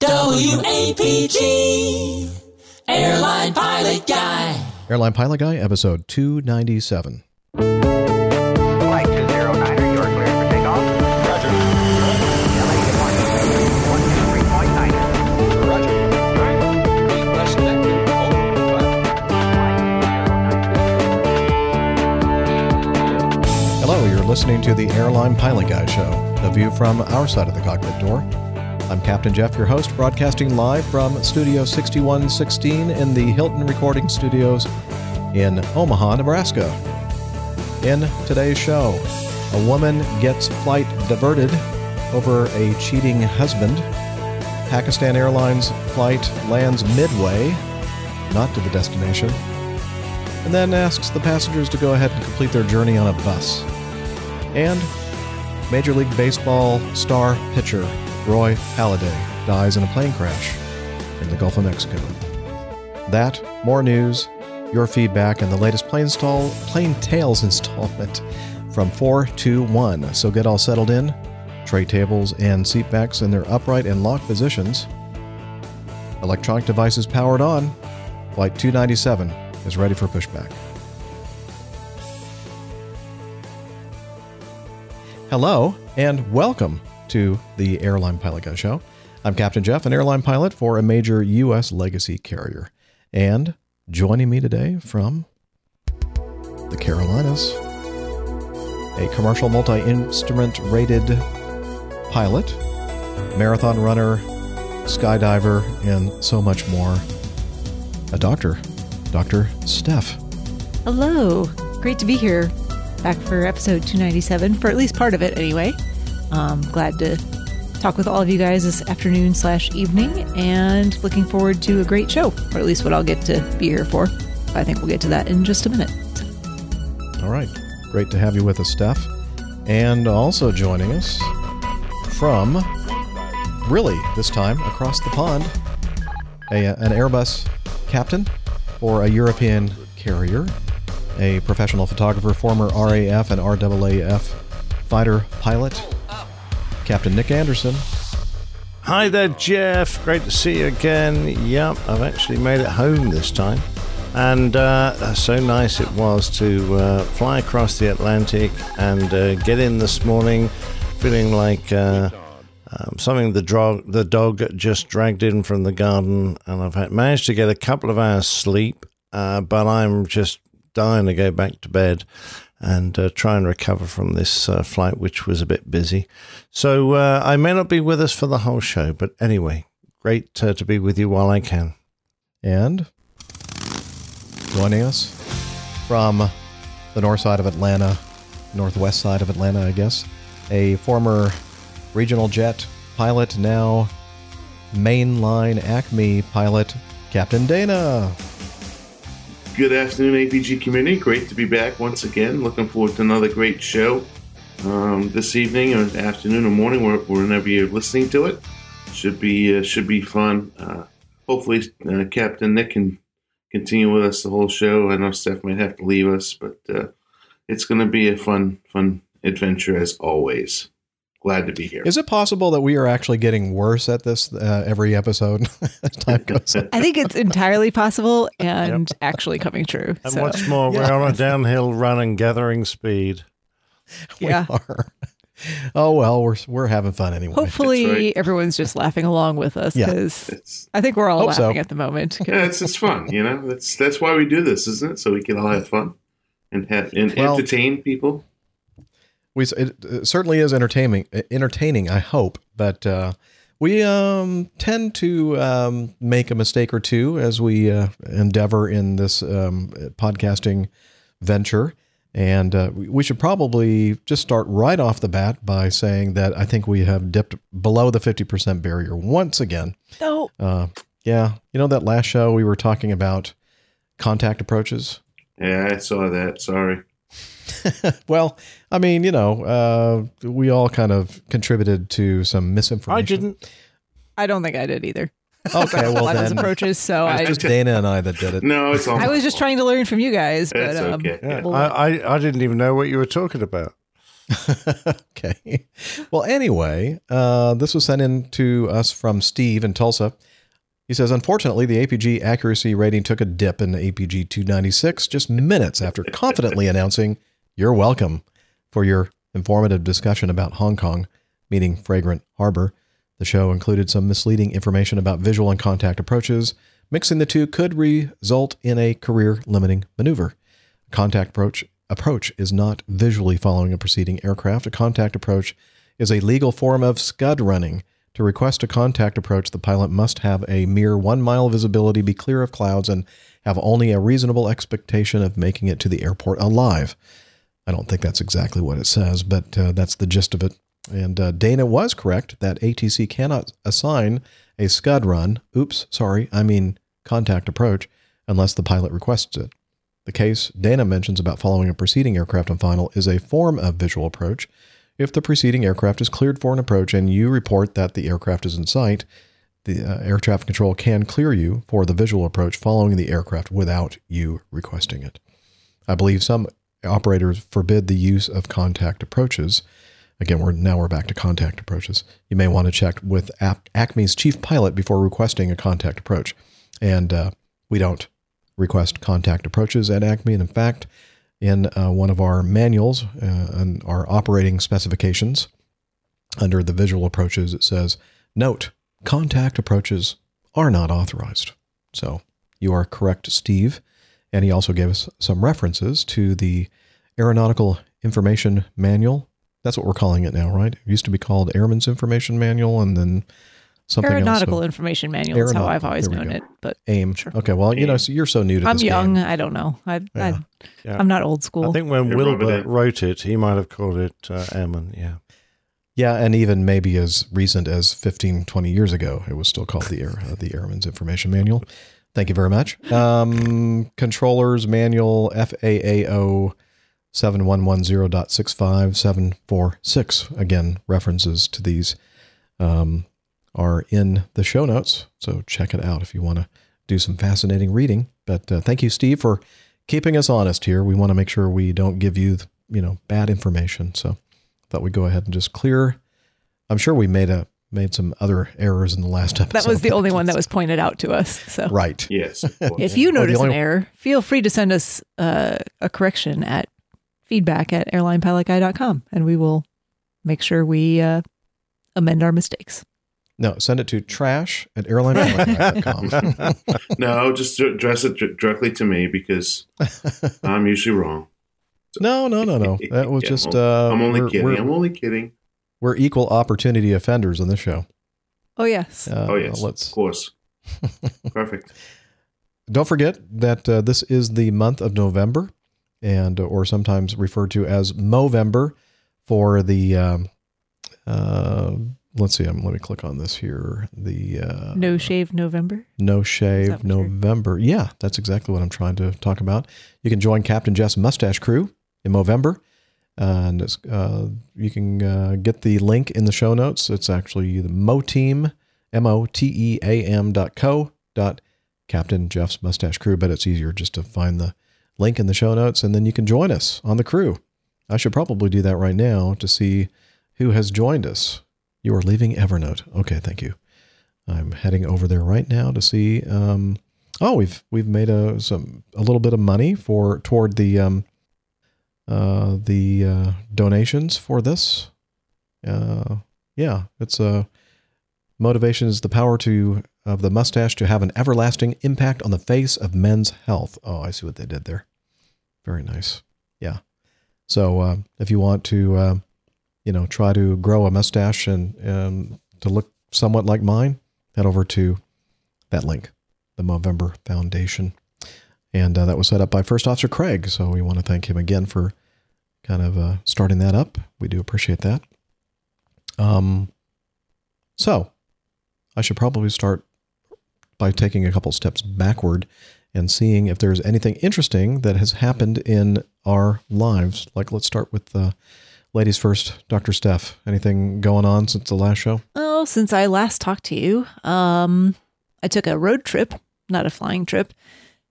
WAPG, Airline Pilot Guy. Airline Pilot Guy, episode 297. Flight 209er, you're clear for takeoff. Roger. LA departure. 123.9. Hello, you're listening to the Airline Pilot Guy Show, the view from our side of the cockpit door. I'm Captain Jeff, your host, broadcasting live from Studio 6116 in the Hilton Recording Studios in Omaha, Nebraska. In today's show, a woman gets flight diverted over a cheating husband. Pakistan Airlines flight lands midway, not to the destination, and then asks the passengers to go ahead and complete their journey on a bus. And Major League Baseball star pitcher Roy Halladay dies in a plane crash in the Gulf of Mexico. That, more news, your feedback, and the latest Plain, stall, Plain Tales installment from 4 to 1. So get all settled in, tray tables and seat backs in their upright and locked positions. Electronic devices powered on. Flight 297 is ready for pushback. Hello and welcome to the Airline Pilot Guy Show. I'm Captain Jeff, an airline pilot for a major U.S. legacy carrier. And joining me today from the Carolinas, a commercial multi instrument rated pilot, marathon runner, skydiver, and so much more, a doctor, Dr. Steph. Hello. Great to be here. Back for episode 297, for at least part of it anyway. Um, glad to talk with all of you guys this afternoon slash evening and looking forward to a great show, or at least what I'll get to be here for. I think we'll get to that in just a minute. All right. Great to have you with us, Steph. And also joining us from, really, this time across the pond, a, an Airbus captain for a European carrier, a professional photographer, former RAF and RAAF fighter pilot, Captain Nick Anderson. Hi there, Jeff. Great to see you again. Yep, I've actually made it home this time. And uh, so nice it was to uh, fly across the Atlantic and uh, get in this morning feeling like uh, um, something the, dro- the dog just dragged in from the garden. And I've had, managed to get a couple of hours sleep, uh, but I'm just dying to go back to bed and uh, try and recover from this uh, flight, which was a bit busy. So uh, I may not be with us for the whole show, but anyway, great uh, to be with you while I can. And joining us from the north side of Atlanta, northwest side of Atlanta, I guess, a former regional jet pilot, now mainline Acme pilot, Captain Dana. Good afternoon, APG community. Great to be back once again. Looking forward to another great show um, this evening or afternoon or morning, whenever you're listening to it. Should be uh, should be fun. Uh, hopefully, uh, Captain Nick can continue with us the whole show. I know Steph might have to leave us, but uh, it's going to be a fun fun adventure as always. Glad to be here. Is it possible that we are actually getting worse at this uh, every episode as time goes on? I think it's entirely possible and actually coming true. And so, what's more, we're on a downhill run and gathering speed. yeah. We are. Oh well, we're we're having fun anyway. Hopefully, right. everyone's just laughing along with us because It's I think we're all Hope so. laughing at the moment. yeah, it's, it's fun. You know, that's that's why we do this, isn't it? So we can all have fun and have and Well- entertain people. We it, certainly is entertaining entertaining i hope but uh we um tend to um make a mistake or two as we uh, endeavor in this um podcasting venture and uh, we we should probably just start right off the bat by saying that I think we have dipped below the 50% barrier once again. no, Uh, yeah. You know, that last show we were talking about contact approaches? Yeah, I saw that. Sorry. well, I mean, you know, uh, we all kind of contributed to some misinformation. I didn't. I don't think I did either. Okay, a well lot of those approaches. So it I, just Dana and I that did it. No, it's all. I was just trying to learn from you guys. But That's um, okay. Yeah, we'll- I, I, I didn't even know what you were talking about. okay. Well, anyway, uh, this was sent in to us from Steve in Tulsa. He says, unfortunately, the APG accuracy rating took a dip in APG 296 just minutes after confidently announcing, You're welcome for your informative discussion about Hong Kong, meaning Fragrant Harbor. The show included some misleading information about visual and contact approaches. Mixing the two could result in a career limiting maneuver. Contact approach approach is not visually following a preceding aircraft. A contact approach is a legal form of scud running. To request a contact approach, the pilot must have a mere one mile visibility, be clear of clouds, and have only a reasonable expectation of making it to the airport alive. I don't think that's exactly what it says, but uh, that's the gist of it. And uh, Dana was correct that ATC cannot assign a scud run. Oops, sorry, I mean contact approach, unless the pilot requests it. The case Dana mentions about following a preceding aircraft on final is a form of visual approach. If the preceding aircraft is cleared for an approach and you report that the aircraft is in sight, the uh, air traffic control can clear you for the visual approach following the aircraft without you requesting it. I believe some operators forbid the use of contact approaches. Again, we're now we're back to contact approaches. You may want to check with Acme's chief pilot before requesting a contact approach, and uh, we don't request contact approaches at Acme. And in fact, in uh, one of our manuals uh, and our operating specifications, under the visual approaches, it says, Note, contact approaches are not authorized. So you are correct, Steve. And he also gave us some references to the Aeronautical Information Manual. That's what we're calling it now, right? It used to be called Airman's Information Manual, and then something Aeronautical else. information manual is how I've always known go. it. But AIM. Sure. Okay, well, you know, so you're so new to this. I'm young. game. I don't know. I, Yeah. I, Yeah. I'm not old school. I think when Wilbur wrote it, he might have called it uh, Airman. Yeah. Yeah, and even maybe as recent as 15, 20 years ago, it was still called the Air, uh, the Airman's Information Manual. Thank you very much. Um, controllers Manual FAAO 7110.65746. Again, references to these um, are in the show notes, so check it out if you want to do some fascinating reading. But uh, thank you, Steve, for keeping us honest here. We want to make sure we don't give you, you know, bad information. So thought we'd go ahead and just clear. I'm sure we made a made some other errors in the last episode. that was the only one that was pointed out to us. So right. Yes. if you Or the notice an only- error, feel free to send us uh, a correction at feedback at airlinepilotguy.com and we will make sure we uh, amend our mistakes. No, send it to trash at airlinepilotguy.com. no, just address it directly to me because I'm usually wrong. no, no, no, no. That was Yeah, just. well, Uh, I'm only we're, kidding. We're, I'm only kidding. We're equal opportunity offenders on this show. Oh, yes. Uh, oh yes, Let's of course. Perfect. Don't forget that uh, this is the month of November, and or sometimes referred to as Movember for the. Um, uh, let's see. Um, let me click on this here. The uh, No shave November. No Shave that what November. Yeah, that's exactly what I'm trying to talk about. You can join Captain Jeff's Mustache Crew in November, and it's, uh, you can uh, get the link in the show notes. It's actually the Mo Team, M O T E A M dot co dot Captain Jeff's Mustache Crew, but it's easier just to find the link in the show notes, and then you can join us on the crew. I should probably do that right now to see who has joined us. You are leaving Evernote. Okay, thank you. I'm heading over there right now to see. Um, oh, we've we've made a some a little bit of money for toward the um, the uh, donations for this. Uh, yeah, it's a motivation is the power to of the mustache to have an everlasting impact on the face of men's health. Oh, I see what they did there. Very nice. Yeah. So uh, if you want to, uh, you know, try to grow a mustache and um, to look somewhat like mine, head over to that link, the Movember Foundation. And uh, that was set up by First Officer Craig. So we want to thank him again for kind of uh, starting that up. We do appreciate that. Um, so I should probably start by taking a couple steps backward and seeing if there's anything interesting that has happened in our lives. Like, let's start with uh, ladies first. Dr. Steph, anything going on since the last show? Oh, since I last talked to you, um, I took a road trip, not a flying trip,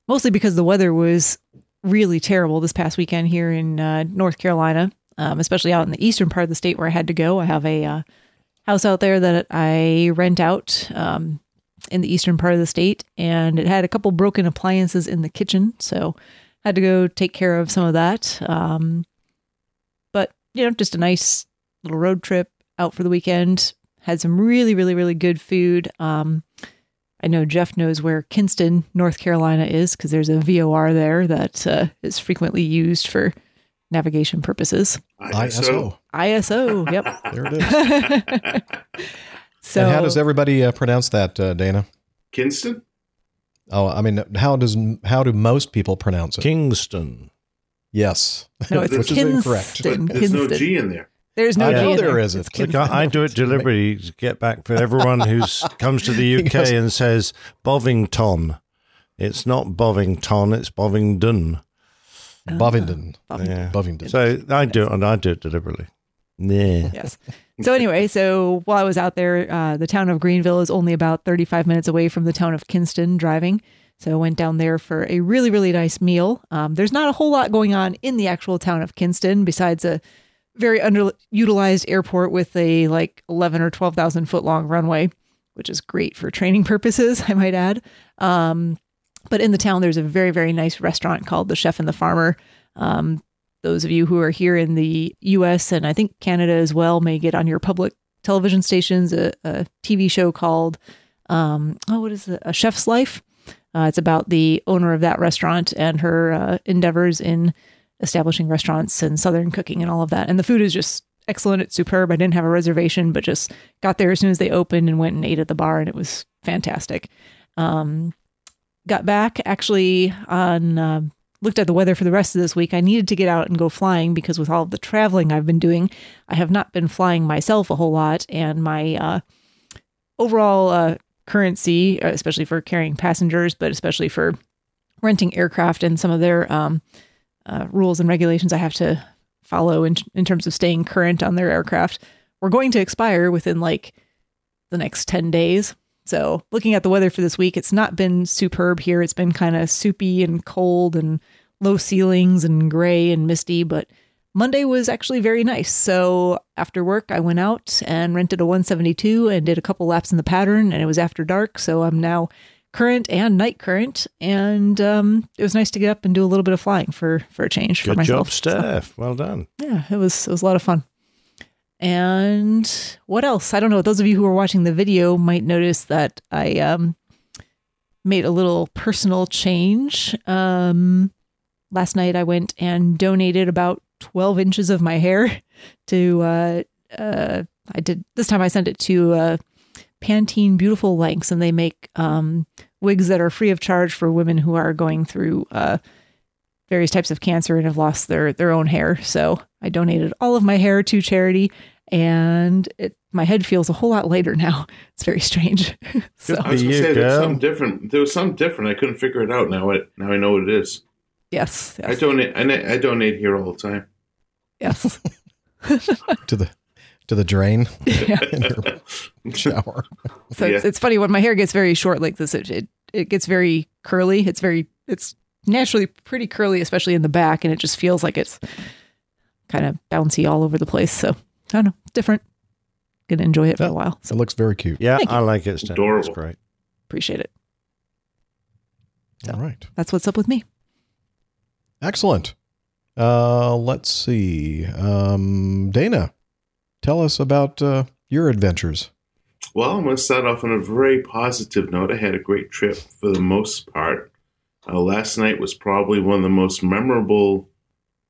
mostly because the weather was really terrible this past weekend here in uh, North Carolina. um, especially out in the eastern part of the state where I had to go. I have a uh, house out there that I rent out um, in the eastern part of the state, and it had a couple broken appliances in the kitchen, so had to go take care of some of that. Um, but you know, just a nice little road trip out for the weekend. Had some really, really, really good food. Um, I know Jeff knows where Kinston, North Carolina is because there's a VOR there that uh, is frequently used for navigation purposes. ISO. ISO, yep. There it is. So and how does everybody uh, pronounce that, uh, Dana? Kinston? Oh, I mean, how does how do most people pronounce it? Kingston. Yes. no, it's which is incorrect. Kinston. But there's no Kinston. G in there. There's no I G know there, there isn't. It's Look, I, I do it deliberately to get back for everyone who comes to the UK goes- and says Bovington. It's not Bovington, it's Bovingdon. Bovingdon. Yeah. Bovingdon. So I do it, and I do it deliberately. Yeah. yes. So anyway, so while I was out there, uh, the town of Greenville is only about 35 minutes away from the town of Kinston driving. So I went down there for a really, really nice meal. Um, there's not a whole lot going on in the actual town of Kinston besides a very underutilized airport with a like 11 or 12,000 foot long runway, which is great for training purposes, I might add. Um, but in the town, there's a very, very nice restaurant called the Chef and the Farmer. Um, those of you who are here in the US and I think Canada as well may get on your public television stations a, a TV show called, um, oh, what is it? A Chef's Life. Uh, it's about the owner of that restaurant and her uh, endeavors in establishing restaurants and Southern cooking and all of that. And the food is just excellent. It's superb. I didn't have a reservation, but just got there as soon as they opened and went and ate at the bar, and it was fantastic. Um, got back actually on uh, looked at the weather for the rest of this week. I needed to get out and go flying because with all of the traveling I've been doing, I have not been flying myself a whole lot, and my uh, overall uh, currency, uh, especially for carrying passengers, but especially for renting aircraft and some of their um, uh, rules and regulations I have to follow in, in terms of staying current on their aircraft, we're going to expire within like the next 10 days. So, looking at the weather for this week, it's not been superb here. It's been kind of soupy and cold and low ceilings and gray and misty, but Monday was actually very nice. So, after work, I went out and rented a 172 and did a couple laps in the pattern, and it was after dark. So, I'm now current and night current. And um, it was nice to get up and do a little bit of flying for, for a change for Good myself. job, So, Steph. Well done. yeah, it was it was a lot of fun. And what else? I don't know. Those of you who are watching the video might notice that I um, made a little personal change. Um, last night, I went and donated about twelve inches of my hair to. Uh, uh, I did this time. I sent it to uh, Pantene Beautiful Lengths, and they make um, wigs that are free of charge for women who are going through uh, various types of cancer and have lost their their own hair. So I donated all of my hair to charity, and it my head feels a whole lot lighter now. It's very strange. so I was For gonna say there's something different. There was something different. I couldn't figure it out. Now I now I know what it is. yes, I donate. I, I donate here all the time. yes. to the to the drain yeah. in your shower. So it's, Yeah. it's funny when my hair gets very short like this. It, it it gets very curly. It's very it's naturally pretty curly, especially in the back, and it just feels like it's kind of bouncy all over the place. So I don't know, different. Gonna enjoy it for Yeah. a while. So It looks very cute. Yeah, Thank you. I like it, Steph. That's Adorable. great. appreciate it. So. All right. That's what's up with me. Excellent. Uh, let's see. Um, Dana, tell us about uh, your adventures. Well, I'm going to start off on a very positive note. I had a great trip for the most part. Uh, last night was probably one of the most memorable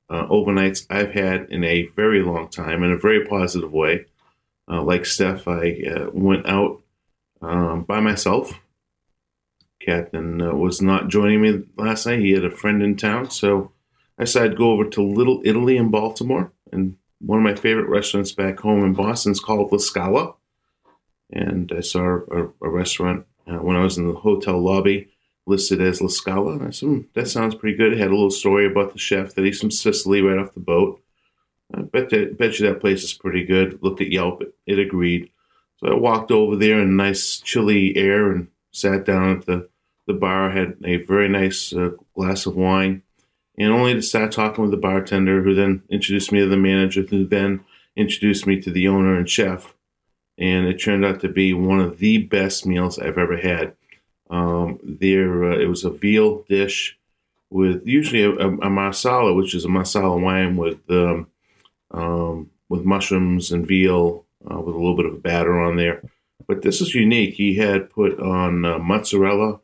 uh, overnights I've had in a very long time, in a very positive way. Uh, like Steph, I uh, went out um, by myself. Captain uh, was not joining me last night. He had a friend in town, so I decided to go over to Little Italy in Baltimore. And one of my favorite restaurants back home in Boston is called La Scala and I saw a, a restaurant uh, when I was in the hotel lobby listed as La Scala. And I said, hmm, that sounds pretty good. It had a little story about the chef that he's from Sicily right off the boat. I bet, that, bet you that place is pretty good. Looked at Yelp, it, it agreed. So I walked over there in nice chilly air and sat down at the, the bar, had a very nice uh, glass of wine, and only to start talking with the bartender, who then introduced me to the manager, who then introduced me to the owner and chef. And it turned out to be one of the best meals I've ever had. Um, there, uh, it was a veal dish with usually a, a, a marsala, which is a masala wine with um, um, with mushrooms and veal uh, with a little bit of batter on there. But this is unique. He had put on uh, mozzarella,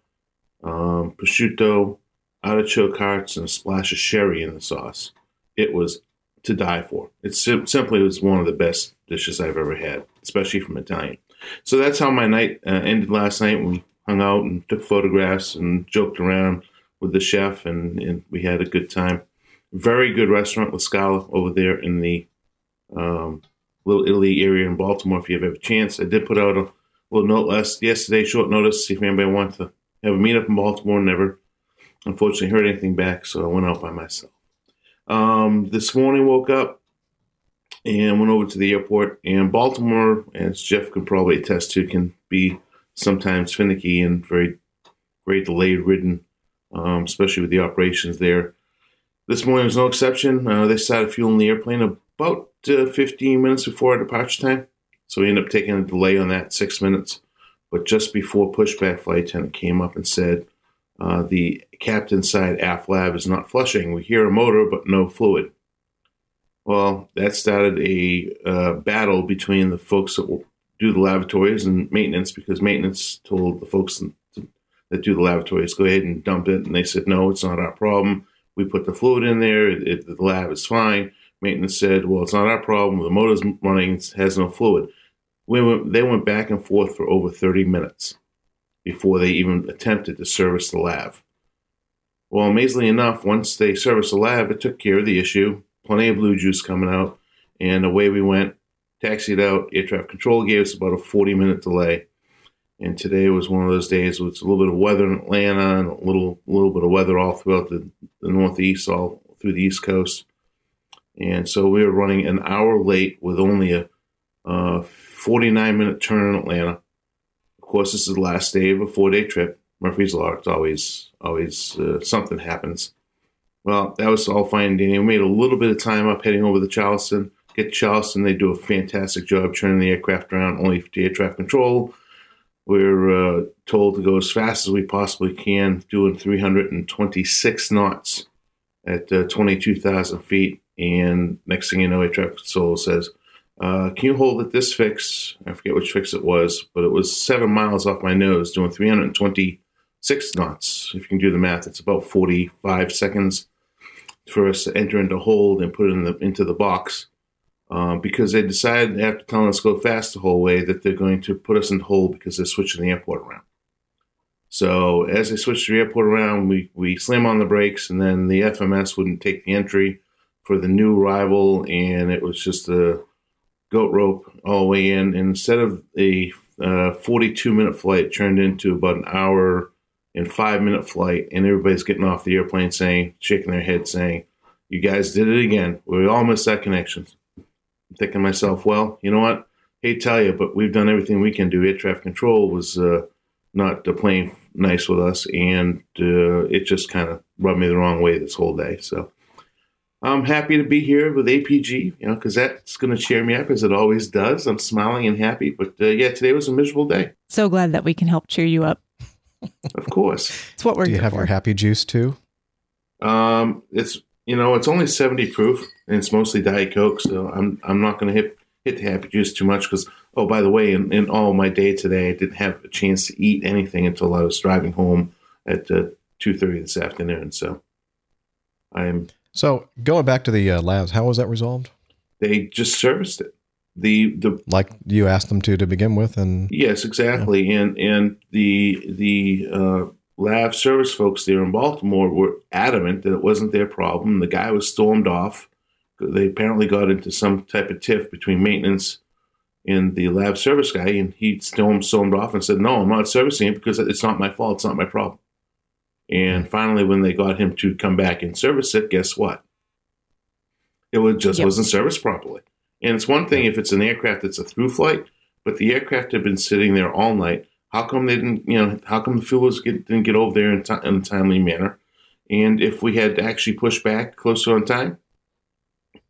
um, prosciutto, artichoke hearts, and a splash of sherry in the sauce. It was to die for. It sim- simply was one of the best dishes I've ever had, especially from Italian. So that's how my night uh, ended last night. We hung out and took photographs and joked around with the chef, and, and we had a good time. Very good restaurant, La Scala, over there in the um, Little Italy area in Baltimore. If you have a chance, I did put out a little note last yesterday, short notice, see if anybody wants to have a meetup in Baltimore. Never, unfortunately, heard anything back, so I went out by myself. Um, this morning, woke up and went over to the airport. And Baltimore, as Jeff can probably attest to, can be sometimes finicky and very, very delayed ridden, um, especially with the operations there. This morning was no exception. Uh, they started fueling the airplane about uh, 15 minutes before our departure time. So we ended up taking a delay on that, six minutes. But just before pushback, flight attendant came up and said, uh, the captain's side aft lab is not flushing. We hear a motor, but no fluid. Well, that started a uh, battle between the folks that do the lavatories and maintenance because maintenance told the folks that do the lavatories go ahead and dump it, and they said no, it's not our problem. We put the fluid in there; it, the lab is fine. Maintenance said, well, it's not our problem. The motor's running; it has no fluid. We went, they went back and forth for over thirty minutes before they even attempted to service the lab. Well, amazingly enough, once they serviced the lab, it took care of the issue. Plenty of blue juice coming out, and away we went. Taxied out. Air traffic control gave us about a 40 minute delay. And today was one of those days with a little bit of weather in Atlanta and a little little bit of weather all throughout the, the Northeast, all through the East Coast. And so we were running an hour late with only a uh, 49 minute turn in Atlanta. Course, this is the last day of a four day trip. Murphy's Law. It's always always uh, something happens. Well, that was all fine and dandy. We made a little bit of time up heading over to Charleston. Get to Charleston. They do a fantastic job turning the aircraft around, only for air traffic control. We're uh, told to go as fast as we possibly can, doing 326 knots at uh, 22,000 feet. And next thing you know, air traffic control says, uh, "Can you hold at this fix?" I forget which fix it was, but it was seven miles off my nose, doing 326 knots. If you can do the math, it's about 45 seconds for us to enter into hold and put it in the, into the box. Uh, because they decided after telling us go fast the whole way that they're going to put us in hold because they're switching the airport around. So as they switched the airport around, we, we slam on the brakes, and then the FMS wouldn't take the entry for the new arrival, and it was just a goat rope all the way in. And instead of a uh, 42 minute flight, turned into about an hour and five minute flight, and everybody's getting off the airplane saying, shaking their head, saying, "You guys did it again. We all missed that connection." I'm thinking to myself, well, you know what? Hey, tell you, but we've done everything we can do. Air traffic control was uh, not playing nice with us, and uh, it just kind of rubbed me the wrong way this whole day. So I'm happy to be here with APG, you know, because that's going to cheer me up as it always does. I'm smiling and happy, but uh, yeah, today was a miserable day. So glad that we can help cheer you up. Of course, It's what we're Do you have for. your happy juice too? um, it's you know it's only 70 proof, and it's mostly Diet Coke, so I'm I'm not going to hit hit the happy juice too much because oh by the way, in, in all my day today, I didn't have a chance to eat anything until I was driving home at uh, 2:30 this afternoon. So I'm So going back to the uh, labs, how was that resolved? they just serviced it. The the Like you asked them to to begin with, and yes exactly, and and the the uh, lab service folks there in Baltimore were adamant that it wasn't their problem. The guy was stormed off. They apparently got into some type of tiff between maintenance and the lab service guy, and he stormed stormed off and said, "No, I'm not servicing it because it's not my fault. It's not my problem." And finally, when they got him to come back and service it, guess what? It was just Yep. wasn't serviced properly. And it's one thing if it's an aircraft that's a through flight, but the aircraft had been sitting there all night. How come they didn't, you know, how come the fuelers get, didn't get over there in, ti in a timely manner? And if we had actually pushed back closer on time,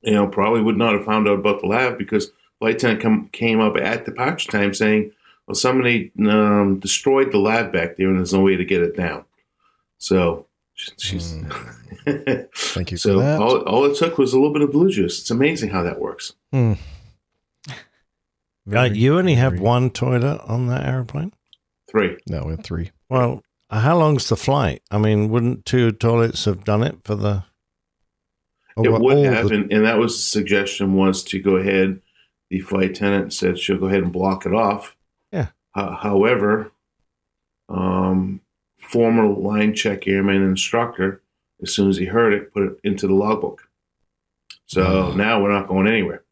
you know, probably would not have found out about the lab because flight attendant come, came up at departure time saying, well, somebody um, destroyed the lab back there and there's no way to get it down. So she's. Thank you so for that. all, all it took was a little bit of blue juice. It's amazing how that works. Hmm. Uh, you only have very- one toilet on that airplane? Three. No, we have three. Well, how long's the flight? I mean, wouldn't two toilets have done it for the. it Oh, would all have, the- and, and that was the suggestion was to go ahead. The flight attendant said she'll go ahead and block it off. Yeah. Ho- however, um, former line check airman instructor, as soon as he heard it, put it into the logbook. So Oh. now we're not going anywhere.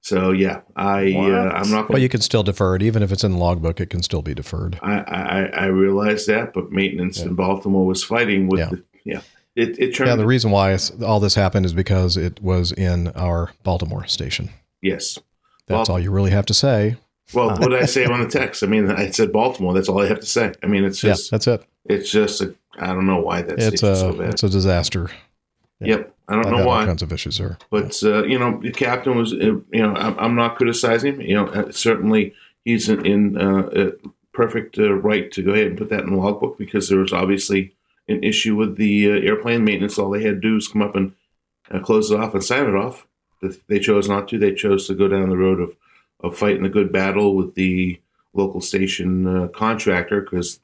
So yeah, I uh, I'm not Well, going. you can still defer it. Even if it's in the logbook, it can still be deferred. I, I I realized that, but maintenance Yeah. in Baltimore was fighting with Yeah. the yeah. It it turned Yeah, the reason why all this happened is because it was in our Baltimore station. yes. That's Well- all you really have to say. Well, what did I say on the text? I mean, I said Baltimore. That's all I have to say. I mean, it's Yeah, just, that's it. it's just, a, I don't know why that's It's a so bad. it's a disaster. yeah. yep, I don't I've know had all why, kinds of issues there. but uh, you know, the captain was, uh, you know, I'm, I'm not criticizing him. You know, uh, certainly he's in, in uh, uh, perfect uh, right to go ahead and put that in the logbook because there was obviously an issue with the uh, airplane maintenance. All they had to do was come up and uh, close it off and sign it off. They chose not to. They chose to go down the road of of fighting a good battle with the local station uh, contractor because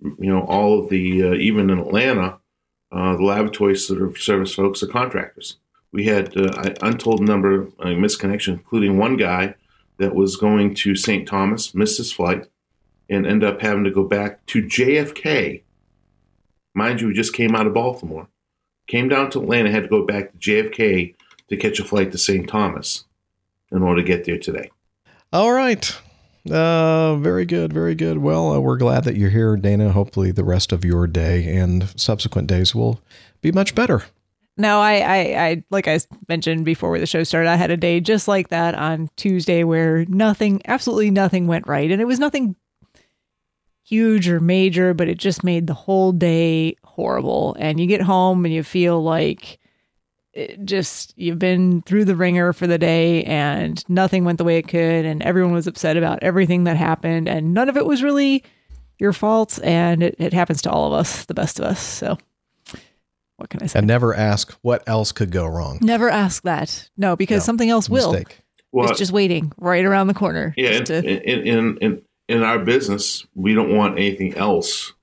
you know all of the uh, even in Atlanta, uh, the laboratory sort of service folks are contractors. We had uh, an untold number of uh, misconnections, including one guy that was going to St. Thomas, missed his flight, and ended up having to go back to JFK. Mind you, he just came out of Baltimore, came down to Atlanta, had to go back to JFK to catch a flight to St. Thomas in order to get there today. All right. Uh, very good, very good. Well, uh, we're glad that you're here, Dana. Hopefully, the rest of your day and subsequent days will be much better. No, I, I, I, like I mentioned before the show started, I had a day just like that on Tuesday where nothing, absolutely nothing went right. And it was nothing huge or major, but it just made the whole day horrible. And you get home and you feel like it just, you've been through the ringer for the day and nothing went the way it could. And everyone was upset about everything that happened. And none of it was really your fault. And it, it happens to all of us, the best of us. So what can I say? And never ask what else could go wrong. Never ask that. No, because No, something else will. Mistake. Well, it's just waiting right around the corner. Yeah, in, to- in, in in in our business, we don't want anything else.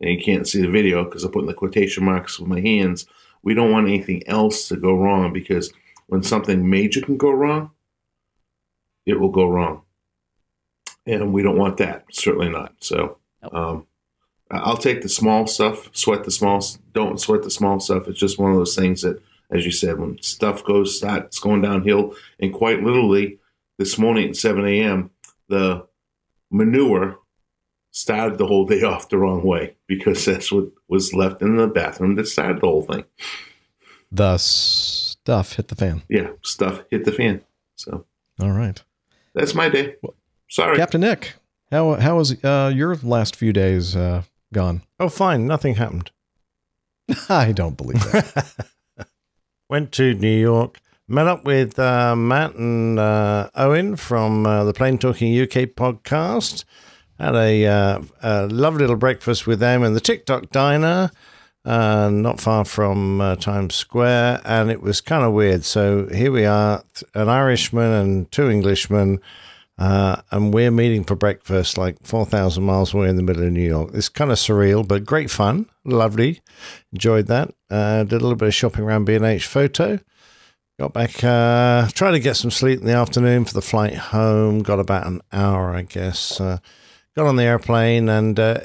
And you can't see the video because I'm putting the quotation marks with my hands. We don't want anything else to go wrong because when something major can go wrong, it will go wrong, and we don't want that. Certainly not. So, um, I'll take the small stuff. Sweat the small. Don't sweat the small stuff. It's just one of those things that, as you said, when stuff goes starts going downhill, and quite literally, this morning at 7 a.m., the manure started the whole day off the wrong way because that's what was left in the bathroom that started the whole thing. The stuff hit the fan. Yeah, stuff hit the fan. So All right. that's my day. Sorry. Captain Nick, how how was uh, your last few days uh, gone? Oh, fine. Nothing happened. I don't believe that. Went to New York, met up with uh, Matt and uh, Owen from uh, the Plane Talking UK podcast. Had a, uh, a lovely little breakfast with them in the Tick Tock diner, uh, not far from uh, Times Square, and it was kind of weird. So here we are, an Irishman and two Englishmen, uh, and we're meeting for breakfast like 4,000 miles away in the middle of New York. It's kind of surreal, but great fun. Lovely. Enjoyed that. Uh, did a little bit of shopping around B&H Photo. Got back, uh, tried to get some sleep in the afternoon for the flight home. Got about an hour, I guess. Uh, got on the airplane, and uh,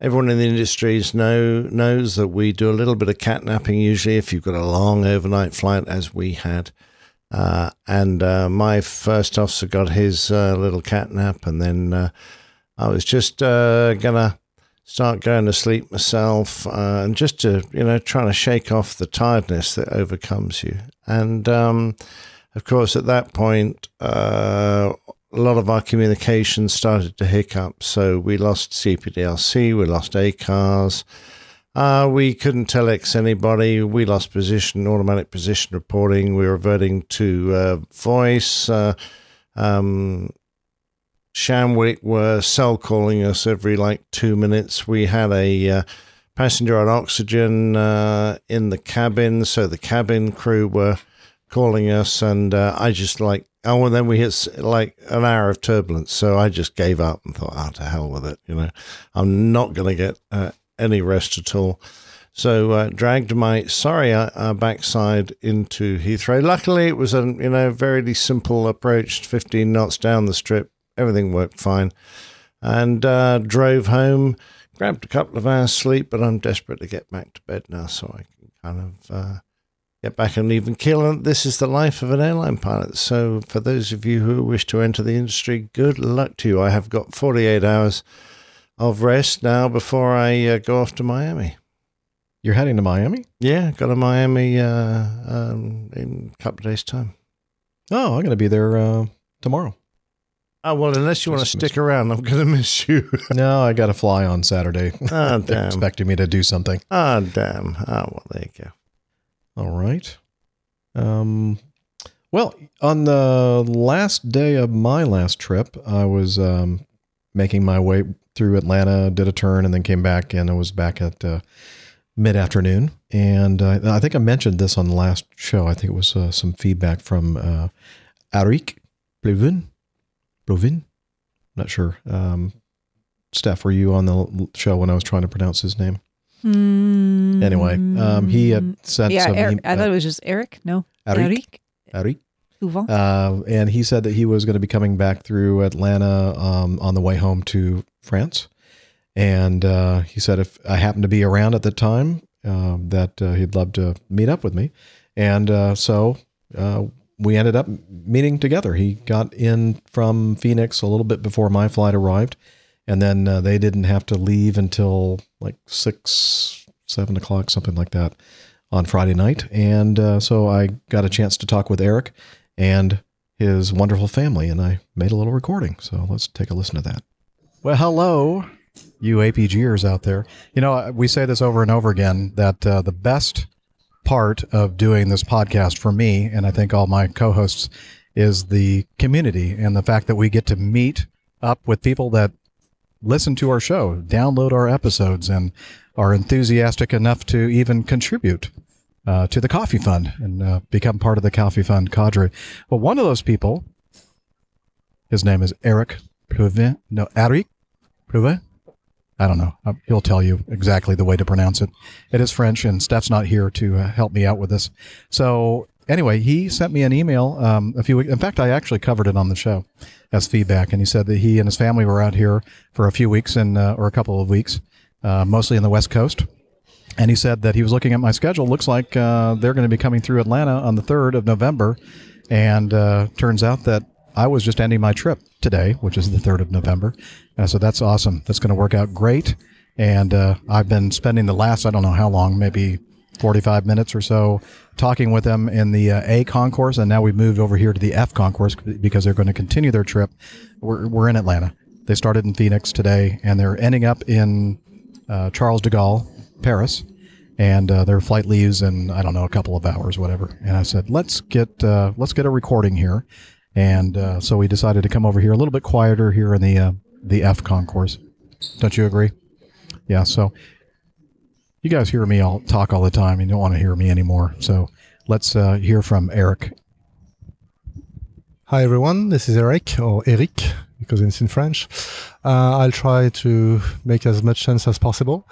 everyone in the industries know knows that we do a little bit of catnapping usually if you've got a long overnight flight, as we had. Uh, and uh, my first officer got his uh, little catnap, and then uh, I was just uh, gonna start going to sleep myself, and just to you know trying to shake off the tiredness that overcomes you. And um, of course, at that point, a lot of our communication started to hiccup. So we lost CPDLC, we lost ACARS. Uh, we couldn't telex anybody. We lost position, automatic position reporting. We were reverting to uh, voice. Uh, um, Shanwick were cell calling us every like two minutes. We had a uh, passenger on oxygen uh, in the cabin, so the cabin crew were calling us, and uh, I just like oh, and then we hit like an hour of turbulence, so I just gave up and thought, oh, to hell with it, you know, I'm not going to get uh, any rest at all. So uh, dragged my sorry uh, uh, backside into Heathrow. Luckily, it was a you know very simple approach, 15 knots down the strip. Everything worked fine, and uh, drove home. Grabbed a couple of hours sleep, but I'm desperate to get back to bed now, so I can kind of uh, get back on even keel. And this is the life of an airline pilot. So for those of you who wish to enter the industry, good luck to you. I have got 48 hours of rest now before I uh, go off to Miami. You're heading to Miami? Yeah, got to Miami uh, um, in a couple of days' time. Oh, I'm going to be there uh, tomorrow. Oh well, unless you want to stick around, I'm going to miss you. No, I got to fly on Saturday. Ah, They're damn. expecting me to do something. Ah, damn. Ah, well, there you go. All right. Um, well, on the last day of my last trip, I was um, making my way through Atlanta, did a turn, and then came back, and I was back at uh, mid afternoon. And uh, I think I mentioned this on the last show. I think it was uh, some feedback from uh, Arik. Plevin? Not sure. Um, Steph, were you on the show when I was trying to pronounce his name? Mm, Anyway, um, he had sent yeah, some. Eric, e- I thought it was just Eric. No, Arik. Eric. Arik. Souvent. Uh, and he said that he was going to be coming back through Atlanta um, on the way home to France. And uh, he said if I happened to be around at the time, um, that uh, he'd love to meet up with me. And uh, so uh, we ended up meeting together. He got in from Phoenix a little bit before my flight arrived. And then uh, they didn't have to leave until like six, seven o'clock, something like that on Friday night. And uh, so I got a chance to talk with Eric and his wonderful family, and I made a little recording. So let's take a listen to that. Well, hello, you APGers out there. You know, we say this over and over again that uh, the best part of doing this podcast for me, and I think all my co hosts, is the community and the fact that we get to meet up with people that listen to our show, download our episodes, and are enthusiastic enough to even contribute uh, to the Coffee Fund and uh, become part of the Coffee Fund cadre. Well, one of those people, his name is Eric Pluvin. No, Eric Pluvin. I don't know. Uh, He'll tell you exactly the way to pronounce it. It is French, and Steph's not here to uh, help me out with this. So anyway, he sent me an email um, a few weeks. In fact, I actually covered it on the show as feedback, and he said that he and his family were out here for a few weeks and uh, or a couple of weeks, uh, mostly in the West Coast. And he said that he was looking at my schedule. Looks like uh, they're going to be coming through Atlanta on the 3rd of November. And uh, turns out that I was just ending my trip today, which is the 3rd of November. And so that's awesome. That's going to work out great. And uh, I've been spending the last, I don't know how long, maybe 45 minutes or so, talking with them in the uh, A concourse. And now we've moved over here to the F concourse because they're going to continue their trip. We're, we're in Atlanta. They started in Phoenix today, and they're ending up in uh, Charles de Gaulle, Paris, and uh, their flight leaves in I don't know a couple of hours, whatever. And I said, let's get uh, let's get a recording here, and uh, so we decided to come over here a little bit quieter here in the uh, the F concourse. Don't you agree? Yeah. So you guys hear me all talk all the time. And you don't want to hear me anymore. So let's uh, hear from Eric. Hi everyone, this is Eric or Eric because it's in French. Uh, I'll try to make as much sense as possible.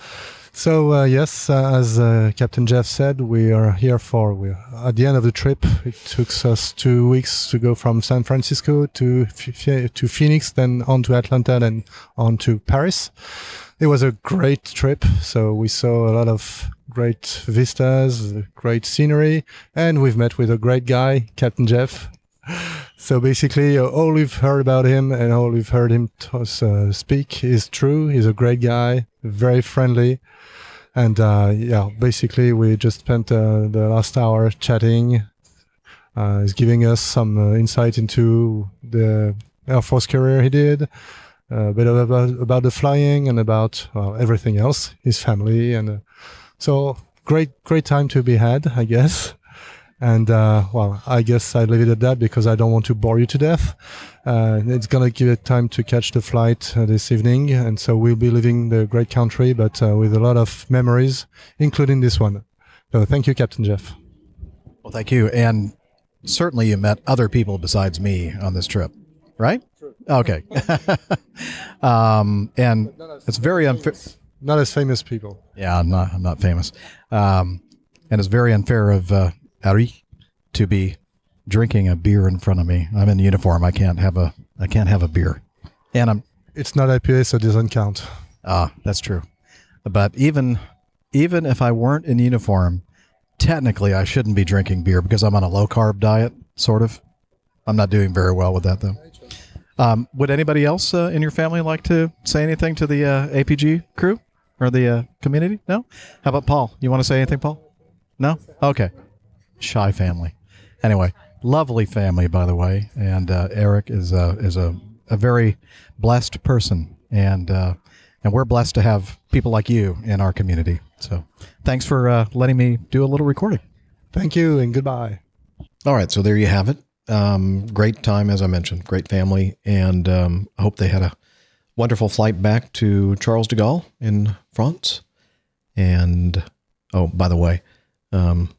So uh, yes, uh, as uh, Captain Jeff said, we are here for we're at the end of the trip. It took us two weeks to go from San Francisco to to Phoenix, then on to Atlanta, then on to Paris. It was a great trip. So we saw a lot of great vistas, great scenery, and we've met with a great guy, Captain Jeff. So basically, uh, all we've heard about him and all we've heard him t- uh, speak is true. He's a great guy, very friendly, and uh, yeah, basically, we just spent uh, the last hour chatting. Uh, he's giving us some uh, insight into the Air Force career he did, a bit about, about the flying and about well, everything else, his family, and uh, so great, great time to be had, I guess. And uh, well, I guess I leave it at that because I don't want to bore you to death. Uh, it's gonna give it time to catch the flight uh, this evening, and so we'll be leaving the great country, but uh, with a lot of memories, including this one. So thank you, Captain Jeff. Well, thank you. And certainly you met other people besides me on this trip, right? True. Okay. um, and it's very unfair. Not as famous people. Yeah, I'm not. I'm not famous. Um, and it's very unfair of uh, Ari to be drinking a beer in front of me. I'm in uniform. I can't have a. I can't have a beer. And I'm. It's not IPA, so it doesn't count. Ah, that's true. But even even if I weren't in uniform, technically I shouldn't be drinking beer because I'm on a low carb diet. Sort of. I'm not doing very well with that though. Um, would anybody else uh, in your family like to say anything to the uh, APG crew or the uh, community? No. How about Paul? You want to say anything, Paul? No. Okay. Shy family. Anyway, lovely family, by the way. And uh, Eric is a is a, a very blessed person, and uh, and we're blessed to have people like you in our community. So, thanks for uh, letting me do a little recording. Thank you and goodbye. All right, so there you have it. Um, great time, as I mentioned, great family, and um, I hope they had a wonderful flight back to Charles de Gaulle in France. And oh, by the way, um,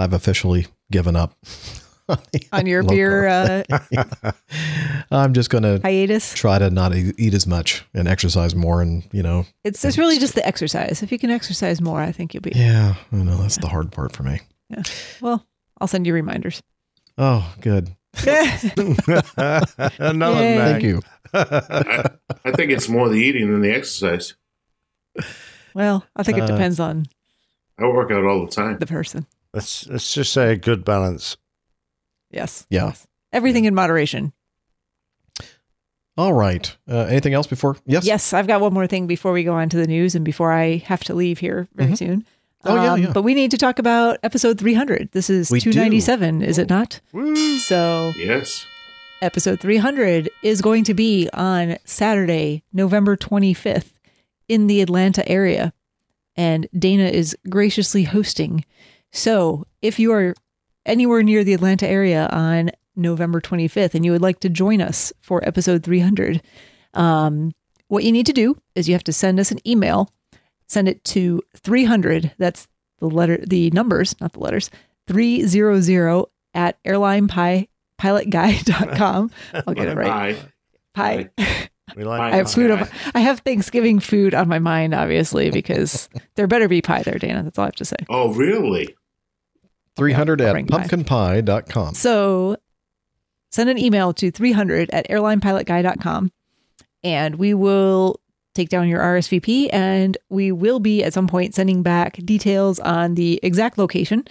I've officially given up On your Low beer uh, I'm just going to hiatus. try to not eat as much and exercise more, and you know, It's it's really just the exercise. If you can exercise more, I think you'll be. yeah, I know that's the hard part for me. Yeah. Well, I'll send you reminders. Oh, good. Another Yay. Thank you. I think it's more the eating than the exercise. well, I think it Uh, depends on I work out all the time. the person. Let's let's just say a good balance. Yes. Yeah. Yes. Everything in moderation. All right. Uh, anything else before? Yes. Yes, I've got one more thing before we go on to the news and before I have to leave here very Mhm. soon. Um, Oh, yeah, yeah. But we need to talk about episode 300. This is We do. 297, is it not? Woo. So, Yes. episode 300 is going to be on Saturday, November 25th in the Atlanta area. And Dana is graciously hosting. So, if you are anywhere near the Atlanta area on November 25th and you would like to join us for episode 300, um, what you need to do is you have to send us an email. Send it to 300. That's the letter, the numbers, not the letters, 300 at airlinepilotguy.com. I'll get it right. Pie. We like I have food. On, I have Thanksgiving food on my mind, obviously, because there better be pie there, Dana. That's all I have to say. Oh, really? 300 at pumpkinpie.com. So send an email to 300 at airlinepilotguy.com and we will take down your RSVP and we will be at some point sending back details on the exact location.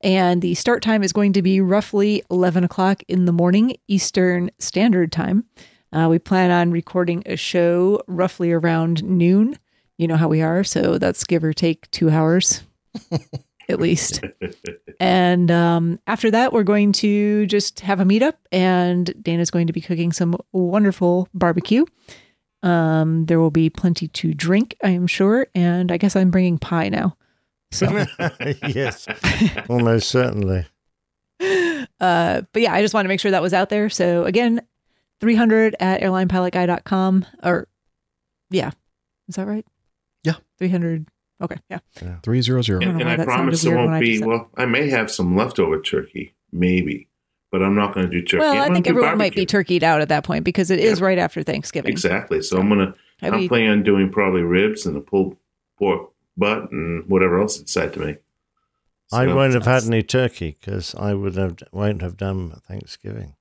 And the start time is going to be roughly 11 o'clock in the morning, Eastern Standard Time. Uh, we plan on recording a show roughly around noon. You know how we are. So that's give or take two hours at least. And um, after that, we're going to just have a meetup, and Dana's going to be cooking some wonderful barbecue. Um, there will be plenty to drink, I am sure, and I guess I'm bringing pie now. So, yes, almost certainly. uh, but yeah, I just want to make sure that was out there. So again, 300 at airlinepilotguy.com, or yeah, is that right? Yeah. 300. Okay, yeah. 300. don't And, know and why I promise there won't be. Well, I may have some leftover turkey, maybe, but I'm not going to do turkey. Well, I'm I think do everyone might be turkeyed out at that point because it is Yeah. right after Thanksgiving. Exactly. So I'm gonna. Have I'm you- planning on doing probably ribs and a pulled pork butt and whatever else it's said to me. I won't have had any turkey because I would have won't have done Thanksgiving.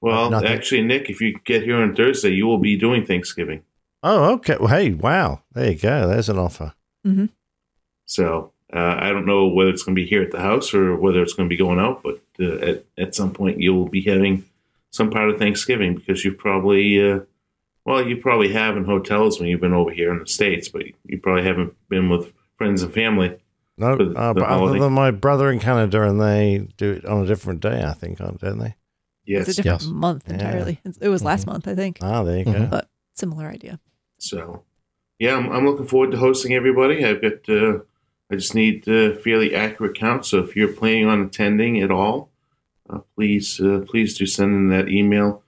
Well, Nothing. actually, Nick, if you get here on Thursday, you will be doing Thanksgiving. Oh, okay. Well, hey, wow. There you go. There's an offer. So uh, I don't know whether it's going to be here at the house or whether it's going to be going out, but uh, at, at some point you'll be having some part of Thanksgiving because you've probably, uh, well, you probably have in hotels when you've been over here in the States, but you probably haven't been with friends and family. No, For the- uh, but other than my brother in Canada, and they do it on a different day, I think, don't they? Yes. It's a different Yes. month entirely. It's- It was last month, I think. Ah, there you go. Mhm. But Similar idea. So, yeah, I'm, I'm looking forward to hosting everybody. I've got, uh, I just need uh, fairly accurate counts. So if you're planning on attending at all, uh, please, uh, please do send in that email.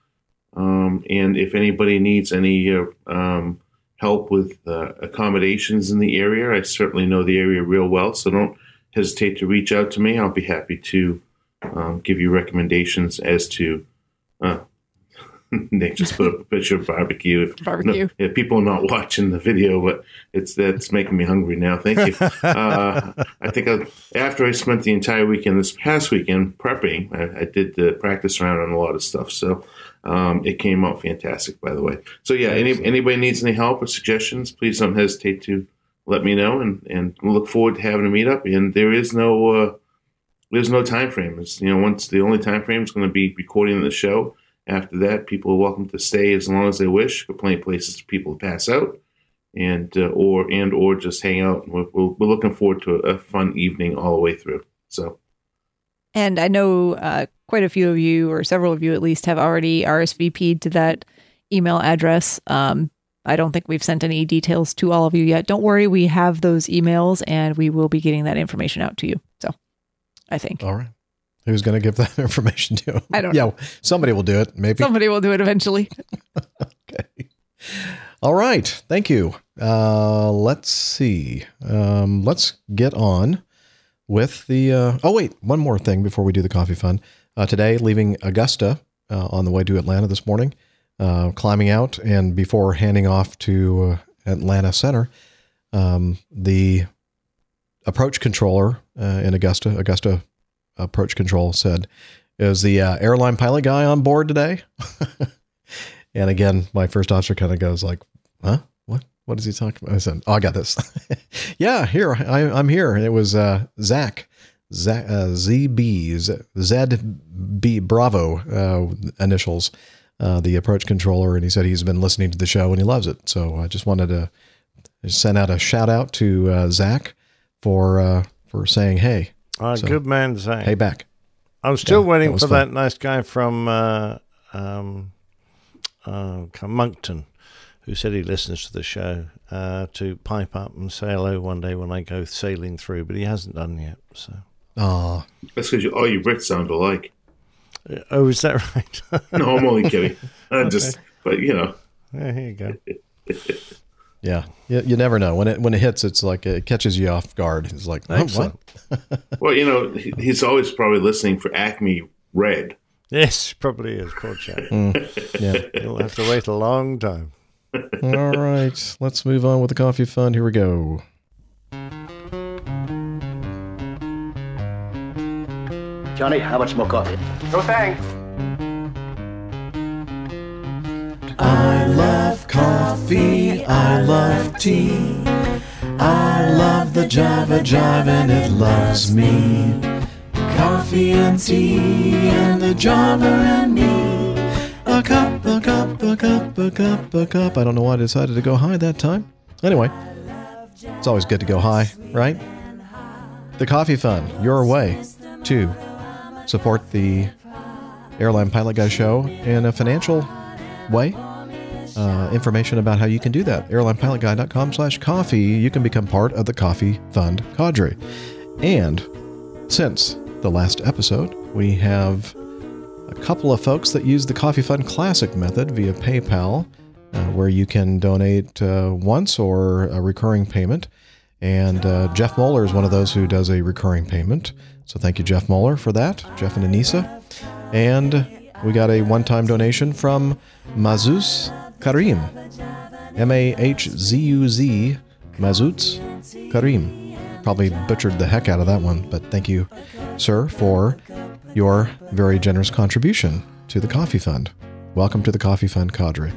Um, and if anybody needs any uh, um, help with uh, accommodations in the area, I certainly know the area real well. So don't hesitate to reach out to me. I'll be happy to um, give you recommendations as to. Nick just put up a picture of barbecue. Barbecue. No, yeah, people are not watching the video, but it's that's making me hungry now. Thank you. uh, I think I, after I spent the entire weekend this past weekend prepping, I, I did the practice round on a lot of stuff. So um, it came out fantastic, by the way. So yeah, any, anybody needs any help or suggestions, please don't hesitate to let me know, and and look forward to having a meetup. And there is no uh, there's no time frame. It's you know once the only time frame is going to be recording the show. After that, people are welcome to stay as long as they wish. Got plenty of places for people to pass out, and uh, or and or just hang out. We're, we're, we're looking forward to a, a fun evening all the way through. So And I know uh, quite a few of you, or several of you at least, have already RSVP'd to that email address. Um, I don't think we've sent any details to all of you yet. Don't worry, we have those emails and we will be getting that information out to you. So I think All right. Who's going to give that information to? I don't Yeah, somebody will do it. Maybe. somebody will do it eventually. Okay. All right. Thank you. Uh, let's see. Um, let's get on with the. Uh, oh, wait. One more thing before we do the coffee fund. Uh, today, leaving Augusta uh, on the way to Atlanta this morning, uh, climbing out, and before handing off to uh, Atlanta Center, um, the approach controller uh, in Augusta, Augusta Approach Control said, Is the uh, airline pilot guy on board today? and again, my first officer kind of goes like, Huh? What? What is he talking about? I said, Oh, I got this. yeah, here. I, I'm here. And it was uh, Zach. Zach, uh, ZB, Z- ZB Bravo uh, initials, uh, the approach controller, and he said he's been listening to the show and he loves it. So I just wanted to send out a shout out to uh, Zach for uh, for saying hey, Ah, So- good man, Zach. hey back. I'm still Yeah, waiting that for fun. that nice guy from uh, um, uh, Moncton who said he listens to the show uh, to pipe up and say hello one day when I go sailing through, but he hasn't done yet. So, Oh, that's because you, all you Brits sound alike. oh, is that right? No, I'm only kidding. I just, but you know, yeah, here you go. yeah. You, you never know when it when it hits. It's like it catches you off guard. It's like oh, what? Excellent. well, you know, he, he's always probably listening for Acme Red. Yes, probably is. Poor chap. Mm. Yeah. You'll have to wait a long time. All right. Let's move on with the coffee fund. Here we go. Johnny, how much more coffee? No thanks. I love coffee, I love tea. I love the Java Jive and it loves me. Coffee and tea and the Java and me. A cup, a cup, a cup, a cup, a cup. I don't know why I decided to go high that time. Anyway, it's always good to go high, right? The Coffee Fund, your way to support the Airline Pilot Guy show in a financial way. Uh, information about how you can do that airlinepilotguy.com slash coffee you can become part of the coffee fund cadre and since the last episode we have a couple of folks that use the Coffee Fund Classic method via PayPal, uh, where you can donate uh, once or a recurring payment. And uh, Jeff Moeller is one of those who does a recurring payment. So thank you, Jeff Moeller, for that, Jeff and Anissa. And we got a one time donation from Mahzuz Karim. M A H Z U Z, Mahzuz Karim. Probably butchered the heck out of that one, but thank you, sir, for your very generous contribution to the Coffee Fund. Welcome to the Coffee Fund cadre.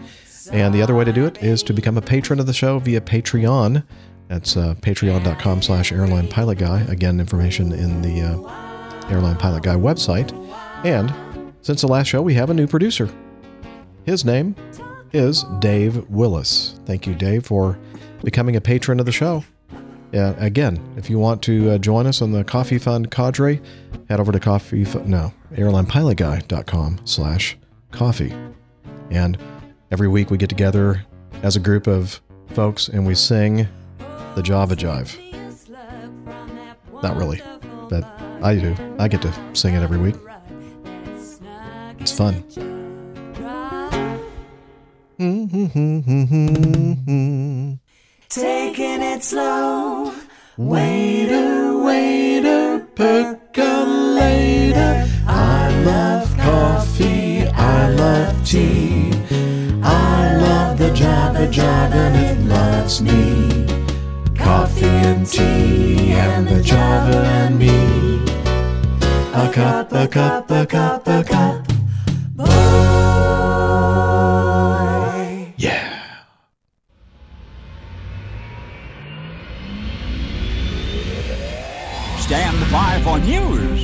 And the other way to do it is to become a patron of the show via Patreon. That's uh, patreon.com slash airline pilot guy. Again, information in the uh, airline pilot guy website. And since the last show, we have a new producer. His name is Dave Willis. Thank you, Dave, for becoming a patron of the show. Yeah, again, if you want to uh, join us on the Coffee Fund cadre, head over to coffee no airlinepilotguy.com slash coffee and every week we get together as a group of folks and we sing the Java Jive. Not really, but I do. I get to sing it every week. It's fun. Taking it slow. Waiter, waiter, percolator. I love coffee. I love tea. I love the Java and it loves me. Coffee and tea and the Java and me. A cup, a cup, a cup, a cup. Boy. By for news.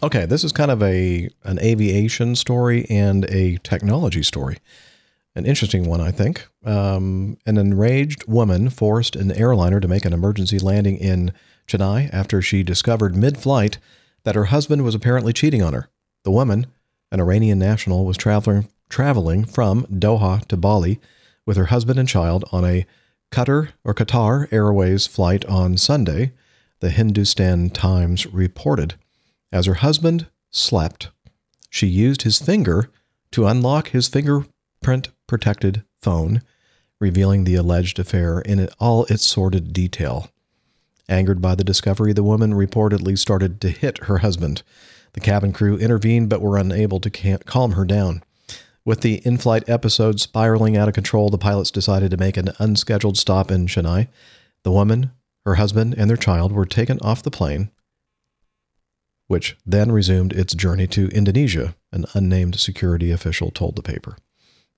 Okay, this is kind of a an aviation story and a technology story. An interesting one, I think. Um, an enraged woman forced an airliner to make an emergency landing in Chennai after she discovered mid-flight that her husband was apparently cheating on her. The woman, an Iranian national, was traveling traveling from Doha to Bali with her husband and child on a Qatar or Qatar Airways flight on Sunday. The Hindustan Times reported. As her husband slept, she used his finger to unlock his fingerprint protected phone, revealing the alleged affair in all its sordid detail. Angered by the discovery, the woman reportedly started to hit her husband. The cabin crew intervened but were unable to calm her down. With the in flight episode spiraling out of control, the pilots decided to make an unscheduled stop in Chennai. The woman, her husband, and their child were taken off the plane which then resumed its journey to Indonesia, an unnamed security official told the paper.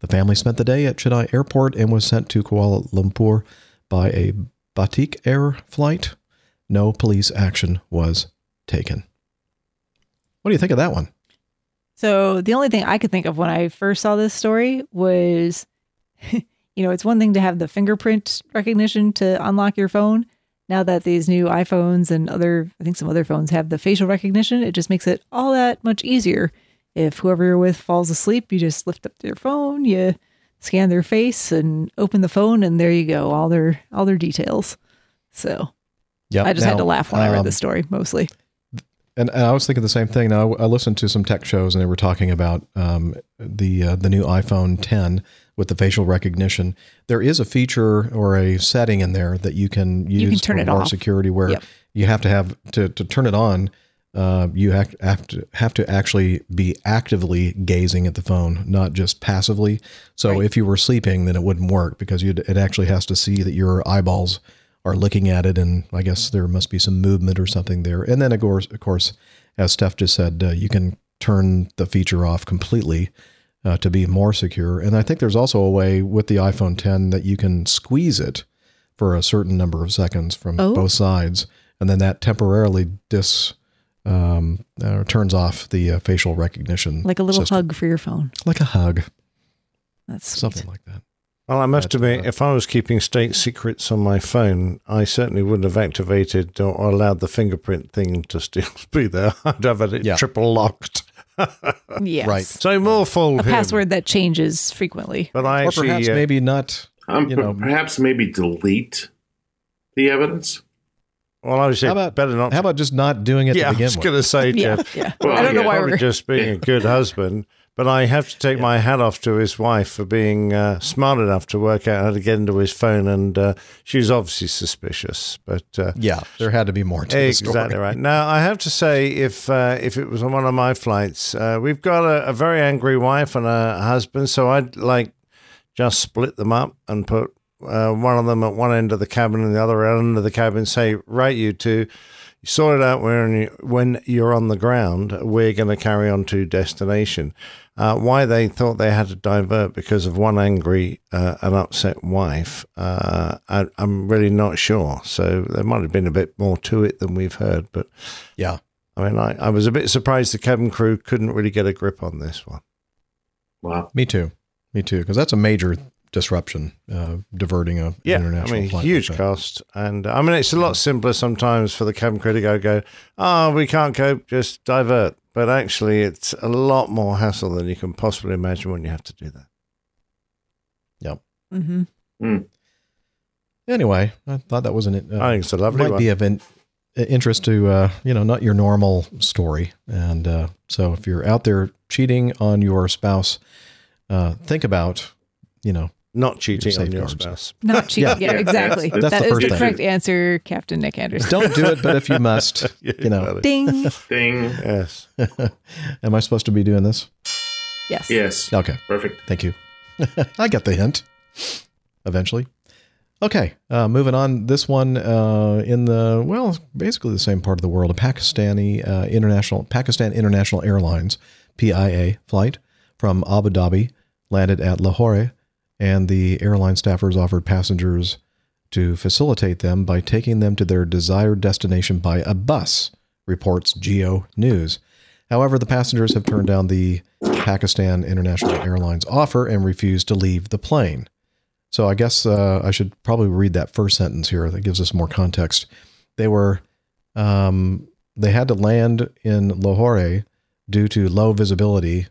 The family spent the day at Chennai Airport and was sent to Kuala Lumpur by a Batik Air flight. No police action was taken. What do you think of that one? So the only thing I could think of when I first saw this story was, you know, it's one thing to have the fingerprint recognition to unlock your phone. Now that these new iPhones and other, I think some other phones have the facial recognition, it just makes it all that much easier. If whoever you're with falls asleep, you just lift up their phone, you scan their face and open the phone, and there you go, all their all their details. So Yep. I just had to laugh when I read um, the story mostly. And, and I was thinking the same thing. Now I listened to some tech shows, and they were talking about um, the uh, the new iPhone 10 with the facial recognition. There is a feature or a setting in there that you can use You can turn for it more off. security, where Yep. you have to have to to turn it on. Uh, you have, have to have to actually be actively gazing at the phone, not just passively. So Right. if you were sleeping, then it wouldn't work because you'd, it actually has to see that your eyeballs are looking at it, and I guess there must be some movement or something there. And then of course, of course, as Steph just said, uh, you can turn the feature off completely uh, to be more secure. And I think there's also a way with the iPhone 10 that you can squeeze it for a certain number of seconds from Oh. both sides, and then that temporarily dis um, uh, turns off the uh, facial recognition, Like a little system. hug for your phone. like a hug, That's sweet. something like that. Well, I must admit, if I was keeping state secrets on my phone, I certainly wouldn't have activated or, or allowed the fingerprint thing to still be there. I'd have it Yeah. triple locked. Yes. Right. So more fool A him. password that changes frequently. But I or actually, perhaps uh, maybe not. Um, You know- perhaps maybe delete the evidence. well, I was How about better not. How about just not doing it yeah, to I begin was going to say, Jeff, Yeah. Well, I don't know why we're just being a good husband. But I have to take my hat off to his wife for being uh, smart enough to work out how to get into his phone, and uh, she's obviously suspicious. But uh, Yeah, there had to be more to the story. Exactly right. Now, I have to say, if uh, if it was on one of my flights, uh, we've got a, a very angry wife and a husband, so I'd like just split them up and put uh, one of them at one end of the cabin and the other end of the cabin. Say, right, you two, you sort it out when, you, when you're on the ground. We're going to carry on to destination. Uh, why they thought they had to divert because of one angry uh, and upset wife, uh, I, I'm really not sure. So there might have been a bit more to it than we've heard. But Yeah. I mean, I, I was a bit surprised the cabin crew couldn't really get a grip on this one. Wow. Me too. Me too. Because that's a major disruption, uh, diverting a Yeah, international I mean, flight huge like cost, and I mean, it's a lot simpler sometimes for the cabin crew to go, go, oh, we can't cope, just divert. But actually, it's a lot more hassle than you can possibly imagine when you have to do that. Yep. hmm Anyway, I thought that was an. Uh, I think it's a lovely might one. be of in, interest to uh, you know not your normal story, and uh, so if you're out there cheating on your spouse, uh, think about you know Not cheating on your spouse. Not cheating. Yeah. Yeah, Yeah, exactly. that's- that's That the is the first correct answer, Captain Nick Anderson. don't do it, but if you must, you know. Ding. Ding. Yes. Am I supposed to be doing this? Yes. Yes. Okay. Perfect. Thank you. I got the hint eventually. Okay, uh, moving on. This one uh, in the well, basically the same part of the world. A Pakistani uh, international Pakistan International Airlines (PIA) flight from Abu Dhabi landed at Lahore, and the airline staffers offered passengers to facilitate them by taking them to their desired destination by a bus. Reports Geo News. However, the passengers have turned down the Pakistan International Airlines offer and refused to leave the plane. So I guess uh, I should probably read that first sentence here. That gives us more context. They were, um, they had to land in Lahore due to low visibility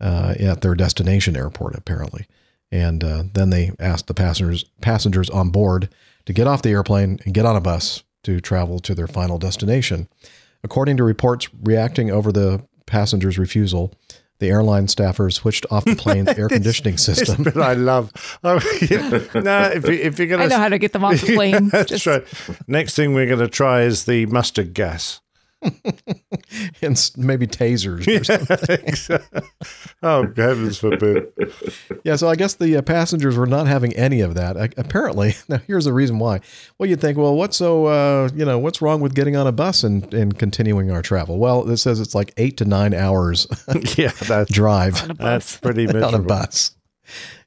uh, at their destination airport, apparently. And uh, then they asked the passengers passengers on board to get off the airplane and get on a bus to travel to their final destination. According to reports reacting over the passengers' refusal, the airline staffers switched off the plane's air conditioning system. But I love. Oh, yeah. no, if, you, if you're going to, I know how to get them off the plane. That's Just- right. Next thing we're going to try is the mustard gas. and maybe tasers. Or something. oh, heavens forbid. Yeah, so I guess the uh, passengers were not having any of that. I, apparently, now here's the reason why. Well, you'd think, well, what's so, uh, you know, what's wrong with getting on a bus and, and continuing our travel? Well, it says it's like eight to nine hours Yeah, that's, drive On a that's bus. pretty on a bus.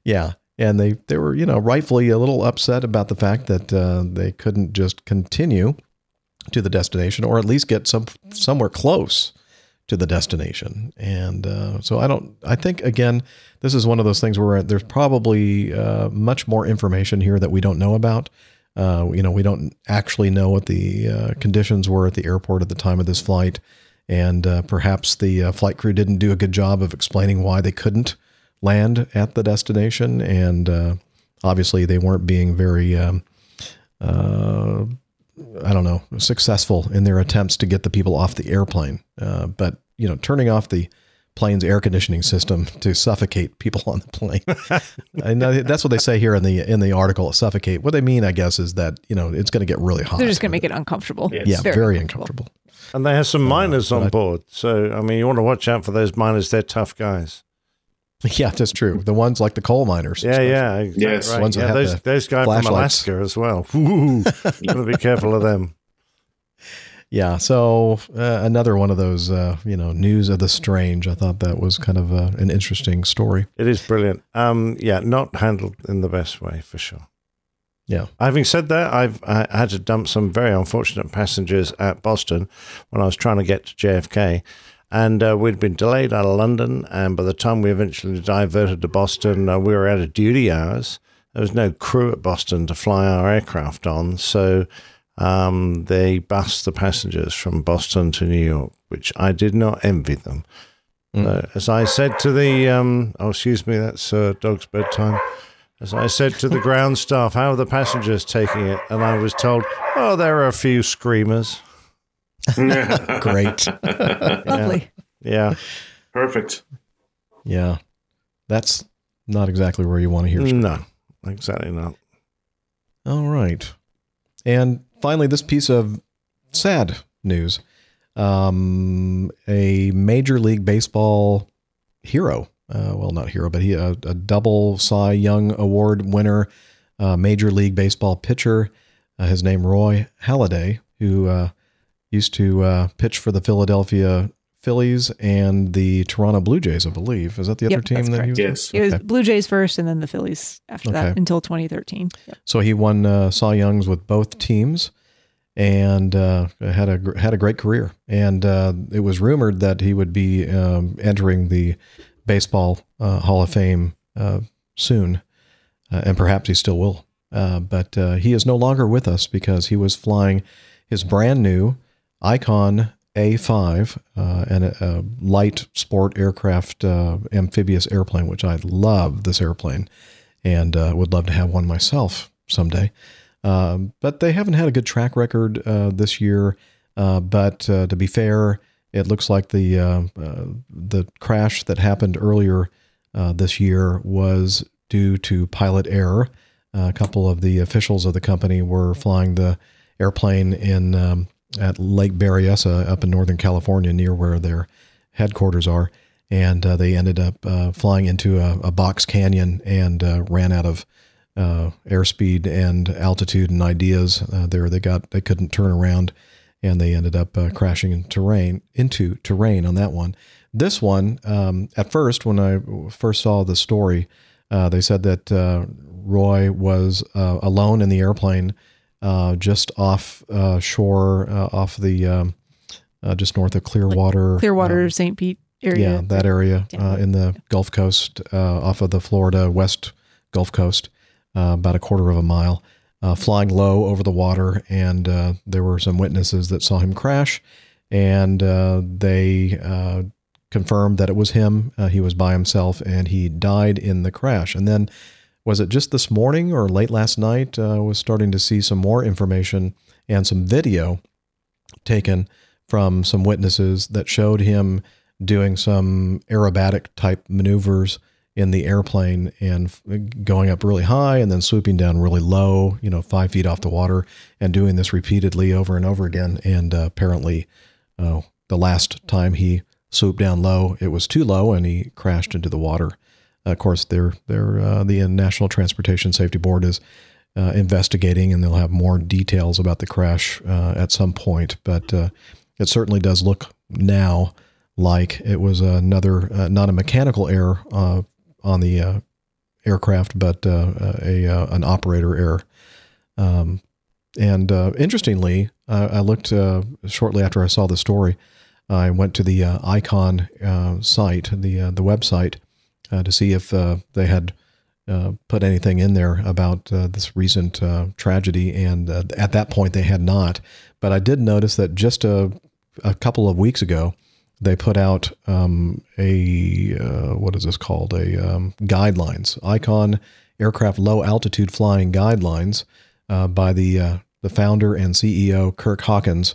Yeah, and they they were you know rightfully a little upset about the fact that uh, they couldn't just continue to the destination or at least get some somewhere close to the destination. And uh, so I don't. I think again, this is one of those things where there's probably uh, much more information here that we don't know about. Uh, you know, we don't actually know what the uh, conditions were at the airport at the time of this flight, and uh, perhaps the uh, flight crew didn't do a good job of explaining why they couldn't land at the destination, and obviously they weren't being very, um, I don't know, successful in their attempts to get the people off the airplane. Uh, but you know, turning off the plane's air conditioning system to suffocate people on the plane. and that's what they say here in the in the article. Suffocate. What they mean, I guess, is that you know it's going to get really hot. They're just going to make it uncomfortable. Yes. yeah, very, uncomfortable. And they have some miners on I- board. So, I mean, you want to watch out for those miners. They're tough guys. Yeah, that's true. The ones like the coal miners. Yeah, yeah. Exactly Yes. Right. Ones yeah, have those, those guys from. Alaska as well. Ooh, got to be careful of them. Yeah. So uh, another one of those, uh, you know, news of the strange. I thought that was kind of uh, an interesting story. It is brilliant. Um, yeah, not handled in the best way for sure. Yeah. Having said that, I've I had to dump some very unfortunate passengers at Boston when I was trying to get to JFK, and uh, we'd been delayed out of London. And by the time we eventually diverted to Boston, uh, we were out of duty hours. There was no crew at Boston to fly our aircraft on, so um, they bussed the passengers from Boston to New York, which I did not envy them. Uh, as I said to the, um, oh, excuse me, that's uh, dog's bedtime. As I said to the ground staff, how are the passengers taking it? And I was told, oh, there are a few screamers. Great. Lovely. Yeah. Perfect. yeah. That's not exactly where you want to hear. No, exactly not. All right. And finally, this piece of sad news. Um, a Major League Baseball hero, uh, well, not hero, but he a, a double Cy Young Award winner, uh, Major League Baseball pitcher. Uh, his name Roy Halladay, who uh, used to uh, pitch for the Philadelphia Phillies and the Toronto Blue Jays, I believe. Is that the other Yep, team that's that he was? correct. Yes. It was Okay. Blue Jays first, and then the Phillies after that until 2013. Yep. So he won uh, Cy Youngs with both teams, and uh, had a had a great career. And uh, it was rumored that he would be um, entering the baseball uh, Hall of Fame uh, soon, uh, and perhaps he still will. Uh, but uh, he is no longer with us because he was flying his brand new Icon A5, uh, and a, a light sport aircraft uh, amphibious airplane, which I love this airplane and uh, would love to have one myself someday. Um, but they haven't had a good track record uh, this year. Uh, but uh, to be fair, it looks like the the crash that happened earlier this year was due to pilot error. A couple of the officials of the company were flying the airplane in um, at Lake Berryessa up in Northern California, near where their headquarters are, and uh, they ended up uh, flying into a, a box canyon and uh, ran out of uh, airspeed and altitude and ideas uh, there. They got they couldn't turn around, and they ended up uh, crashing into terrain into terrain on that one. This one, um, at first, when I first saw the story, they said that Roy was alone in the airplane, uh, just off uh, shore, uh, off the um, uh, just north of Clearwater. Clearwater, um, St. Pete area. yeah, that area Yeah. uh, in the Gulf Coast, uh, off of the Florida West Gulf Coast, uh, about a quarter of a mile, uh, flying low over the water. And uh, there were some witnesses that saw him crash, and uh, they uh, confirmed that it was him. Uh, he was by himself, and he died in the crash. And then, was it just this morning or late last night? Uh, I was starting to see some more information and some video taken from some witnesses that showed him doing some aerobatic type maneuvers in the airplane and going up really high and then swooping down really low, you know, five feet off the water, and doing this repeatedly over and over again. And uh, apparently, uh, the last time he swooped down low, it was too low, and he crashed into the water. Of course, they're, they're, uh, the National Transportation Safety Board is uh, investigating, and they'll have more details about the crash uh, at some point. But uh, it certainly does look now like it was another, uh, not a mechanical error uh, on the uh, aircraft, but uh, a uh, an operator error. Um, and uh, interestingly, uh, I looked uh, shortly after I saw the story. I went to the uh, Icon uh, site, the uh, the website, uh, to see if uh, they had uh, put anything in there about uh, this recent uh, tragedy. And at that point, they had not. But I did notice that just a, a couple of weeks ago, they put out um, a what is this called? A um, guidelines, Icon Aircraft Low Altitude Flying Guidelines, by the the founder and CEO Kirk Hawkins,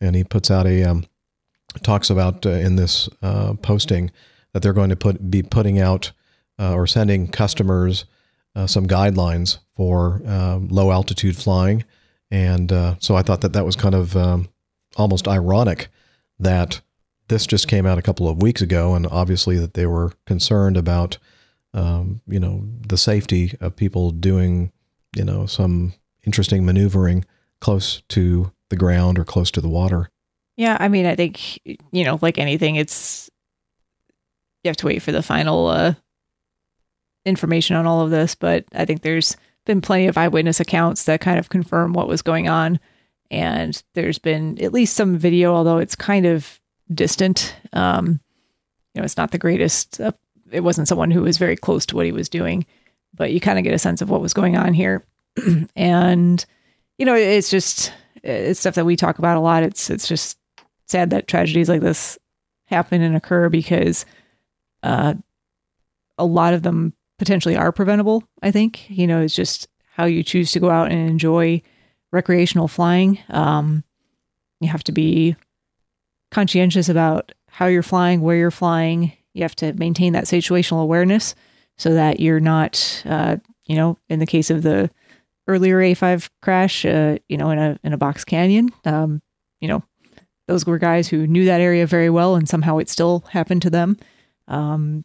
and he puts out a um, talks about uh, in this uh, posting that they're going to put be putting out uh, or sending customers uh, some guidelines for um, low altitude flying, and uh, so I thought that that was kind of um, almost ironic that this just came out a couple of weeks ago, and obviously that they were concerned about, um, you know, the safety of people doing, you know, some interesting maneuvering close to the ground or close to the water. Yeah, I mean, I think you know, like anything, it's you have to wait for the final uh, information on all of this. But I think there's been plenty of eyewitness accounts that kind of confirm what was going on, and there's been at least some video, although it's kind of distant. Um, you know, it's not the greatest. Uh, it wasn't someone who was very close to what he was doing, but you kind of get a sense of what was going on here, and you know, it's just it's stuff that we talk about a lot. It's it's just sad that tragedies like this happen and occur because uh, a lot of them potentially are preventable. I think you know it's just how you choose to go out and enjoy recreational flying. Um, you have to be conscientious about how you're flying, where you're flying. You have to maintain that situational awareness so that you're not, uh, you know, in the case of the earlier A5 crash, uh, you know, in a in a box canyon, um, you know, those were guys who knew that area very well, and somehow it still happened to them. Um,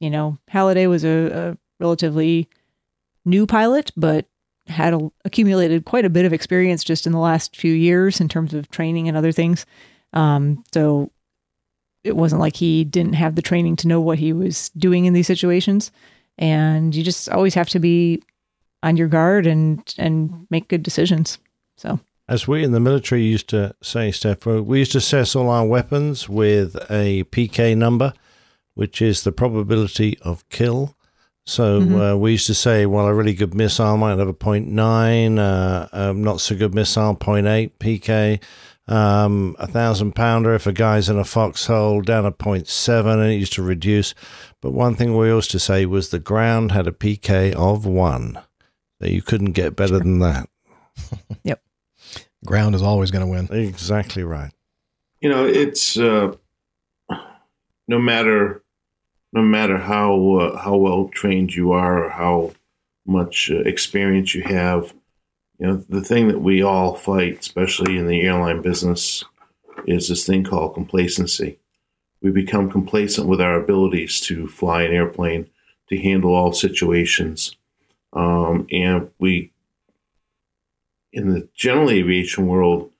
you know, Halladay was a, a relatively new pilot, but had a, accumulated quite a bit of experience just in the last few years in terms of training and other things. Um, so it wasn't like he didn't have the training to know what he was doing in these situations. And you just always have to be on your guard and and make good decisions. So As we in the military used to say, Steph, we used to assess all our weapons with a PK number, which is the probability of kill. So uh, we used to say, well, a really good missile might have a 0.9, uh, a not so good missile, 0.8 PK. Um, a thousand pounder if a guy's in a foxhole down a 0.7 and it used to reduce. But one thing we used to say was the ground had a PK of one. So you couldn't get better than that. Yep. Ground is always going to win. Exactly right. you know it's uh, no matter no matter how uh, how well trained you are or how much uh, experience you have you know the thing that we all fight especially in the airline business is this thing called complacency we become complacent with our abilities to fly an airplane to handle all situations um, and we in the general aviation world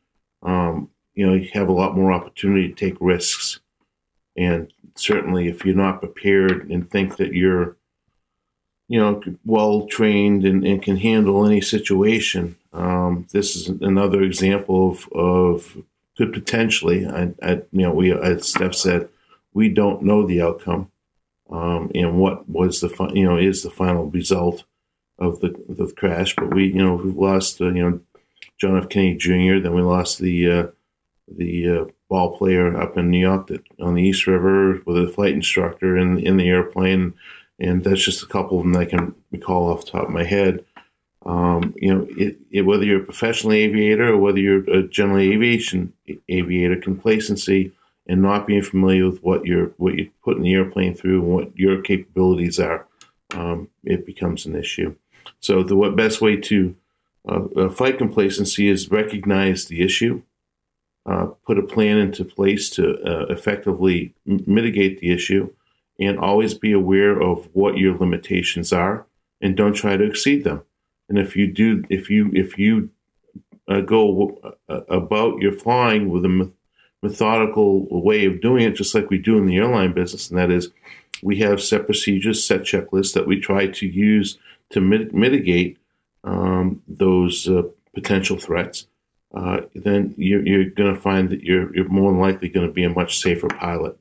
um, you know, you have a lot more opportunity to take risks. And certainly, if you're not prepared and think that you're, you know, well trained and, and can handle any situation, um, this is another example of, of could potentially, I, I, you know, we, as Steph said, we don't know the outcome um, and what was the, fi- you know, is the final result of the, the crash. But we, you know, we lost, uh, you know, John F. Kennedy Jr., then we lost the, uh, the uh, ball player up in New York that on the East River with a flight instructor in in the airplane, and that's just a couple of them that I can recall off the top of my head. Um, you know, it, it, whether you're a professional aviator or whether you're a general aviation aviator, complacency and not being familiar with what you're what you're putting the airplane through and what your capabilities are, um, it becomes an issue. So the what best way to uh, uh, fight complacency is recognize the issue, uh, put a plan into place to uh, effectively m- mitigate the issue, and always be aware of what your limitations are, and don't try to exceed them. And if you do, if you if you uh, go uh, about your flying with a me- methodical way of doing it, just like we do in the airline business, and that is, we have set procedures, set checklists that we try to use to mit- mitigate um, those uh, potential threats uh, then you're, you're going to find that you're, you're more likely going to be a much safer pilot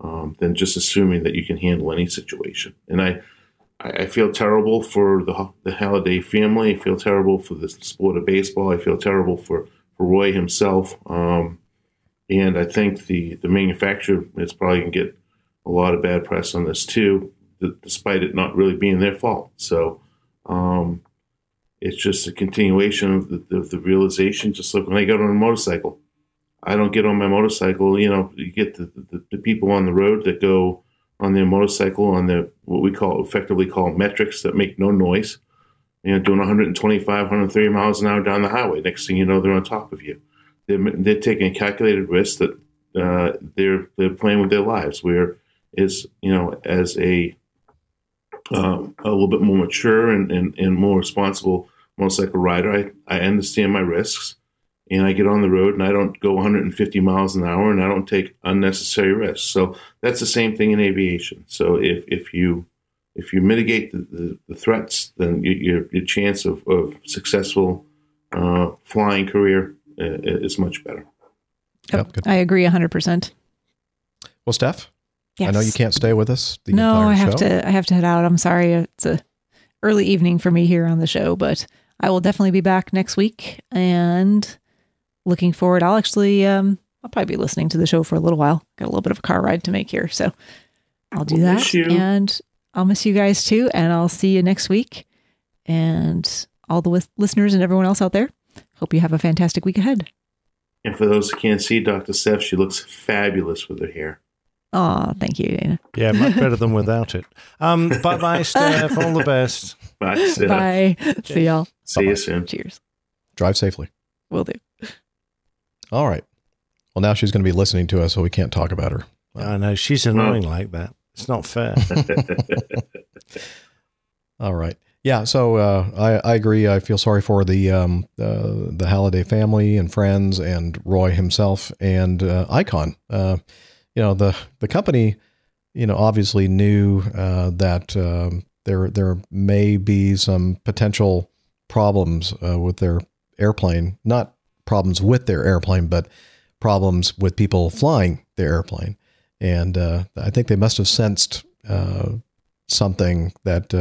um, than just assuming that you can handle any situation. And I, I feel terrible for the the Halladay family. I feel terrible for the sport of baseball. I feel terrible for, for Roy himself. Um, and I think the, the manufacturer is probably going to get a lot of bad press on this too, despite it not really being their fault. So, um, it's just a continuation of the, of the realization. Just like when I get on a motorcycle, I don't get on my motorcycle. You know, you get the, the, the people on the road that go on their motorcycle on their what we call effectively call metrics that make no noise. You know, doing 125, 130 miles an hour down the highway. Next thing you know, they're on top of you. They're, they're taking a calculated risk that uh, they're they're playing with their lives. Where is you know as a um, a little bit more mature and, and, and more responsible motorcycle rider, I, I understand my risks and I get on the road and I don't go 150 miles an hour and I don't take unnecessary risks. So that's the same thing in aviation. So if, if you if you mitigate the, the, the threats, then you, your, your chance of, of successful uh, flying career uh, is much better. Yep, good. I agree 100%. Well, Steph, Yes. I know you can't stay with us. The no, I have show. to. I have to head out. I'm sorry. It's a early evening for me here on the show, but I will definitely be back next week and looking forward. I'll actually, um, I'll probably be listening to the show for a little while. Got a little bit of a car ride to make here, so I'll do We'll that. miss you. And I'll miss you guys too. And I'll see you next week. And all the lis- listeners and everyone else out there, hope you have a fantastic week ahead. And for those who can't see Dr. Steph, she looks fabulous with her hair. Oh, thank you, Dana. Yeah, much better than without it. Um, bye bye, Steph. All the best. Bye. Steph. Bye. See y'all. See you soon. Cheers. Drive safely. Will do. All right. Well, now she's going to be listening to us, so we can't talk about her. I know she's annoying like that. It's not fair. All right. Yeah, so uh, I, I agree. I feel sorry for the um, uh, the Halladay family and friends, and Roy himself, and uh, Icon. Uh, you know, the the company, you know, obviously knew uh, that um, there there may be some potential problems uh, with their airplane. Not problems with their airplane, but problems with people flying their airplane. And I think they must have sensed something that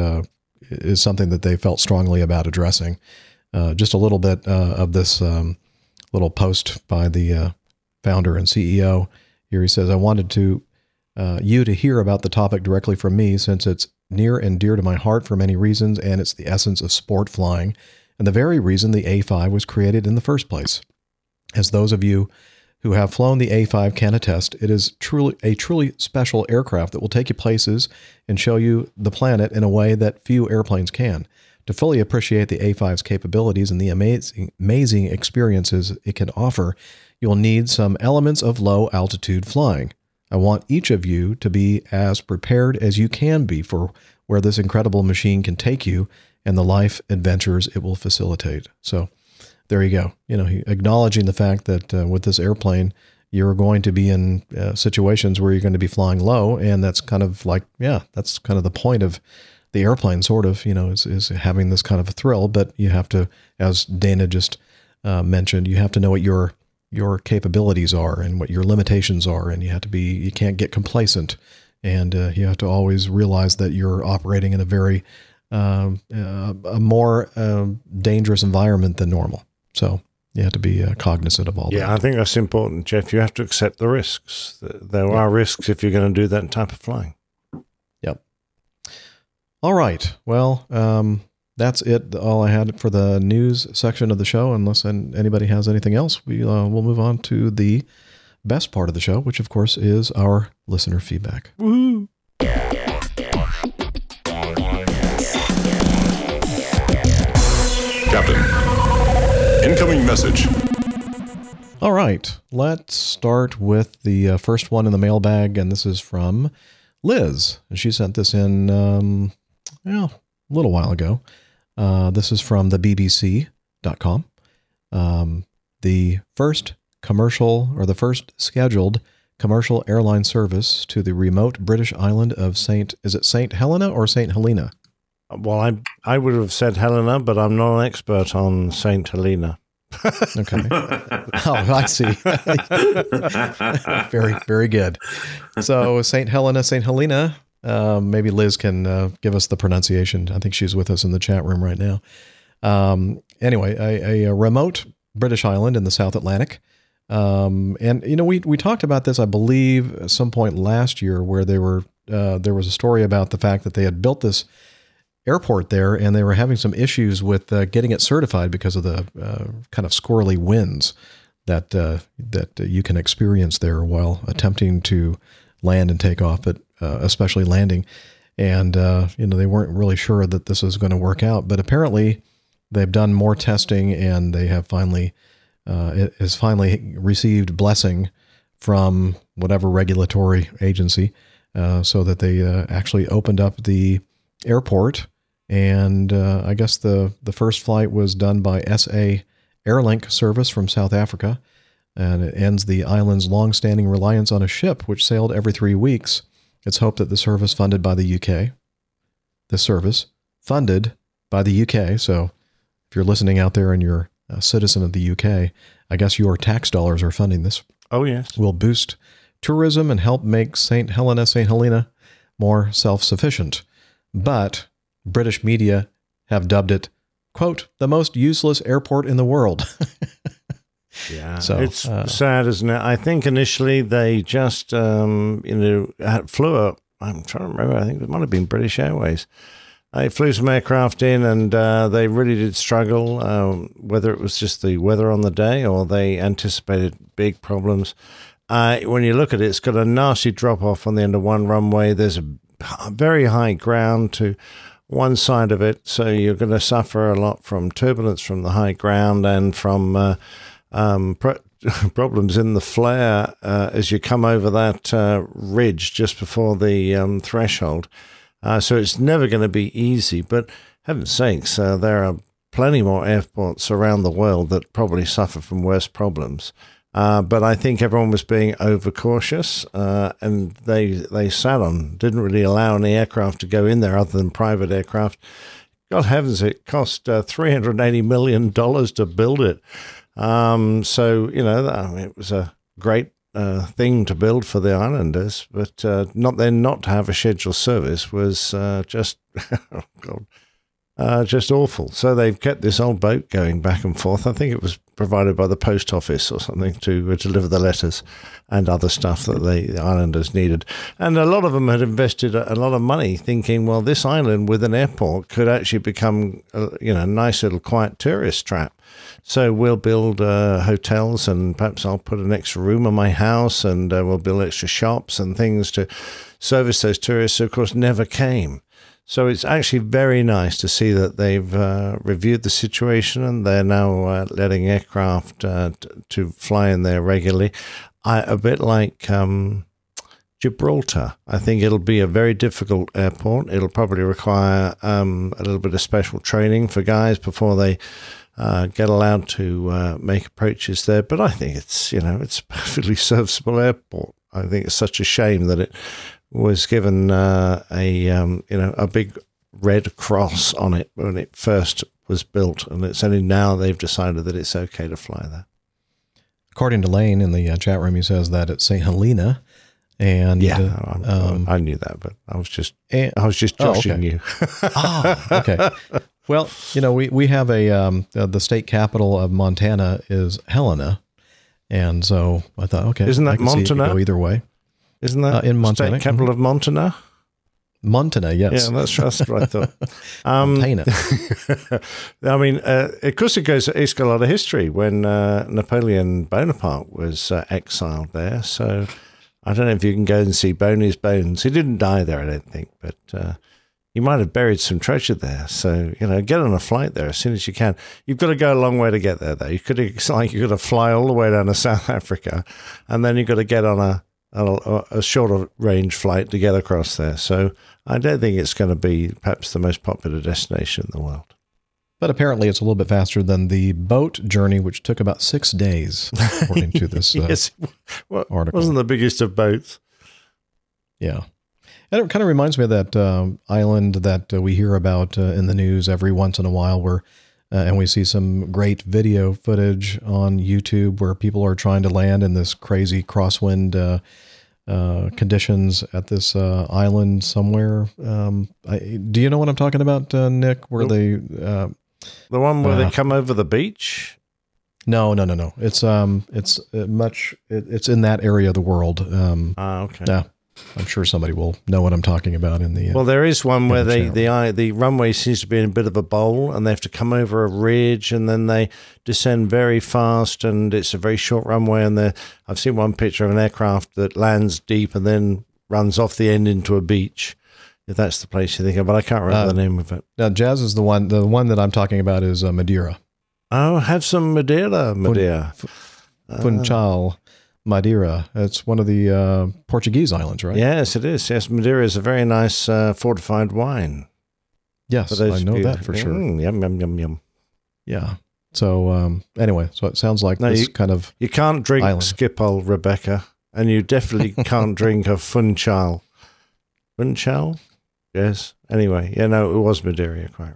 is something that they felt strongly about addressing. Uh, just a little bit uh, of this um, little post by the uh, founder and CEO here. He says, "I wanted to uh, you to hear about the topic directly from me, since it's near and dear to my heart for many reasons, and it's the essence of sport flying, and the very reason the A5 was created in the first place. As those of you who have flown the A5 can attest, it is truly a truly special aircraft that will take you places and show you the planet in a way that few airplanes can. To fully appreciate the A5's capabilities and the amazing, amazing experiences it can offer, you'll need some elements of low altitude flying. I want each of you to be as prepared as you can be for where this incredible machine can take you and the life adventures it will facilitate. So, there you go. You know, acknowledging the fact that uh, with this airplane, you're going to be in uh, situations where you're going to be flying low, and that's kind of like, yeah, that's kind of the point of the airplane, sort of. You know, is is having this kind of a thrill, but you have to, as Dana just uh, mentioned, you have to know what your your capabilities are and what your limitations are, and you have to be, you can't get complacent, and uh, you have to always realize that you're operating in a very um, uh, a more uh, dangerous environment than normal. So you have to be uh, cognizant of all yeah, that. Yeah, I think that's important, Jeff. You have to accept the risks. There are risks if you're going to do that type of flying. Yep. All right. Well, um, that's it. All I had for the news section of the show. Unless anybody has anything else, we uh, will move on to the best part of the show, which of course is our listener feedback. Woohoo! Captain. Incoming message. All right, let's start with the uh, first one in the mailbag, and this is from Liz. And she sent this in, um, well, a little while ago. Uh, this is from the BBC.com. Um, the first commercial, or the first scheduled commercial airline service to the remote British island of Saint, is it Saint Helena or Saint Helena? Well, I I would have said Helena, but I'm not an expert on Saint Helena. okay. oh, I see. very, very good. So, Saint Helena, Saint Helena. Um, maybe Liz can uh, give us the pronunciation. I think she's with us in the chat room right now. Um, anyway, a, a, remote British island in the South Atlantic. Um, and you know, we we talked about this, I believe, at some point last year, where they were uh, there was a story about the fact that they had built this airport there, and they were having some issues with uh, getting it certified because of the uh, kind of squirrely winds that uh, that you can experience there while attempting to land and take off, but uh, especially landing. And uh, you know they weren't really sure that this was going to work out, but apparently they've done more testing, and they have finally uh, it has finally received blessing from whatever regulatory agency, so that they actually opened up the airport and uh, I guess the the first flight was done by SA Airlink service from South Africa, and it ends the island's long-standing reliance on a ship which sailed every three weeks. It's hoped that the service funded by the UK, the service funded by the UK. So, if you're listening out there and you're a citizen of the UK, I guess your tax dollars are funding this. Oh yes, will boost tourism and help make St. Helena, St. Helena more self-sufficient. But British media have dubbed it, quote, the most useless airport in the world. yeah. So it's uh, sad, isn't it? I think initially they just, um, you know, flew up. I'm trying to remember. I think it might have been British Airways. They flew some aircraft in and uh, they really did struggle, um, whether it was just the weather on the day or they anticipated big problems. Uh, when you look at it, it's got a nasty drop off on the end of one runway. There's a very high ground to one side of it, so you're going to suffer a lot from turbulence from the high ground and from uh, um, pro- problems in the flare uh, as you come over that uh, ridge just before the um, threshold. Uh, so it's never going to be easy. But heaven's sakes, uh, there are plenty more airports around the world that probably suffer from worse problems. Uh, but I think everyone was being overcautious, uh, and they they sat on, didn't really allow any aircraft to go in there other than private aircraft. God heavens, it cost three hundred eighty million dollars to build it. Um, so you know, I mean, it was a great uh, thing to build for the islanders, but uh, not then not to have a scheduled service was uh, just oh God, uh, just awful. So they've kept this old boat going back and forth. I think it was provided by the post office or something to uh, deliver the letters and other stuff that they, the islanders needed. And a lot of them had invested a, a lot of money, thinking, well, this island with an airport could actually become, a, you know, a nice little quiet tourist trap. So we'll build uh, hotels, and perhaps I'll put an extra room in my house, and uh, we'll build extra shops and things to service those tourists. Who, of course, never came. So it's actually very nice to see that they've uh, reviewed the situation and they're now uh, letting aircraft uh, t- to fly in there regularly. I, a bit like um, Gibraltar. I think it'll be a very difficult airport. It'll probably require um, a little bit of special training for guys before they uh, get allowed to uh, make approaches there. But I think it's you know it's a perfectly serviceable airport. I think it's such a shame that it was given uh, a um, you know a big red cross on it when it first was built, and it's only now they've decided that it's okay to fly there. According to Lane in the uh, chat room, he says that it's St. Helena, and Yeah, uh, um, I knew that, but I was just and- I was just Oh, okay. you. ah, okay. Well, you know, we we have a um, uh, the state capital of Montana is Helena, and so I thought, okay, Isn't that I can see it could Montana? go either way. Isn't that Uh, in Montana, state capital of Montana? Montana, yes, Yeah, that's, that's right. I thought. Um, Montana. I mean, uh, of course, it goes. It's got a lot of history. When uh, Napoleon Bonaparte was uh, exiled there, so I don't know if you can go and see Boney's bones. He didn't die there, I don't think, but uh, he might have buried some treasure there. So you know, get on a flight there as soon as you can. You've got to go a long way to get there, though. You could it's like you've got to fly all the way down to South Africa, and then you've got to get on a a, a shorter range flight to get across there. So I don't think it's going to be perhaps the most popular destination in the world. But apparently, it's a little bit faster than the boat journey, which took about six days, according to this uh, yes, well, article. wasn't the biggest of boats. Yeah. And it kind of reminds me of that um, island that uh, we hear about uh, in the news every once in a while, where, uh, and we see some great video footage on YouTube where people are trying to land in this crazy crosswind uh, uh, conditions at this uh, island somewhere. Um, I, do you know what I'm talking about, uh, Nick? Where they, uh, The one where they come over the beach. no, no, no, no. It's um, it's much. It, it's in that area of the world. Um, Ah, okay. yeah, I'm sure somebody will know what I'm talking about in the. Uh, Well, there is one where the they the the runway seems to be in a bit of a bowl, and they have to come over a ridge, and then they descend very fast, and it's a very short runway. And I've seen one picture of an aircraft that lands deep and then runs off the end into a beach. If that's the place you're thinking, of, but I can't remember Uh, the name of it. Now, Jazz is the one. The one that I'm talking about is uh, Madeira, Oh, have some Madeira, Madeira. Funchal, Madeira. It's one of the uh, Portuguese islands, right? Yes, it is. Yes, Madeira is a very nice uh, fortified wine. Yes, I know that for sure. Mm, yum yum yum yum. Yeah. So um, anyway, so it sounds like No, this you- kind of You can't drink Island. Schiphol, Rebecca, and you definitely can't drink a Funchal. Funchal? Yes. Anyway, yeah, no, it was Madeira, quite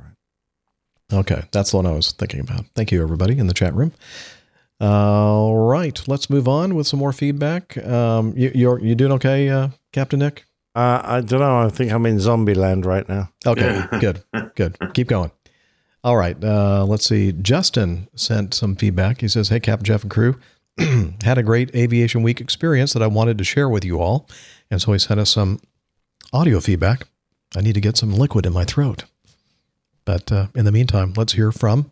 right. okay. That's the one I was thinking about. Thank you, everybody in the chat room. All right, let's move on with some more feedback. Um, you, you're you doing okay, uh, Captain Nick? Uh, I don't know. I think I'm in zombie land right now. Okay, good, good. Keep going. All right, uh, let's see. Justin sent some feedback. He says, "Hey, Captain Jeff and crew, had a great aviation week experience that I wanted to share with you all, and so he sent us some audio feedback. I need to get some liquid in my throat, but uh, in the meantime, let's hear from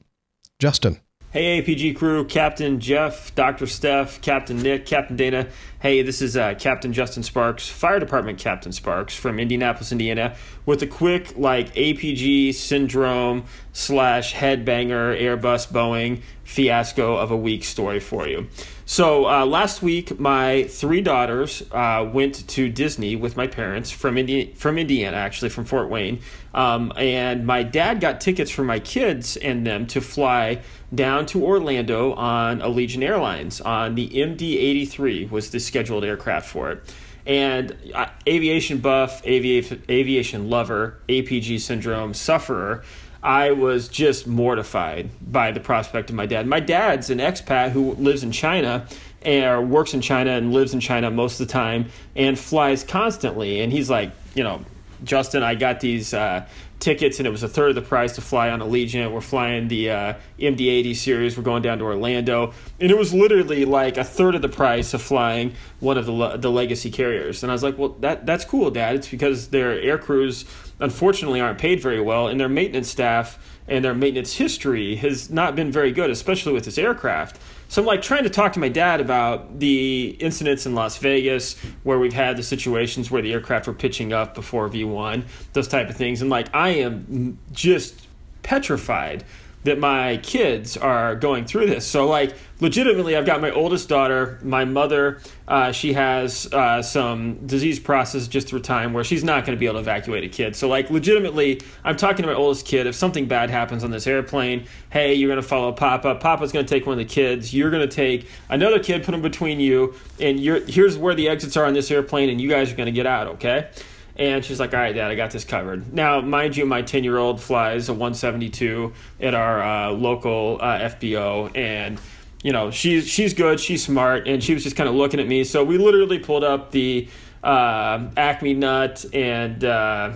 Justin." Hey, APG crew, Captain Jeff, Dr. Steph, Captain Nick, Captain Dana. Hey, this is uh, Captain Justin Sparks, Fire Department Captain Sparks from Indianapolis, Indiana, with a quick, like, APG syndrome slash headbanger Airbus Boeing fiasco of a week story for you. So uh, last week, my three daughters uh, went to Disney with my parents from Indi- from Indiana, actually from Fort Wayne, um, and my dad got tickets for my kids and them to fly down to Orlando on Allegiant Airlines on the MD-83 was the scheduled aircraft for it. And uh, aviation buff, aviation aviation lover, APG syndrome sufferer. I was just mortified by the prospect of my dad. My dad's an expat who lives in China and works in China and lives in China most of the time and flies constantly. And he's like, you know, Justin, I got these uh, tickets and it was a third of the price to fly on Allegiant. We're flying the uh, MD-80 series. We're going down to Orlando, and it was literally like a third of the price of flying one of the the legacy carriers. And I was like, well, that that's cool, Dad. It's because their air crews unfortunately aren't paid very well, and their maintenance staff and their maintenance history has not been very good, especially with this aircraft. So I'm like trying to talk to my dad about the incidents in Las Vegas where we've had the situations where the aircraft were pitching up before V1, those type of things. And like I am just petrified that my kids are going through this. So, like, legitimately, I've got my oldest daughter, my mother, uh, she has uh, some disease process just through time where she's not going to be able to evacuate a kid. So, like, legitimately, I'm talking to my oldest kid. If something bad happens on this airplane, hey, you're going to follow Papa. Papa's going to take one of the kids. You're going to take another kid, put them between you, and you're, here's where the exits are on this airplane, and you guys are going to get out, okay? And she's like, all right, dad, I got this covered. Now, mind you, my 10 year old flies a 172 at our uh, local uh, FBO. And, you know, she's, she's good, she's smart, and she was just kind of looking at me. So we literally pulled up the uh, Acme nut and uh,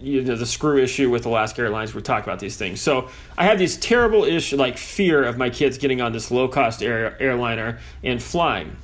you know, the screw issue with Alaska Airlines. We talk about these things. So I have these terrible issue, like fear of my kids getting on this low cost air, airliner and flying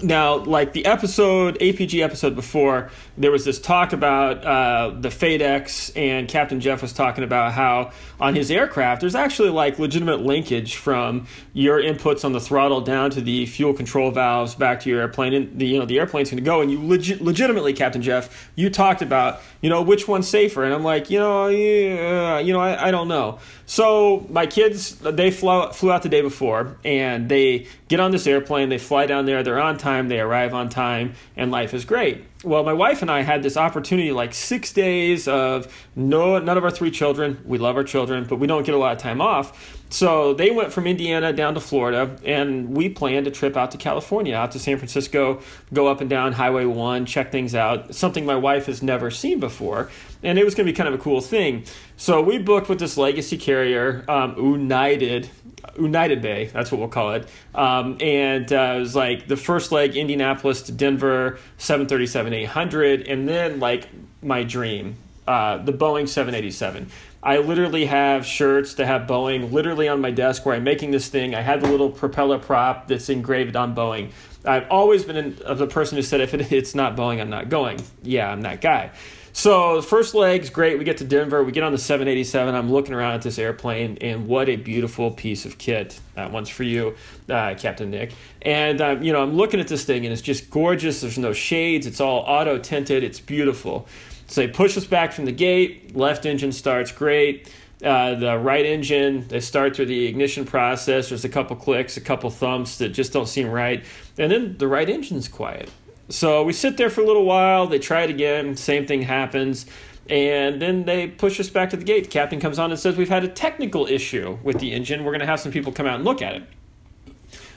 now like the episode apg episode before there was this talk about uh, the FADECs and captain jeff was talking about how on his aircraft there's actually like legitimate linkage from your inputs on the throttle down to the fuel control valves back to your airplane. And the you know the airplane's going to go and you legi- legitimately captain jeff you talked about you know which one's safer. And i'm like you know yeah, you know I, I don't know. So my kids they flew, flew out the day before and they get on this airplane they fly down there they're on time they arrive on time and life is great well my wife and i had this opportunity like six days of no none of our three children. We love our children but we don't get a lot of time off. So they went from indiana down to florida and we planned a trip out to california out to san francisco go up and down highway 1 check things out something my wife has never seen before and it was going to be kind of a cool thing so we booked with this legacy carrier um, united United Bay, that's what we'll call it. Um, and uh, it was like the first leg, Indianapolis to Denver, 737 800, and then like my dream, uh, the Boeing 787. I literally have shirts that have Boeing literally on my desk where I'm making this thing. I had the little propeller prop that's engraved on Boeing. I've always been in, the person who said if it, it's not Boeing, I'm not going. Yeah, I'm that guy. So the first leg's great. We get to Denver. We get on the 787. I'm looking around at this airplane, and what a beautiful piece of kit. That one's for you, uh, Captain Nick. And um, you know, I'm looking at this thing, and it's just gorgeous. There's no shades. It's all auto tinted. It's beautiful. So they push us back from the gate. Left engine starts great. Uh, the right engine, they start through the ignition process. There's a couple clicks, a couple thumps that just don't seem right. And then the right engine's quiet. So we sit there for a little while. They try it again. Same thing happens. And then they push us back to the gate. The captain comes on and says, We've had a technical issue with the engine. We're going to have some people come out and look at it.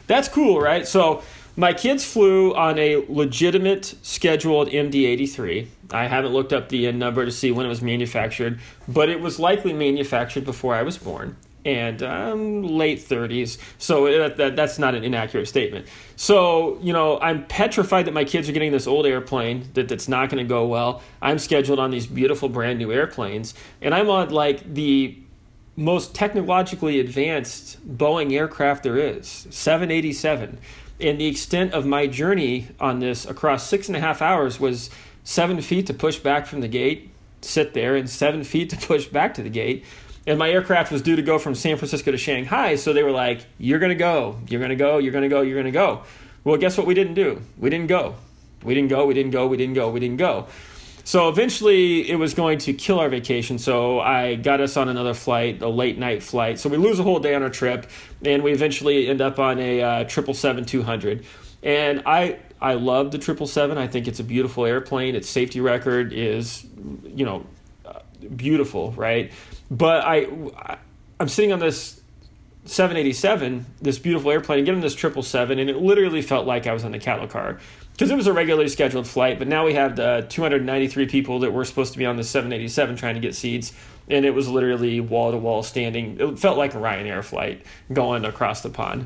That's cool, right? So my kids flew on a legitimate scheduled MD 83. I haven't looked up the number to see when it was manufactured, but it was likely manufactured before I was born and um, late 30s. So that, that, that's not an inaccurate statement. So, you know, I'm petrified that my kids are getting this old airplane that, that's not going to go well. I'm scheduled on these beautiful brand new airplanes, and I'm on like the most technologically advanced Boeing aircraft there is 787. And the extent of my journey on this across six and a half hours was seven feet to push back from the gate, sit there, and seven feet to push back to the gate and my aircraft was due to go from San Francisco to Shanghai. So they were like, "You're gonna go, you're gonna go, you're gonna go, you're gonna go." Well, guess what? We didn't do. We didn't go. We didn't go. We didn't go. We didn't go. We didn't go. So eventually, it was going to kill our vacation. So I got us on another flight, a late night flight. So we lose a whole day on our trip, and we eventually end up on a triple seven two hundred. And I I love the triple seven. I think it's a beautiful airplane. Its safety record is, you know, uh, beautiful, right? But I, I'm sitting on this 787, this beautiful airplane, and getting this 777, and it literally felt like I was on the cattle car because it was a regularly scheduled flight. But now we have the 293 people that were supposed to be on the 787 trying to get seats, and it was literally wall to wall standing. It felt like a Ryanair flight going across the pond.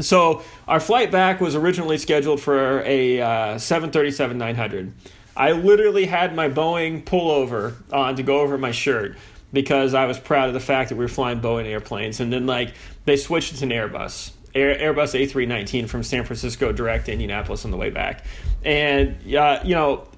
So our flight back was originally scheduled for a uh, 737 900. I literally had my Boeing pullover on to go over my shirt because I was proud of the fact that we were flying Boeing airplanes. And then like they switched it to an Airbus, Air, Airbus A319 from San Francisco direct to Indianapolis on the way back. And uh, you know,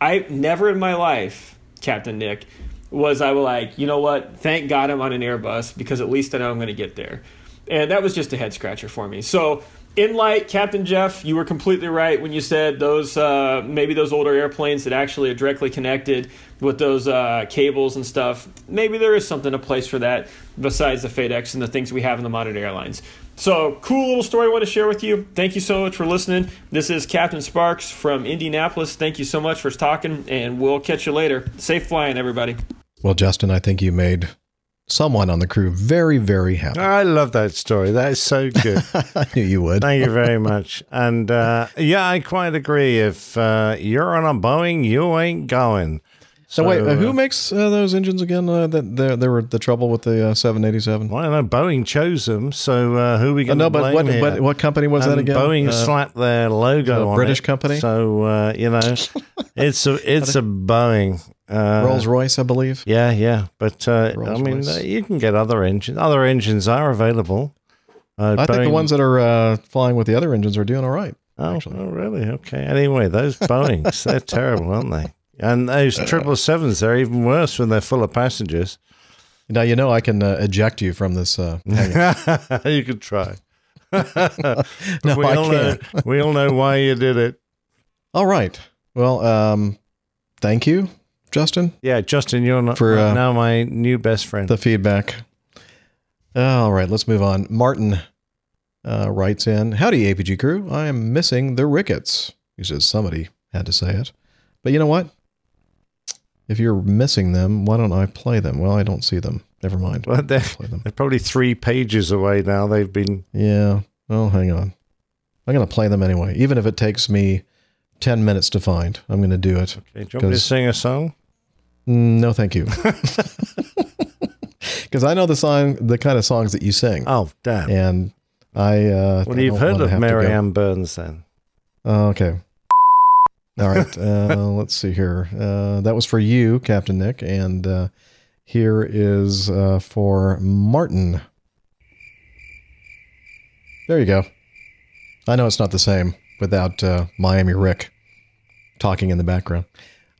I never in my life, Captain Nick, was I like, you know what? Thank God I'm on an Airbus because at least I know I'm going to get there. And that was just a head scratcher for me. So in light, Captain Jeff, you were completely right when you said those uh, maybe those older airplanes that actually are directly connected with those uh, cables and stuff. Maybe there is something a place for that besides the FedEx and the things we have in the modern airlines. So cool little story I want to share with you. Thank you so much for listening. This is Captain Sparks from Indianapolis. Thank you so much for talking, and we'll catch you later. Safe flying, everybody. Well, Justin, I think you made someone on the crew very, very happy. I love that story. That is so good. I knew you would. Thank you very much. And uh, yeah, I quite agree. If uh, you're on a Boeing, you ain't going. So, wait, uh, who makes uh, those engines again? Uh, that there, there were the trouble with the uh, 787. Well, I know Boeing chose them. So uh, who are we going to no, but what, here? what what company was that again? Boeing Uh, slapped their logo a on British it. company? So uh, you know, it's a it's a Boeing. Uh, Rolls Royce, I believe. Yeah, yeah, but uh, I mean, uh, you can get other engines. Other engines are available. Uh, I think the ones that are uh, flying with the other engines are doing all right. Oh, oh, really? Okay. Anyway, those Boeings, they're terrible, aren't they? And those triple sevens, they're even worse when they're full of passengers. Now you know I can uh, eject you from this. Uh, you could try. No, we I all know, can't. we all know why you did it. all right. Well, um, thank you, Justin, Yeah, Justin, you're not For, uh, now my new best friend. the feedback. All right, let's move on. Martin uh, writes in, "Howdy, APG crew. I am missing the Rickets. He says somebody had to say it, but you know what? If you're missing them, why don't I play them? Well, I don't see them. Never mind. Well, they're, Play them. they're probably three pages away now. They've been. Yeah. Well, hang on. I'm going to play them anyway, even if it takes me 10 minutes to find. I'm going to do it. Do you want me to sing a song? Mm, No, thank you. Because I know the song, the kind of songs that you sing, Oh, damn. and I. Uh, well, you've heard of go- Marianne Burns then. Oh, okay. All right. Uh, let's see here. Uh, that was for you, Captain Nick, and uh, here is uh, for Martin. There you go. I know it's not the same without uh, Miami Rick talking in the background.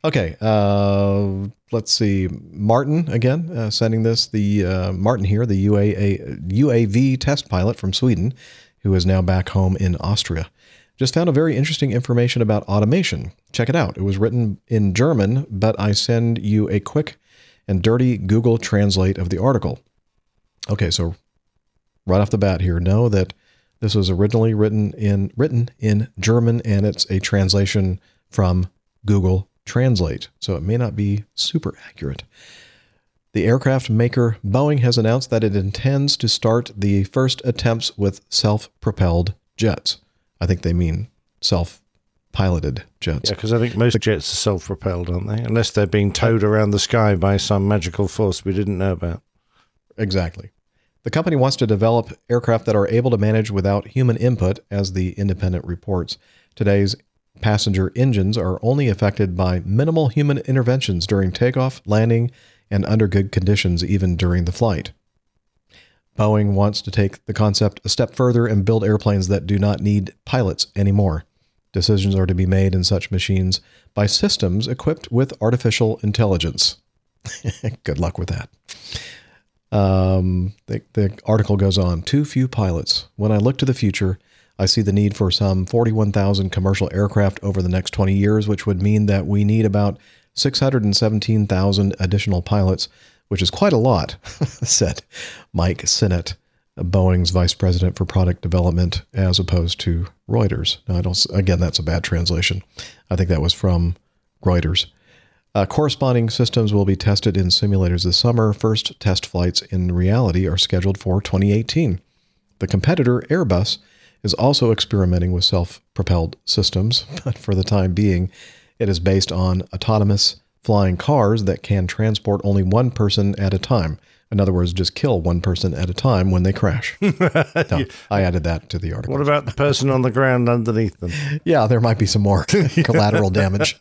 Okay. Uh, let's see. Martin again uh, sending this. The uh, Martin here, the UAA, UAV test pilot from Sweden, who is now back home in Austria. Just found a very interesting information about automation. Check it out. It was written in German, but I send you a quick and dirty Google Translate of the article. Okay, so right off the bat here, know that this was originally written in written in German and it's a translation from Google Translate. So it may not be super accurate. The aircraft maker Boeing has announced that it intends to start the first attempts with self-propelled jets. I think they mean self-piloted jets. Yeah, because I think most jets are self-propelled, aren't they? Unless they're being towed around the sky by some magical force we didn't know about. Exactly. The company wants to develop aircraft that are able to manage without human input, as the Independent reports. Today's passenger engines are only affected by minimal human interventions during takeoff, landing, and under good conditions, even during the flight. Boeing wants to take the concept a step further and build airplanes that do not need pilots anymore. Decisions are to be made in such machines by systems equipped with artificial intelligence. good luck with that. Um, the, the article goes on. Too few pilots. When I look to the future, I see the need for some 41,000 commercial aircraft over the next 20 years, which would mean that we need about 617,000 additional pilots, which is quite a lot, said Mike Sinnett, Boeing's vice president for product development, as opposed to Reuters. Now, I don't. Again, that's a bad translation. I think that was from Reuters. Uh, corresponding systems will be tested in simulators this summer. First test flights in reality are scheduled for 2018. The competitor Airbus is also experimenting with self propelled systems, but for the time being, it is based on autonomous flying cars that can transport only one person at a time. In other words, just kill one person at a time when they crash. No, I added that to the article. What about the person on the ground underneath them? Yeah, there might be some more collateral damage.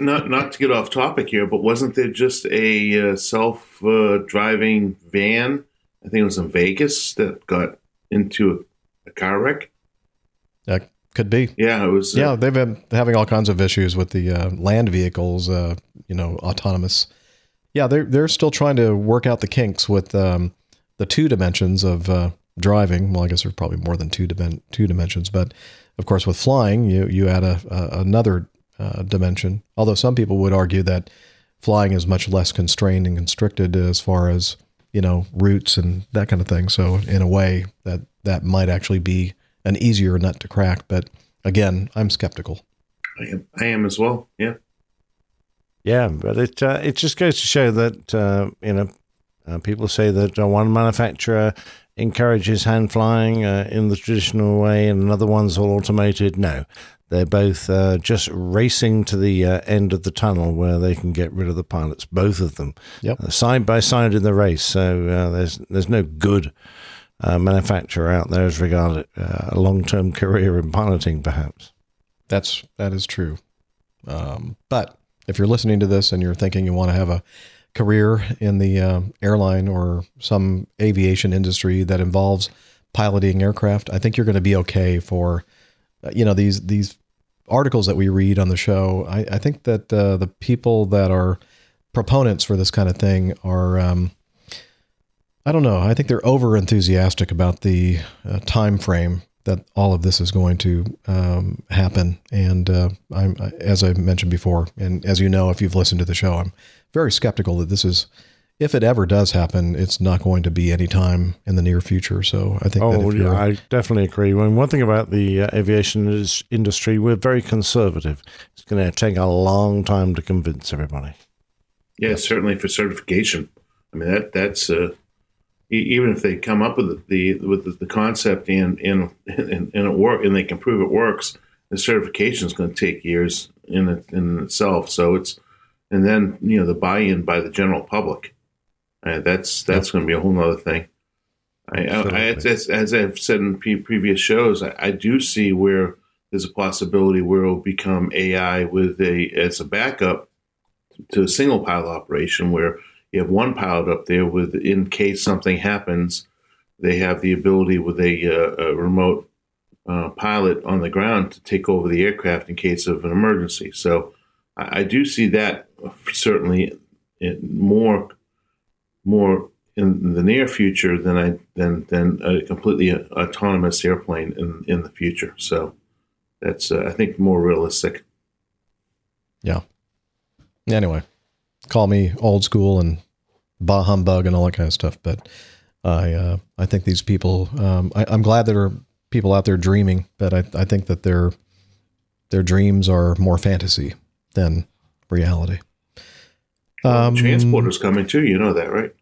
not not to get off topic here, but wasn't there just a uh, self uh, driving van? I think it was in Vegas that got into a, a car wreck. That could be. Yeah, it was. uh, Yeah, they've been having all kinds of issues with the uh, land vehicles, uh, you know, autonomous. Yeah, they're they're still trying to work out the kinks with um, the two dimensions of uh, driving. Well, I guess there's probably more than two dimen- two dimensions, but of course, with flying, you you add a, a another uh, dimension. Although some people would argue that flying is much less constrained and constricted as far as you know routes and that kind of thing. So in a way, that that might actually be an easier nut to crack. But again, I'm skeptical. I am, I am as well. Yeah. Yeah, but it uh, it just goes to show that uh, you know uh, people say that uh, one manufacturer encourages hand flying uh, in the traditional way, and another one's all automated. No, they're both uh, just racing to the uh, end of the tunnel where they can get rid of the pilots. Both of them, Yep. uh, side by side in the race. So uh, there's there's no good uh, manufacturer out there as regard uh, a long term career in piloting, perhaps. That's that is true. Um, but if you're listening to this and you're thinking you want to have a career in the uh, airline or some aviation industry that involves piloting aircraft, I think you're going to be okay for, uh, you know, these these articles that we read on the show. I, I think that uh, the people that are proponents for this kind of thing are. Um, I don't know. I think they're over enthusiastic about the uh, time frame that all of this is going to um, happen. And uh, I'm, as I mentioned before, and as you know, if you've listened to the show, I'm very skeptical that this is, if it ever does happen, it's not going to be any time in the near future. So I think. that Oh, if you're, yeah, I definitely agree. I mean, one thing about the uh, aviation is- industry, we're very conservative. It's going to take a long time to convince everybody. Yeah, certainly for certification. I mean that that's uh, e- even if they come up with the, the with the, the concept and and and, and it work and they can prove it works, the certification is going to take years in it, in itself. So it's and then you know the buy-in by the general public. Uh, that's that's going to be a whole other thing. I, I, I as, as I've said in pre- previous shows, I, I do see where there's a possibility where it'll become AI with a as a backup to a single pilot operation where you have one pilot up there with in case something happens they have the ability with a, uh, a remote uh, pilot on the ground to take over the aircraft in case of an emergency. So i, I do see that certainly in more more in the near future than i than than a completely autonomous airplane in in the future. So that's uh, i think more realistic. Yeah. Anyway, call me old school and bah humbug and all that kind of stuff, but I uh, I think these people. Um, I, I'm glad there are people out there dreaming, but I, I think that their their dreams are more fantasy than reality. Um, transporters coming too you know that right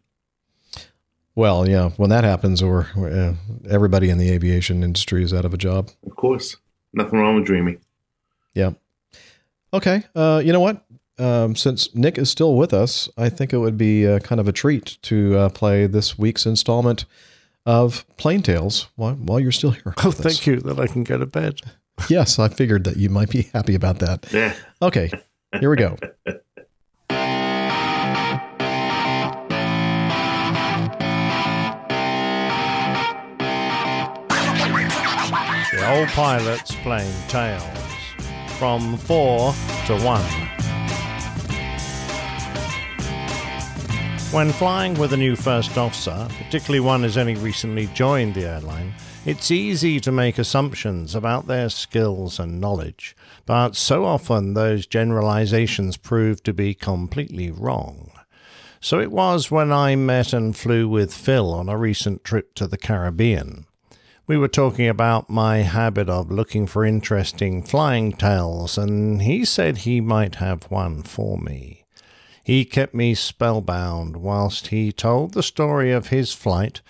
Well, yeah, when that happens, or uh, everybody in the aviation industry is out of a job. of course nothing wrong with dreaming Yeah. Okay. Uh, you know what? Um, since Nick is still with us, I think it would be uh, kind of a treat to uh, play this week's installment of Plane Tales while, while you're still here. Oh, thank you that I can go to bed. Yes, I figured that you might be happy about that. Yeah. Okay, here we go. The old pilots playing tales from four to one. When flying with a new first officer, particularly one who's only recently joined the airline, It's easy to make assumptions about their skills and knowledge, but so often those generalizations prove to be completely wrong. So it was when I met and flew with Phil on a recent trip to the Caribbean. We were talking about my habit of looking for interesting flying tales, and he said he might have one for me. He kept me spellbound whilst he told the story of his flight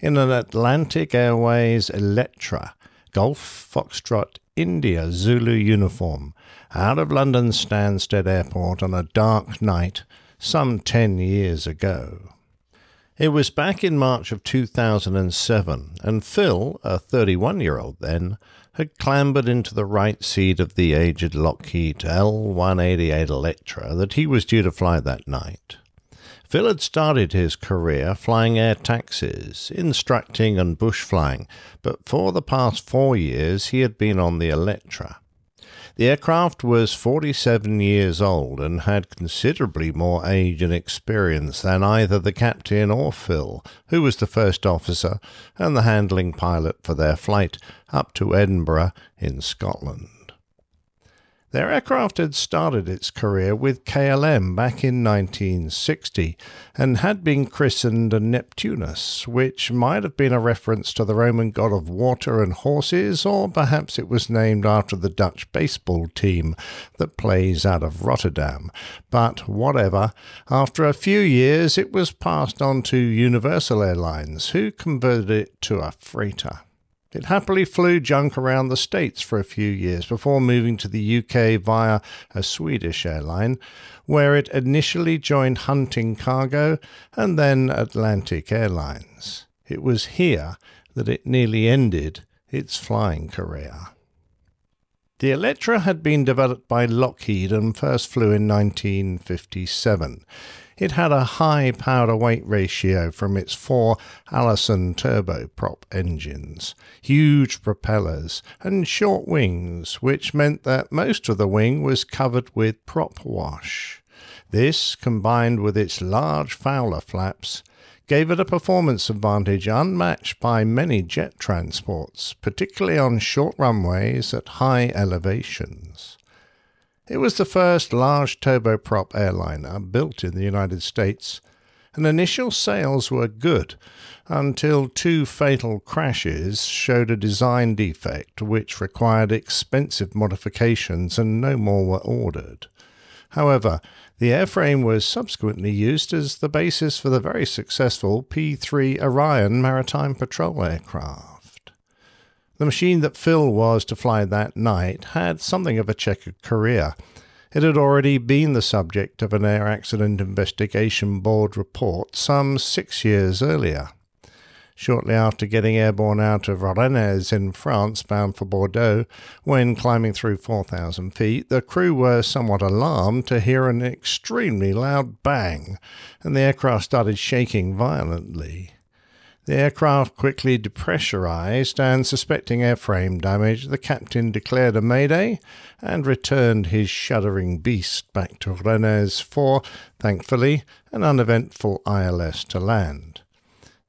in an Atlantic Airways Electra Golf Foxtrot India Zulu uniform out of London Stansted Airport on a dark night some 10 years ago. It was back in March of 2007, and Phil, a 31 year old then, had clambered into the right seat of the aged Lockheed L188 Electra that he was due to fly that night. Phil had started his career flying air taxis, instructing and bush flying, but for the past four years he had been on the Electra. The aircraft was 47 years old and had considerably more age and experience than either the captain or Phil, who was the first officer and the handling pilot for their flight up to Edinburgh in Scotland. Their aircraft had started its career with KLM back in 1960 and had been christened a Neptunus, which might have been a reference to the Roman god of water and horses, or perhaps it was named after the Dutch baseball team that plays out of Rotterdam. But whatever, after a few years it was passed on to Universal Airlines, who converted it to a freighter. It happily flew junk around the States for a few years before moving to the UK via a Swedish airline, where it initially joined Hunting Cargo and then Atlantic Airlines. It was here that it nearly ended its flying career. The Electra had been developed by Lockheed and first flew in 1957. It had a high power to weight ratio from its four Allison turboprop engines, huge propellers, and short wings, which meant that most of the wing was covered with prop wash. This, combined with its large Fowler flaps, gave it a performance advantage unmatched by many jet transports, particularly on short runways at high elevations. It was the first large turboprop airliner built in the United States, and initial sales were good until two fatal crashes showed a design defect which required expensive modifications and no more were ordered. However, the airframe was subsequently used as the basis for the very successful P 3 Orion maritime patrol aircraft. The machine that Phil was to fly that night had something of a checkered career. It had already been the subject of an Air Accident Investigation Board report some six years earlier. Shortly after getting airborne out of Rennes in France, bound for Bordeaux, when climbing through 4,000 feet, the crew were somewhat alarmed to hear an extremely loud bang, and the aircraft started shaking violently. The aircraft quickly depressurized, and suspecting airframe damage, the captain declared a mayday and returned his shuddering beast back to Rennes for, thankfully, an uneventful ILS to land.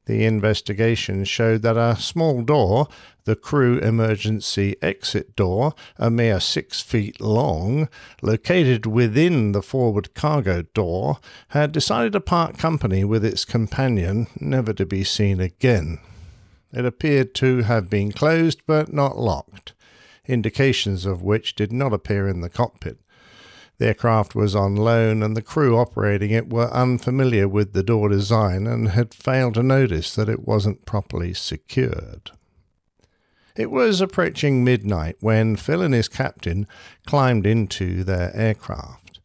The investigation showed that a small door, the crew emergency exit door, a mere six feet long, located within the forward cargo door, had decided to part company with its companion, never to be seen again. It appeared to have been closed but not locked, indications of which did not appear in the cockpit. The aircraft was on loan, and the crew operating it were unfamiliar with the door design and had failed to notice that it wasn't properly secured. It was approaching midnight when Phil and his captain climbed into their aircraft.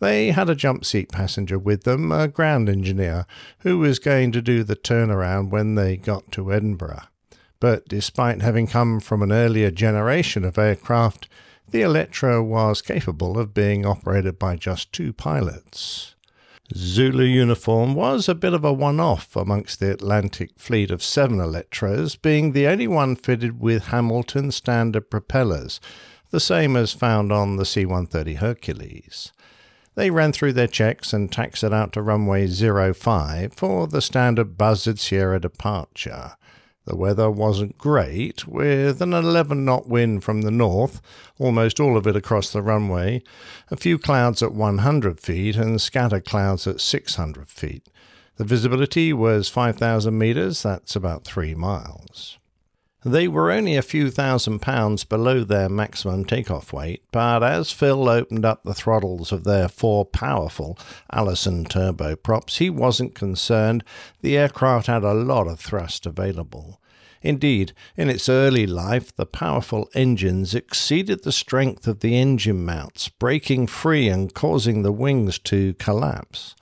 They had a jump seat passenger with them, a ground engineer, who was going to do the turnaround when they got to Edinburgh. But despite having come from an earlier generation of aircraft, the Electra was capable of being operated by just two pilots. Zulu uniform was a bit of a one off amongst the Atlantic fleet of seven Electras, being the only one fitted with Hamilton standard propellers, the same as found on the C 130 Hercules. They ran through their checks and taxied out to runway 05 for the standard buzzard Sierra departure. The weather wasn't great, with an 11 knot wind from the north, almost all of it across the runway, a few clouds at 100 feet, and scattered clouds at 600 feet. The visibility was 5,000 meters, that's about three miles. They were only a few thousand pounds below their maximum takeoff weight, but as Phil opened up the throttles of their four powerful Allison turboprops, he wasn't concerned. The aircraft had a lot of thrust available. Indeed, in its early life, the powerful engines exceeded the strength of the engine mounts, breaking free and causing the wings to collapse.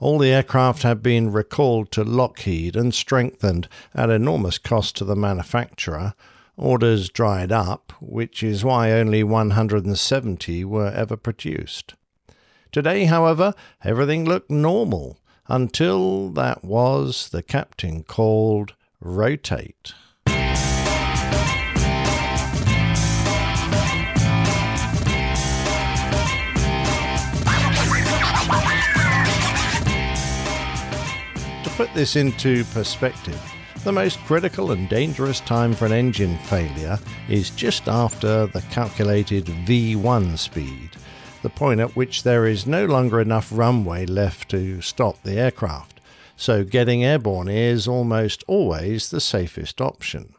All the aircraft had been recalled to Lockheed and strengthened at enormous cost to the manufacturer. Orders dried up, which is why only 170 were ever produced. Today, however, everything looked normal until that was the captain called rotate. Put this into perspective, the most critical and dangerous time for an engine failure is just after the calculated V1 speed, the point at which there is no longer enough runway left to stop the aircraft, so getting airborne is almost always the safest option.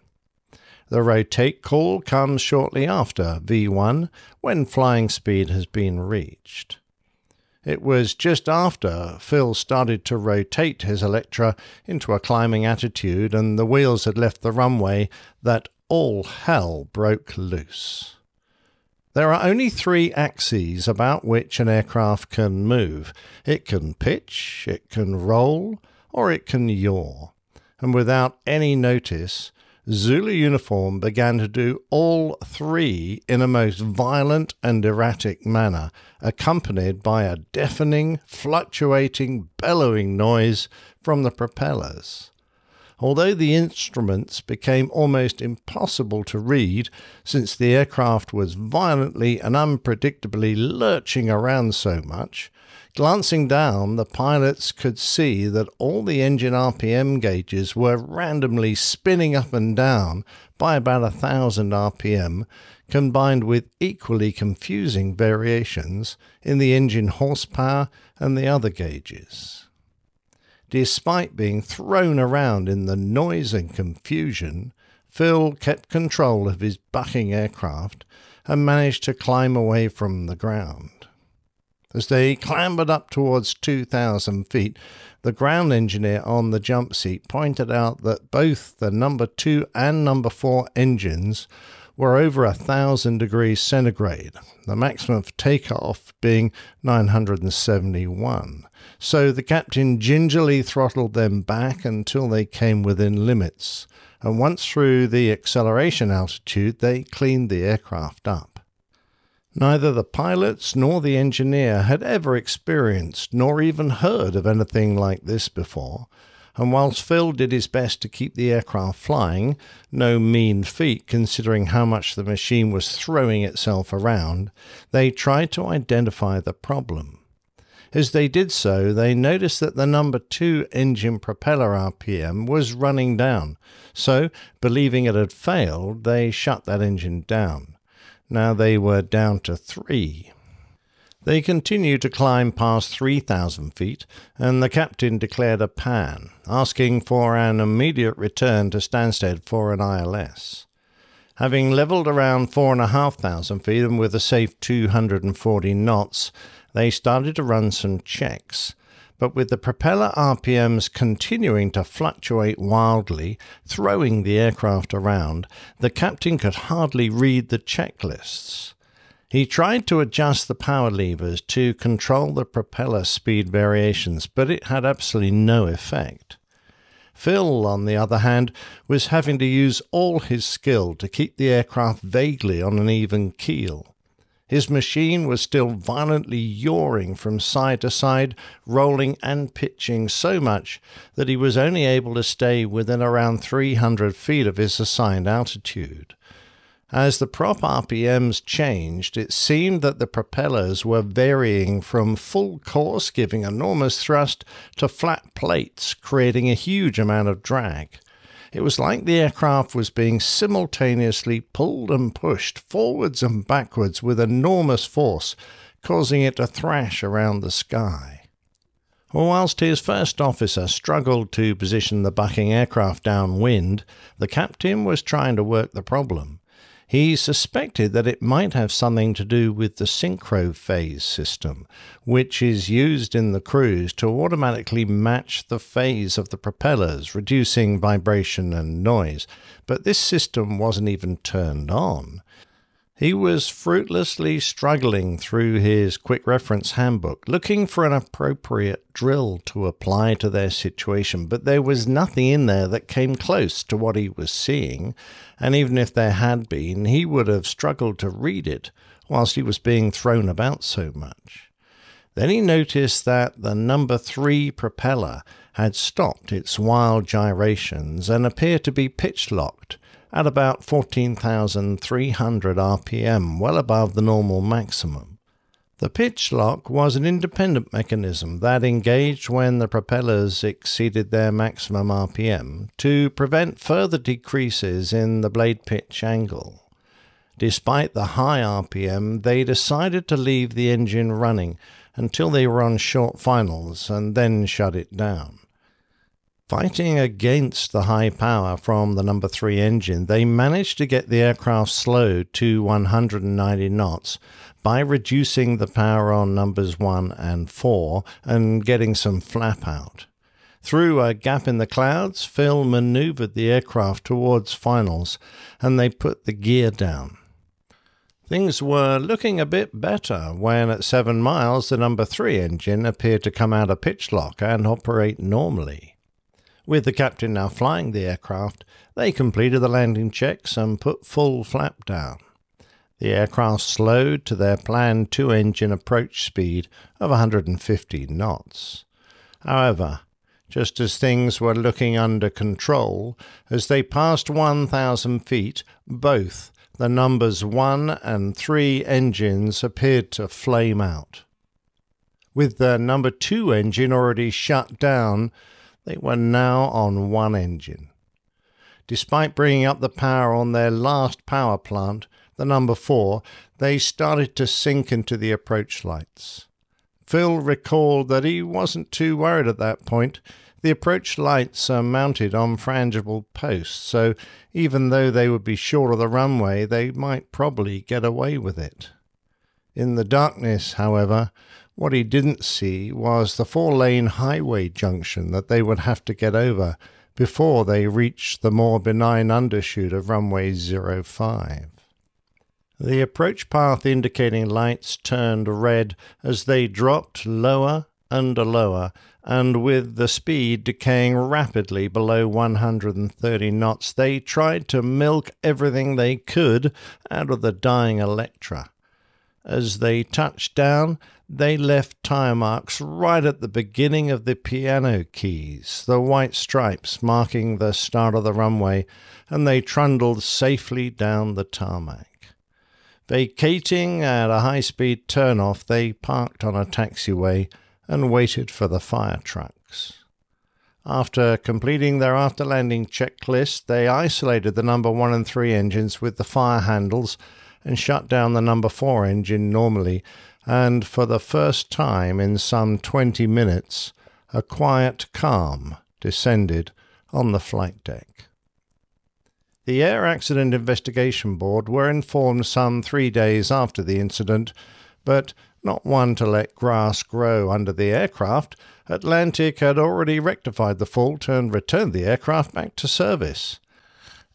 The rotate call comes shortly after V1 when flying speed has been reached. It was just after Phil started to rotate his Electra into a climbing attitude and the wheels had left the runway that all hell broke loose. There are only three axes about which an aircraft can move it can pitch, it can roll, or it can yaw. And without any notice, Zulu Uniform began to do all three in a most violent and erratic manner, accompanied by a deafening, fluctuating, bellowing noise from the propellers. Although the instruments became almost impossible to read, since the aircraft was violently and unpredictably lurching around so much, Glancing down, the pilots could see that all the engine RPM gauges were randomly spinning up and down by about a thousand RPM, combined with equally confusing variations in the engine horsepower and the other gauges. Despite being thrown around in the noise and confusion, Phil kept control of his bucking aircraft and managed to climb away from the ground. As they clambered up towards 2,000 feet, the ground engineer on the jump seat pointed out that both the number two and number four engines were over a thousand degrees centigrade, the maximum for takeoff being 971. So the captain gingerly throttled them back until they came within limits, and once through the acceleration altitude, they cleaned the aircraft up. Neither the pilots nor the engineer had ever experienced nor even heard of anything like this before, and whilst Phil did his best to keep the aircraft flying, no mean feat considering how much the machine was throwing itself around, they tried to identify the problem. As they did so, they noticed that the number two engine propeller RPM was running down, so, believing it had failed, they shut that engine down. Now they were down to three. They continued to climb past 3,000 feet, and the captain declared a pan, asking for an immediate return to Stansted for an ILS. Having levelled around 4,500 feet and with a safe 240 knots, they started to run some checks, but with the propeller RPMs continuing to fluctuate wildly, throwing the aircraft around, the captain could hardly read the checklists. He tried to adjust the power levers to control the propeller speed variations, but it had absolutely no effect. Phil, on the other hand, was having to use all his skill to keep the aircraft vaguely on an even keel. His machine was still violently yawing from side to side, rolling and pitching so much that he was only able to stay within around 300 feet of his assigned altitude. As the prop RPMs changed, it seemed that the propellers were varying from full coarse, giving enormous thrust, to flat plates, creating a huge amount of drag. It was like the aircraft was being simultaneously pulled and pushed forwards and backwards with enormous force, causing it to thrash around the sky. Whilst his first officer struggled to position the bucking aircraft downwind, the captain was trying to work the problem. He suspected that it might have something to do with the synchro phase system, which is used in the cruise to automatically match the phase of the propellers, reducing vibration and noise. But this system wasn't even turned on. He was fruitlessly struggling through his quick reference handbook, looking for an appropriate drill to apply to their situation, but there was nothing in there that came close to what he was seeing, and even if there had been, he would have struggled to read it whilst he was being thrown about so much. Then he noticed that the number three propeller had stopped its wild gyrations and appeared to be pitch locked at about 14,300 RPM, well above the normal maximum. The pitch lock was an independent mechanism that engaged when the propellers exceeded their maximum RPM to prevent further decreases in the blade pitch angle. Despite the high RPM, they decided to leave the engine running until they were on short finals and then shut it down. Fighting against the high power from the number 3 engine, they managed to get the aircraft slowed to 190 knots by reducing the power on numbers 1 and 4 and getting some flap out. Through a gap in the clouds, Phil maneuvered the aircraft towards finals and they put the gear down. Things were looking a bit better when at 7 miles the number 3 engine appeared to come out of pitch lock and operate normally. With the captain now flying the aircraft, they completed the landing checks and put full flap down. The aircraft slowed to their planned two engine approach speed of 150 knots. However, just as things were looking under control, as they passed 1,000 feet, both the numbers 1 and 3 engines appeared to flame out. With the number 2 engine already shut down, they were now on one engine. Despite bringing up the power on their last power plant, the number four, they started to sink into the approach lights. Phil recalled that he wasn't too worried at that point. The approach lights are mounted on frangible posts, so even though they would be short of the runway, they might probably get away with it. In the darkness, however, what he didn't see was the four lane highway junction that they would have to get over before they reached the more benign undershoot of runway 05. The approach path indicating lights turned red as they dropped lower and lower, and with the speed decaying rapidly below 130 knots, they tried to milk everything they could out of the dying Electra. As they touched down, they left tire marks right at the beginning of the piano keys, the white stripes marking the start of the runway, and they trundled safely down the tarmac. Vacating at a high speed turnoff, they parked on a taxiway and waited for the fire trucks. After completing their after landing checklist, they isolated the number 1 and 3 engines with the fire handles and shut down the number 4 engine normally and for the first time in some twenty minutes, a quiet calm descended on the flight deck. The Air Accident Investigation Board were informed some three days after the incident, but not one to let grass grow under the aircraft, Atlantic had already rectified the fault and returned the aircraft back to service.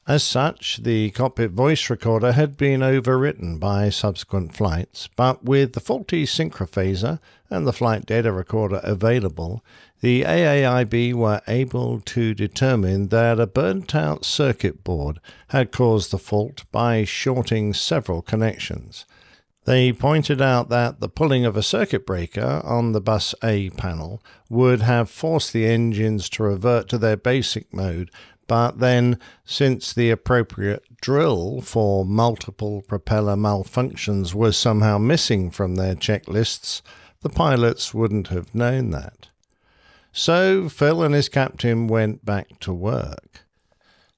As such, the cockpit voice recorder had been overwritten by subsequent flights, but with the faulty synchrophaser and the flight data recorder available, the AAIB were able to determine that a burnt out circuit board had caused the fault by shorting several connections. They pointed out that the pulling of a circuit breaker on the bus A panel would have forced the engines to revert to their basic mode but then, since the appropriate drill for multiple propeller malfunctions was somehow missing from their checklists, the pilots wouldn't have known that. So Phil and his captain went back to work.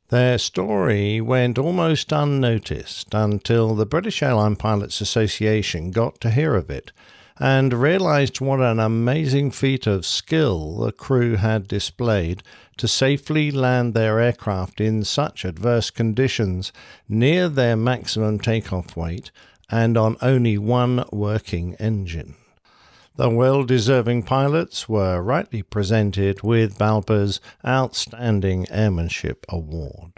Their story went almost unnoticed until the British Airline Pilots Association got to hear of it and realized what an amazing feat of skill the crew had displayed to safely land their aircraft in such adverse conditions near their maximum takeoff weight and on only one working engine. The well deserving pilots were rightly presented with Balpa's Outstanding Airmanship Award.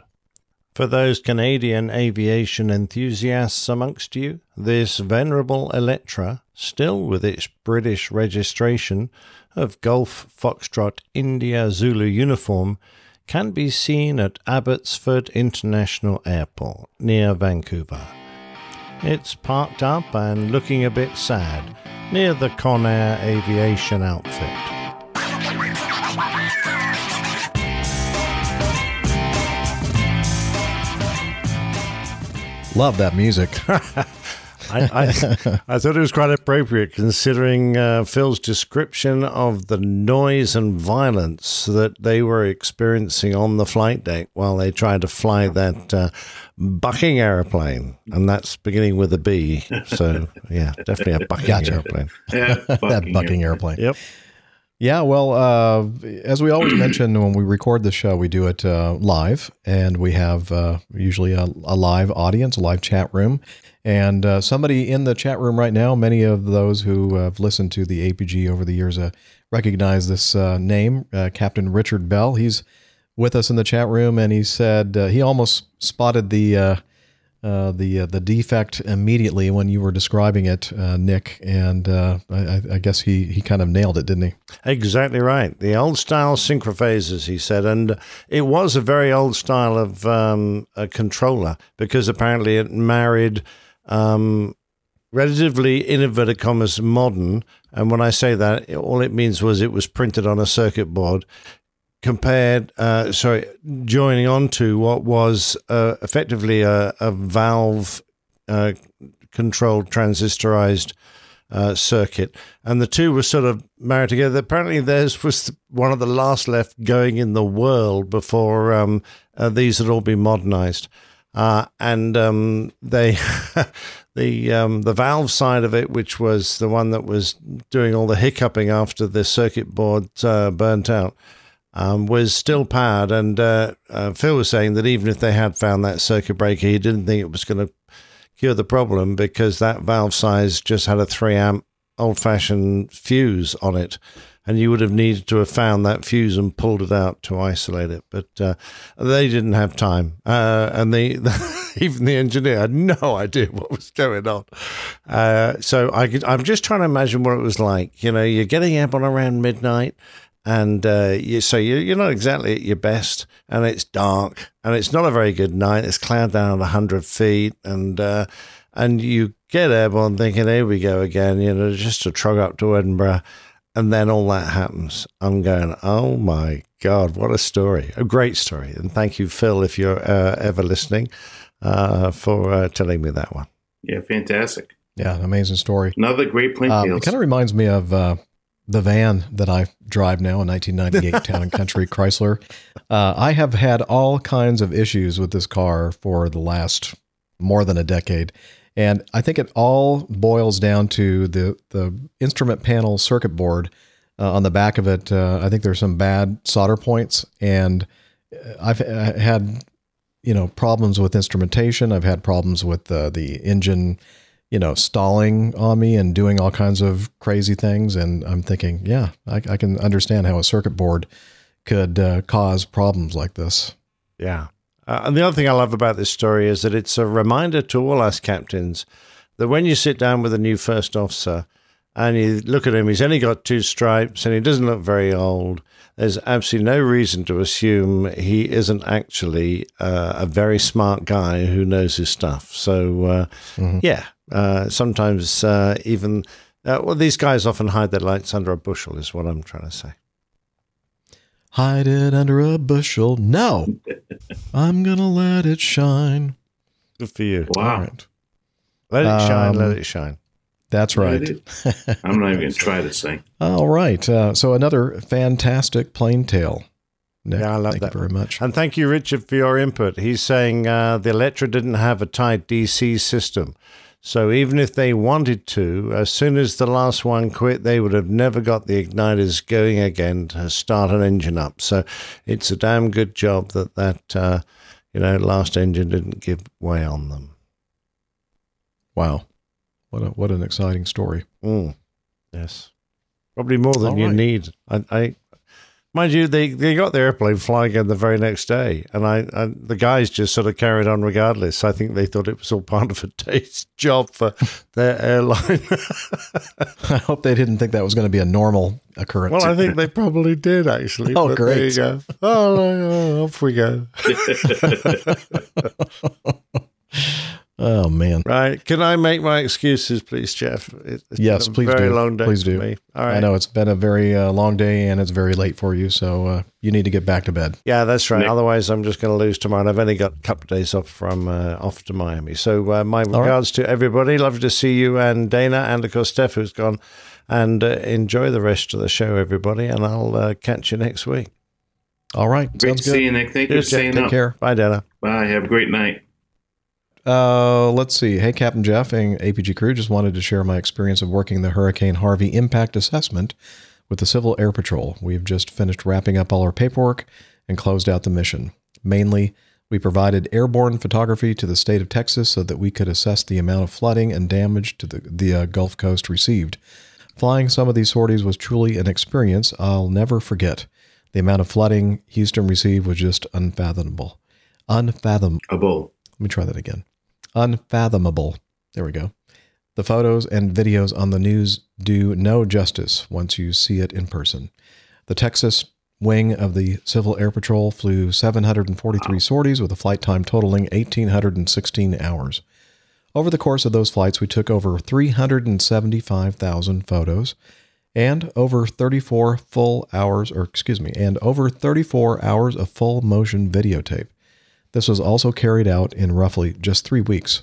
For those Canadian aviation enthusiasts amongst you, this venerable Electra, still with its British registration of Golf Foxtrot India Zulu uniform, can be seen at Abbotsford International Airport near Vancouver. It's parked up and looking a bit sad near the Conair Aviation outfit. Love that music. I, I, I thought it was quite appropriate considering uh, Phil's description of the noise and violence that they were experiencing on the flight deck while they tried to fly that uh, bucking airplane. And that's beginning with a B. So, yeah, definitely a bucking Gotcha. airplane. Yeah, that bucking airplane. Yep. Yeah, well, uh, as we always mention when we record the show, we do it uh, live, and we have uh, usually a, a live audience, a live chat room, and uh, somebody in the chat room right now. Many of those who have listened to the APG over the years uh, recognize this uh, name, Captain Richard Bell. He's with us in the chat room, and he said he almost spotted the uh, the uh, the defect immediately when you were describing it, uh, Nick, and uh, I, I guess he he kind of nailed it, didn't he? Exactly right. The old style synchrophases, he said, and it was a very old style of um, a controller because apparently it married um, relatively in inverted modern. And when I say that, all it means was it was printed on a circuit board. Compared, uh, sorry, joining on to what was uh, effectively a, a valve uh, controlled transistorized uh, circuit, and the two were sort of married together. Apparently, theirs was one of the last left going in the world before um, uh, these had all been modernized. Uh, and um, they, the um, the valve side of it, which was the one that was doing all the hiccuping after the circuit board burnt out, um, was still powered. And uh, uh, Phil was saying that even if they had found that circuit breaker, he didn't think it was going to cure the problem because that valve size just had a three amp old fashioned fuse on it. And you would have needed to have found that fuse and pulled it out to isolate it, but uh, they didn't have time. Uh, and the, even the engineer had no idea what was going on. Uh, so I could, I'm just trying to imagine what it was like. You know, you're getting up on around midnight, and uh, you, so you, you're not exactly at your best, and it's dark, and it's not a very good night. It's cloud down at hundred feet, and uh, and you get airborne thinking, here we go again. You know, just to trug up to Edinburgh, and then all that happens. I'm going, oh my god, what a story! A great story, and thank you, Phil, if you're uh, ever listening, uh, for uh, telling me that one. Yeah, fantastic. Yeah, an amazing story. Another great plane Um, it kind of reminds me of uh, the van that I drive now, a 1998 Town and Country Chrysler. Uh, I have had all kinds of issues with this car for the last more than a decade. And I think it all boils down to the, the instrument panel circuit board uh, on the back of it. Uh, I think there's some bad solder points, and uh, I've uh, had you know problems with instrumentation. I've had problems with uh, the engine, you know, stalling on me and doing all kinds of crazy things. And I'm thinking, yeah, I, I can understand how a circuit board could uh, cause problems like this. Yeah. Uh, and the other thing I love about this story is that it's a reminder to all us captains that when you sit down with a new first officer and you look at him, he's only got two stripes and he doesn't look very old. There's absolutely no reason to assume he isn't actually uh, a very smart guy who knows his stuff. So, uh, yeah, uh, sometimes uh, even, uh, well, these guys often hide their lights under a bushel, is what I'm trying to say. Hide it under a bushel. No, I'm gonna let it shine. Good for you. Wow. All right. Let it shine, Um, let it shine. That's right. I'm not even going to try to sing. All right. Uh, so another fantastic Plane Tale. Nick. Yeah, I love Thank that you very much. And thank you, Richard, for your input. He's saying uh, the Electra didn't have a tight DC system. So even if they wanted to, as soon as the last one quit, they would have never got the igniters going again to start an engine up. So it's a damn good job that that uh, you know last engine didn't give way on them. Wow, what a, what an exciting story. Mm. Yes, probably more than All you right. need. I, I mind you, they they got the airplane flying again the very next day, and I, I the guys just sort of carried on regardless. I think they thought it was all part of a day's job for their airline. I hope they didn't think that was going to be a normal occurrence. well, I think they probably did actually. Oh, but There great. you go. Oh, oh, off we go. oh man. Right? Can I make my excuses, please, Jeff? It- It's Yes, been a please very do. long day Please for do. me. All right. I know it's been a very uh, long day and it's very late for you, so uh, you need to get back to bed. Yeah, that's right. Nick. Otherwise, I'm just going to lose tomorrow. And I've only got a couple of days off from uh, off to Miami. So uh, my right. regards to everybody. Lovely to see you and Dana, and of course Steph, who's gone. And uh, enjoy the rest of the show, everybody. And I'll uh, catch you next week. All right, Great sounds to good. see you, Nick. Thank you for Cheers, Jeff. staying Take up. care. Bye, Dana. Bye. Have a great night. Uh, let's see. Hey, Captain Jeff and APG crew, just wanted to share my experience of working the Hurricane Harvey impact assessment with the Civil Air Patrol. We've just finished wrapping up all our paperwork and closed out the mission. Mainly, we provided airborne photography to the state of Texas so that we could assess the amount of flooding and damage to the, the uh, Gulf Coast received. Flying some of these sorties was truly an experience I'll never forget. The amount of flooding Houston received was just unfathomable. Unfathomable. Let me try that again. Unfathomable. There we go. The photos and videos on the news do no justice once you see it in person. The Texas wing of the Civil Air Patrol flew 743 sorties with a flight time totaling 1,816 hours. Over the course of those flights, we took over 375,000 photos and over 34 full hours, or excuse me, and over 34 hours of full motion videotape. This was also carried out in roughly just three weeks.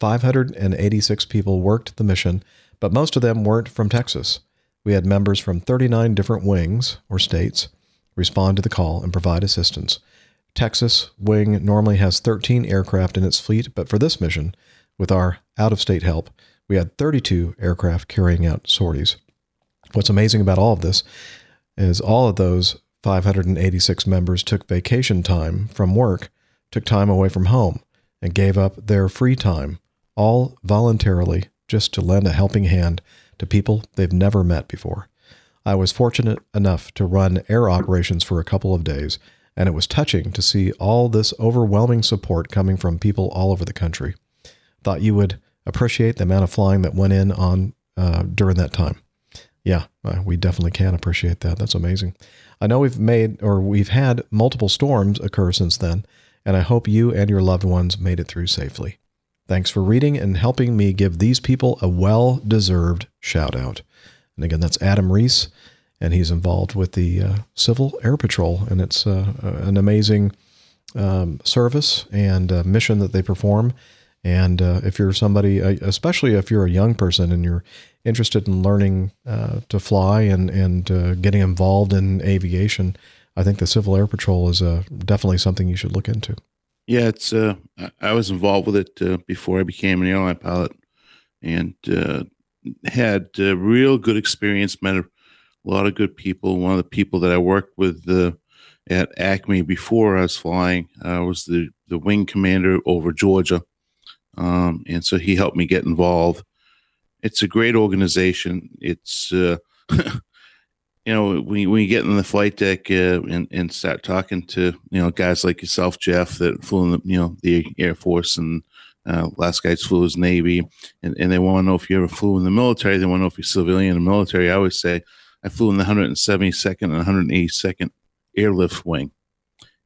586 people worked the mission, but most of them weren't from Texas. We had members from 39 different wings or states respond to the call and provide assistance. Texas wing normally has 13 aircraft in its fleet, but for this mission, with our out of state help, we had 32 aircraft carrying out sorties. What's amazing about all of this is all of those 586 members took vacation time from work, took time away from home, and gave up their free time, all voluntarily, just to lend a helping hand to people they've never met before. I was fortunate enough to run air operations for a couple of days, and it was touching to see all this overwhelming support coming from people all over the country. Thought you would appreciate the amount of flying that went in on uh, during that time. Yeah, uh, we definitely can appreciate that. That's amazing. I know we've made or we've had multiple storms occur since then, and I hope you and your loved ones made it through safely. Thanks for reading and helping me give these people a well deserved shout out. And again, that's Adam Reese, and he's involved with the uh, Civil Air Patrol, and it's uh, an amazing um, service and uh, mission that they perform. And uh, if you're somebody, uh, especially if you're a young person and you're interested in learning uh, to fly and and uh, getting involved in aviation, I think the Civil Air Patrol is uh, definitely something you should look into. Yeah, it's. Uh, I- was involved with it uh, before I became an airline pilot, and uh, had uh, real good experience. Met a lot of good people. One of the people that I worked with uh, at Acme before I was flying was the the wing commander over Georgia, um, and so he helped me get involved. It's a great organization. It's you know, when you, when you get in the flight deck uh, and and start talking to you know guys like yourself, Jeff, that flew in the you know the Air Force and uh, last guys flew his Navy, and, and they want to know if you ever flew in the military. They want to know if you're civilian the military. I always say I flew in the 172nd and 182nd Airlift Wing,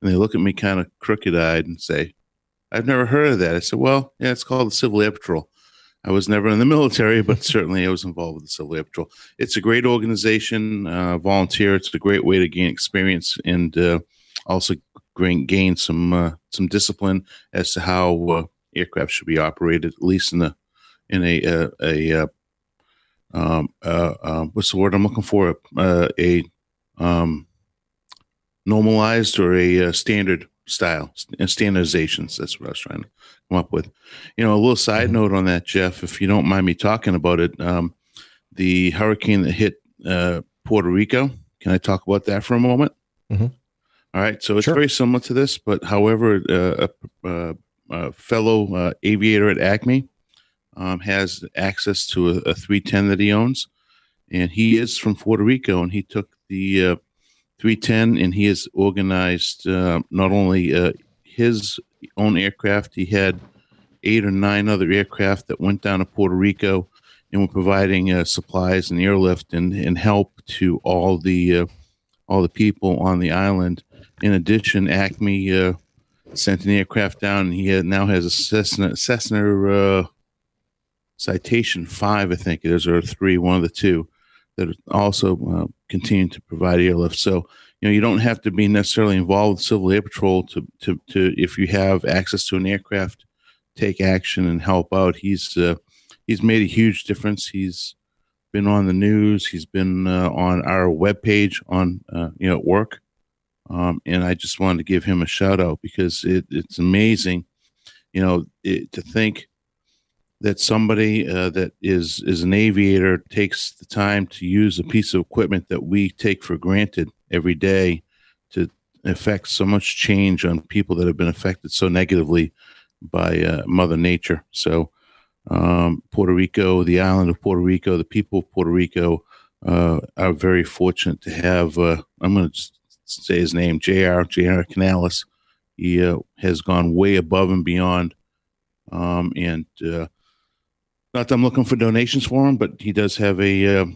and they look at me kind of crooked eyed and say, "I've never heard of that." I said, "Well, yeah, it's called the Civil Air Patrol." I was never in the military, but certainly I was involved with the Civil Air Patrol. It's a great organization, uh, volunteer. It's a great way to gain experience and uh, also gain, gain some uh, some discipline as to how uh, aircraft should be operated, at least in a in a uh, a uh, um, what's the word I'm looking for? A um, normalized or a standard style and standardizations. That's what I was trying to come up with. You know, a little side note on that, Jeff, if you don't mind me talking about it, um, the hurricane that hit uh, Puerto Rico. Can I talk about that for a moment? Mhm. All right. So it's Sure. very similar to this, but however, uh, a, a, a fellow uh, aviator at Acme um, has access to a, a 310 that he owns, and he is from Puerto Rico, and he took the uh, 310 and he has organized uh, not only uh, his own aircraft, he had eight or nine other aircraft that went down to Puerto Rico and were providing uh, supplies and airlift and, and help to all the uh, all the people on the island. In addition, Acme uh, sent an aircraft down, and he had, now has a Cessna Cessna uh, Citation Five, I think it is, or three, one of the two, that also uh, continue to provide airlift. So you know you don't have to be necessarily involved with Civil Air Patrol to to, to if you have access to an aircraft, take action and help out. He's uh, he's made a huge difference. He's been on the news. He's been uh, on our webpage on uh, you know at work, um, and I just wanted to give him a shout out because it, it's amazing, you know, it, to think that somebody uh, that is is an aviator takes the time to use a piece of equipment that we take for granted every day to affect so much change on people that have been affected so negatively by uh, Mother Nature. So um, Puerto Rico, the island of Puerto Rico, the people of Puerto Rico uh, are very fortunate to have. Uh, I'm going to say his name, Jr. Jr. Canales. He uh, has gone way above and beyond, um, and uh, not that I'm looking for donations for him, but he does have a uh,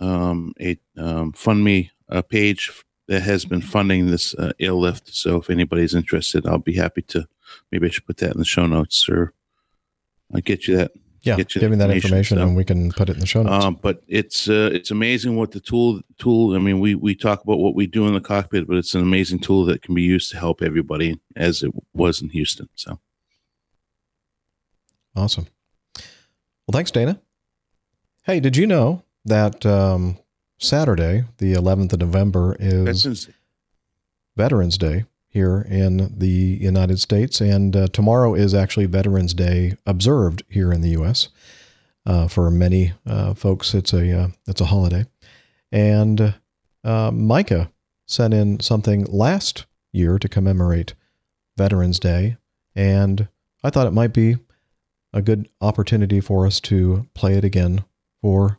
um, a um, fund me uh, page that has been funding this uh, airlift. So if anybody's interested, I'll be happy to. Maybe I should put that in the show notes, or I'll get you that. Yeah, get you give me that information so- and we can put it in the show notes. um, but it's uh, it's amazing what the tool tool. I mean, we we talk about what we do in the cockpit, but it's an amazing tool that can be used to help everybody, as it was in Houston. So Awesome. Well, thanks, Dana. Hey, did you know that um, Saturday, the 11th of November, is Veterans Veterans Day here in the United States, and uh, tomorrow is actually Veterans Day observed here in the U.S. Uh, for many uh, folks, it's a uh, it's a holiday, and uh, Micah sent in something last year to commemorate Veterans Day, and I thought it might be a good opportunity for us to play it again for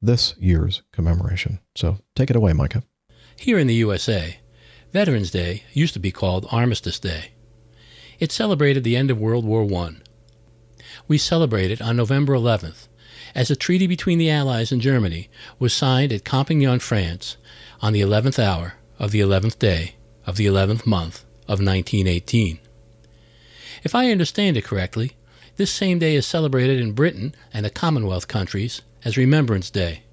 this year's commemoration. So take it away, Micah. Here in the USA, Veterans Day used to be called Armistice Day. It celebrated the end of World War I. We celebrate it on November 11th, as a treaty between the Allies and Germany was signed at Compiègne, France, on the 11th hour of the 11th day of the 11th month of 1918. If I understand it correctly, this same day is celebrated in Britain and the Commonwealth countries as Remembrance Day,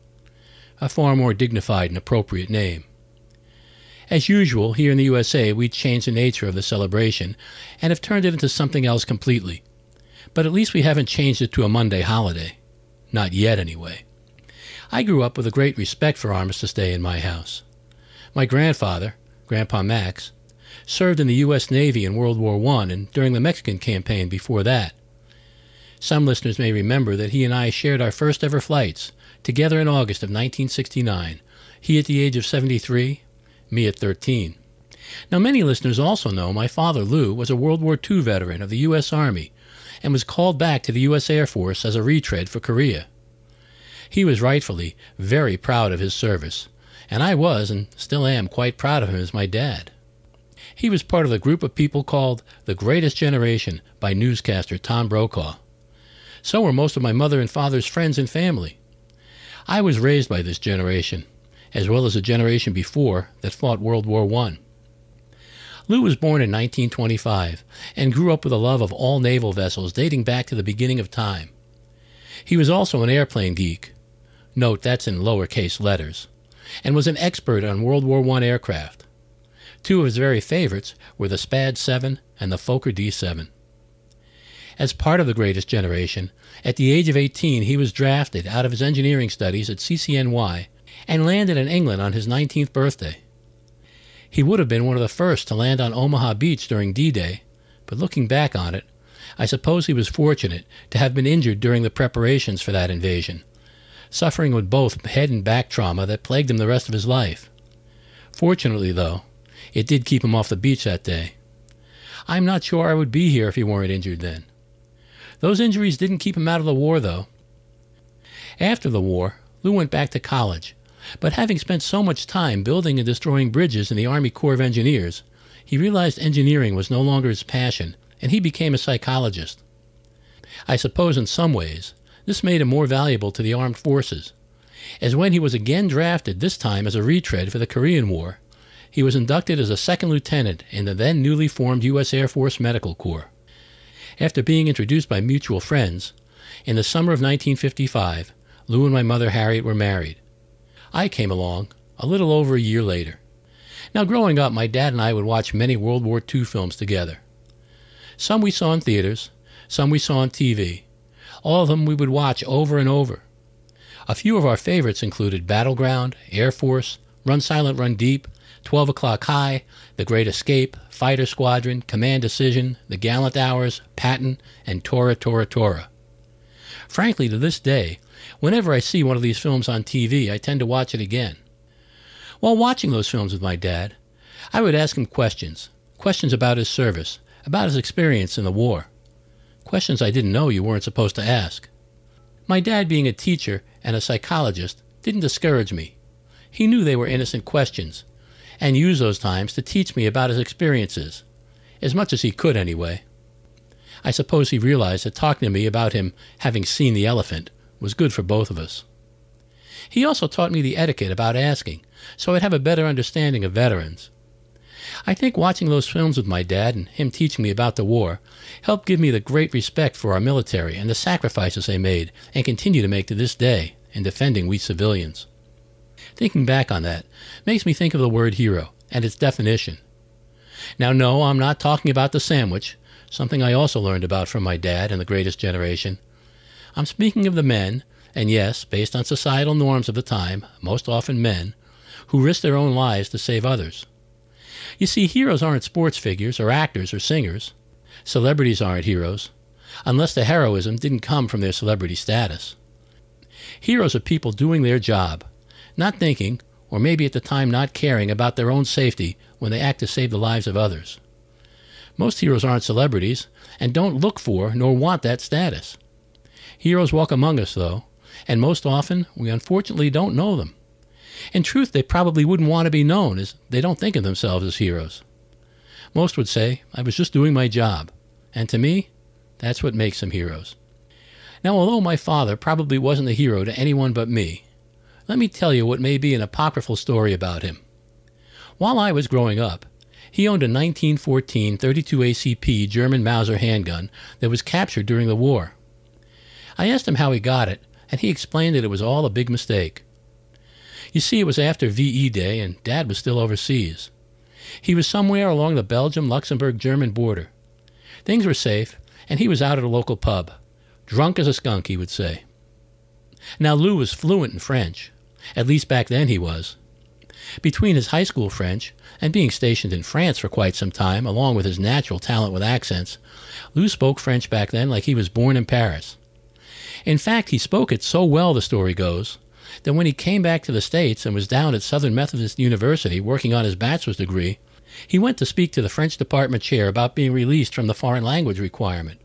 a far more dignified and appropriate name. As usual, here in the USA, we changed the nature of the celebration and have turned it into something else completely. But at least we haven't changed it to a Monday holiday. Not yet, anyway. I grew up with a great respect for Armistice Day in my house. My grandfather, Grandpa Max, served in the U.S. Navy in World War I and during the Mexican campaign before that. Some listeners may remember that he and I shared our first ever flights together in August of 1969, he at the age of 73, me at 13. Now, many listeners also know my father, Lou, was a World War II veteran of the U.S. Army and was called back to the U.S. Air Force as a retread for Korea. He was rightfully very proud of his service, and I was and still am quite proud of him as my dad. He was part of the group of people called The Greatest Generation by newscaster Tom Brokaw. So were most of my mother and father's friends and family. I was raised by this generation, as well as a generation before that fought World War I. Lou was born in 1925 and grew up with a love of all naval vessels dating back to the beginning of time. He was also an airplane geek. Note that's in lowercase letters. And was an expert on World War I aircraft. Two of his very favorites were the SPAD 7 and the Fokker D 7. As part of the greatest generation, at the age of 18 he was drafted out of his engineering studies at CCNY and landed in England on his 19th birthday. He would have been one of the first to land on Omaha Beach during D Day, but looking back on it, I suppose he was fortunate to have been injured during the preparations for that invasion, suffering with both head and back trauma that plagued him the rest of his life. Fortunately, though, it did keep him off the beach that day. I'm not sure I would be here if he weren't injured then. Those injuries didn't keep him out of the war, though. After the war, Lou went back to college, but having spent so much time building and destroying bridges in the Army Corps of Engineers, he realized engineering was no longer his passion, and he became a psychologist. I suppose in some ways, this made him more valuable to the armed forces, as when he was again drafted, this time as a retread for the Korean War, he was inducted as a second lieutenant in the then newly formed U.S. Air Force Medical Corps. After being introduced by mutual friends, in the summer of 1955, Lou and my mother Harriet were married. I came along a little over a year later. Now, growing up, my dad and I would watch many World War II films together. Some we saw in theaters, some we saw on TV. All of them we would watch over and over. A few of our favorites included Battleground, Air Force, Run Silent, Run Deep, 12 O'Clock High, The Great Escape, Fighter Squadron, Command Decision, The Gallant Hours, Patton, and Tora Tora Tora. Frankly, to this day, whenever I see one of these films on TV, I tend to watch it again. While watching those films with my dad, I would ask him questions questions about his service, about his experience in the war. Questions I didn't know you weren't supposed to ask. My dad, being a teacher and a psychologist, didn't discourage me. He knew they were innocent questions, and used those times to teach me about his experiences, as much as he could anyway. I suppose he realized that talking to me about him having seen the elephant was good for both of us. He also taught me the etiquette about asking, so I'd have a better understanding of veterans. I think watching those films with my dad and him teaching me about the war helped give me the great respect for our military and the sacrifices they made and continue to make to this day in defending we civilians. Thinking back on that makes me think of the word hero and its definition. Now, no, I'm not talking about the sandwich, something I also learned about from my dad and the greatest generation. I'm speaking of the men, and yes, based on societal norms of the time, most often men, who risked their own lives to save others. You see, heroes aren't sports figures or actors or singers. Celebrities aren't heroes, unless the heroism didn't come from their celebrity status. Heroes are people doing their job, not thinking, or maybe at the time not caring about their own safety when they act to save the lives of others. Most heroes aren't celebrities and don't look for nor want that status. Heroes walk among us, though, and most often we unfortunately don't know them. In truth, they probably wouldn't want to be known, as they don't think of themselves as heroes. Most would say, I was just doing my job. And to me, that's what makes them heroes. Now, although my father probably wasn't a hero to anyone but me, let me tell you what may be an apocryphal story about him. While I was growing up, he owned a 1914 32 ACP German Mauser handgun that was captured during the war. I asked him how he got it, and he explained that it was all a big mistake. You see, it was after VE Day, and Dad was still overseas. He was somewhere along the Belgium Luxembourg German border. Things were safe, and he was out at a local pub. Drunk as a skunk, he would say. Now, Lou was fluent in French. At least back then he was. Between his high school French and being stationed in France for quite some time, along with his natural talent with accents, Lou spoke French back then like he was born in Paris. In fact, he spoke it so well, the story goes, that when he came back to the States and was down at Southern Methodist University working on his bachelor's degree, he went to speak to the French department chair about being released from the foreign language requirement.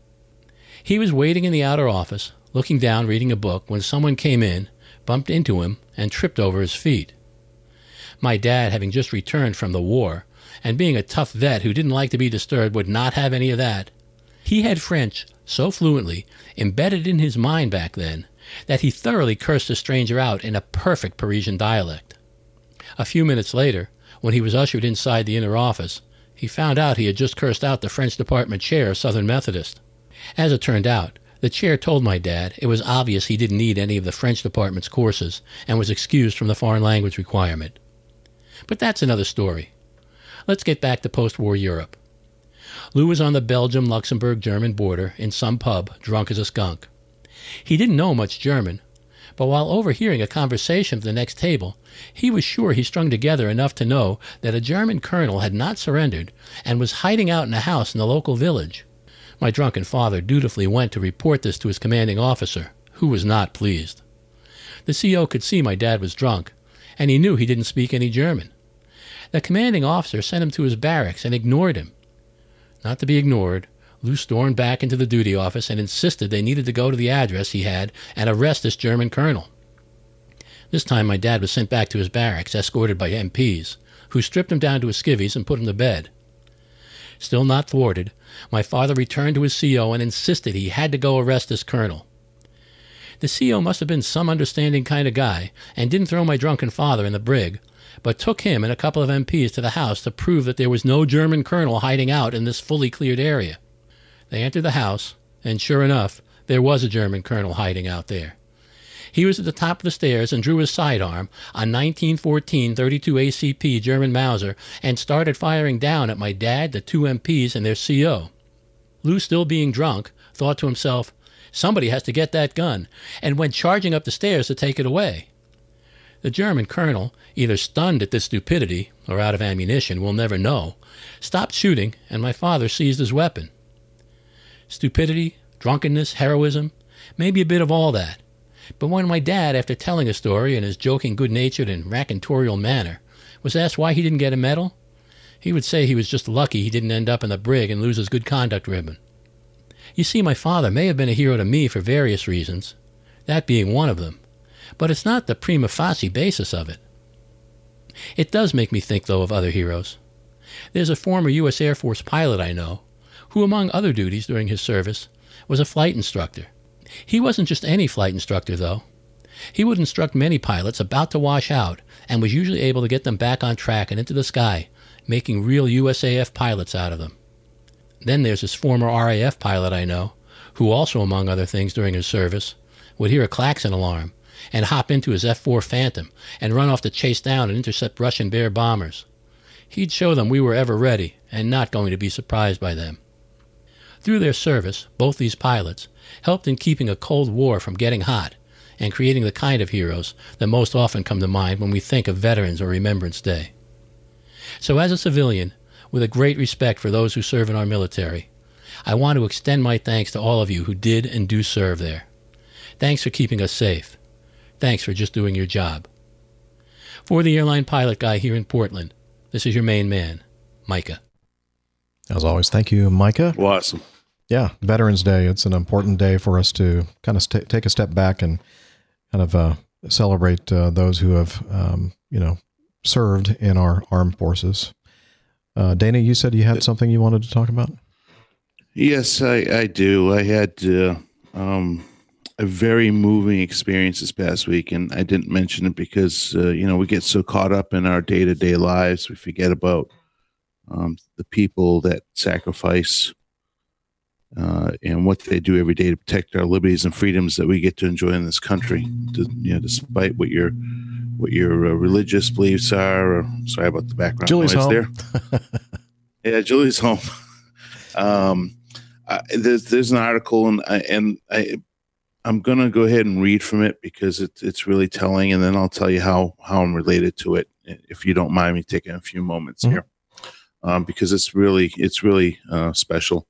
He was waiting in the outer office, looking down reading a book, when someone came in, bumped into him, and tripped over his feet. My dad, having just returned from the war, and being a tough vet who didn't like to be disturbed, would not have any of that. He had French so fluently embedded in his mind back then that he thoroughly cursed the stranger out in a perfect Parisian dialect. A few minutes later, when he was ushered inside the inner office, he found out he had just cursed out the French department chair of Southern Methodist. As it turned out, the chair told my dad it was obvious he didn't need any of the French department's courses and was excused from the foreign language requirement. But that's another story. Let's get back to post war Europe. Lou was on the Belgium Luxembourg German border in some pub, drunk as a skunk. He didn't know much German, But while overhearing a conversation at the next table, he was sure he strung together enough to know that a German colonel had not surrendered and was hiding out in a house in the local village. My drunken father dutifully went to report this to his commanding officer, who was not pleased. The CO could see my dad was drunk, and he knew he didn't speak any German. The commanding officer sent him to his barracks and ignored him. Not to be ignored, Lou stormed back into the duty office and insisted they needed to go to the address he had and arrest this German colonel. This time my dad was sent back to his barracks, escorted by MPs, who stripped him down to his skivvies and put him to bed. Still not thwarted, my father returned to his CO and insisted he had to go arrest this colonel. The CO must have been some understanding kind of guy and didn't throw my drunken father in the brig, but took him and a couple of MPs to the house to prove that there was no German colonel hiding out in this fully cleared area. They entered the house, and sure enough, there was a German colonel hiding out there. He was at the top of the stairs and drew his sidearm, a 1914 32 ACP German Mauser, and started firing down at my dad, the two MPs, and their CO. Lou, still being drunk, thought to himself, Somebody has to get that gun, and went charging up the stairs to take it away. The German colonel, either stunned at this stupidity or out of ammunition, we'll never know, stopped shooting, and my father seized his weapon. Stupidity, drunkenness, heroism, maybe a bit of all that. But when my dad, after telling a story in his joking, good natured, and racontorial manner, was asked why he didn't get a medal, he would say he was just lucky he didn't end up in the brig and lose his good conduct ribbon. You see, my father may have been a hero to me for various reasons, that being one of them, but it's not the prima facie basis of it. It does make me think, though, of other heroes. There's a former U.S. Air Force pilot I know who, among other duties during his service, was a flight instructor. He wasn't just any flight instructor, though. He would instruct many pilots about to wash out and was usually able to get them back on track and into the sky, making real USAF pilots out of them. Then there's this former RAF pilot I know, who also, among other things during his service, would hear a klaxon alarm and hop into his F 4 Phantom and run off to chase down and intercept Russian Bear bombers. He'd show them we were ever ready and not going to be surprised by them. Through their service, both these pilots helped in keeping a Cold War from getting hot and creating the kind of heroes that most often come to mind when we think of Veterans or Remembrance Day. So, as a civilian, with a great respect for those who serve in our military, I want to extend my thanks to all of you who did and do serve there. Thanks for keeping us safe. Thanks for just doing your job. For the airline pilot guy here in Portland, this is your main man, Micah. As always, thank you, Micah. Awesome. Yeah, Veterans Day. It's an important day for us to kind of st- take a step back and kind of uh, celebrate uh, those who have, um, you know, served in our armed forces. Uh, Dana, you said you had something you wanted to talk about. Yes, I, I do. I had uh, um, a very moving experience this past week, and I didn't mention it because uh, you know we get so caught up in our day to day lives, we forget about um, the people that sacrifice uh, and what they do every day to protect our liberties and freedoms that we get to enjoy in this country. To, you know, despite what your what your uh, religious beliefs are. Or, sorry about the background Julie's noise home. there. yeah, Julie's home. um, uh, there's there's an article and I, and I I'm gonna go ahead and read from it because it's it's really telling, and then I'll tell you how how I'm related to it. If you don't mind me taking a few moments Mhm. here, um, because it's really it's really uh, special.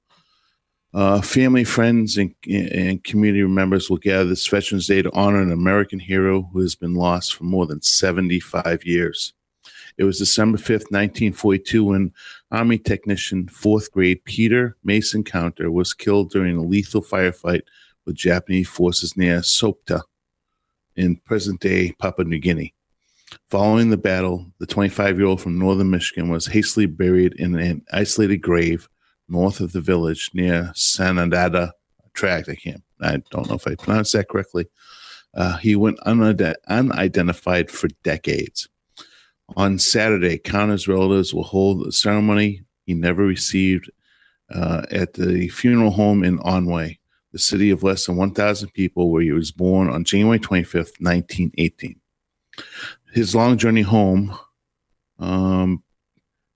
Uh, family, friends, and, and community members will gather this Veterans Day to honor an American hero who has been lost for more than 75 years. It was December 5th, 1942, when Army technician, fourth grade Peter Mason Counter was killed during a lethal firefight with Japanese forces near Soputa in present day Papua New Guinea. Following the battle, the 25 year old from northern Michigan was hastily buried in an isolated grave north of the village near Sanadada Tract. I can't, I don't know if I pronounced that correctly. Uh, he went unide- unidentified for decades. On Saturday, Counter's relatives will hold a ceremony he never received uh, at the funeral home in Onaway, the city of less than 1,000 people, where he was born on January 25th, 1918. His long journey home, um,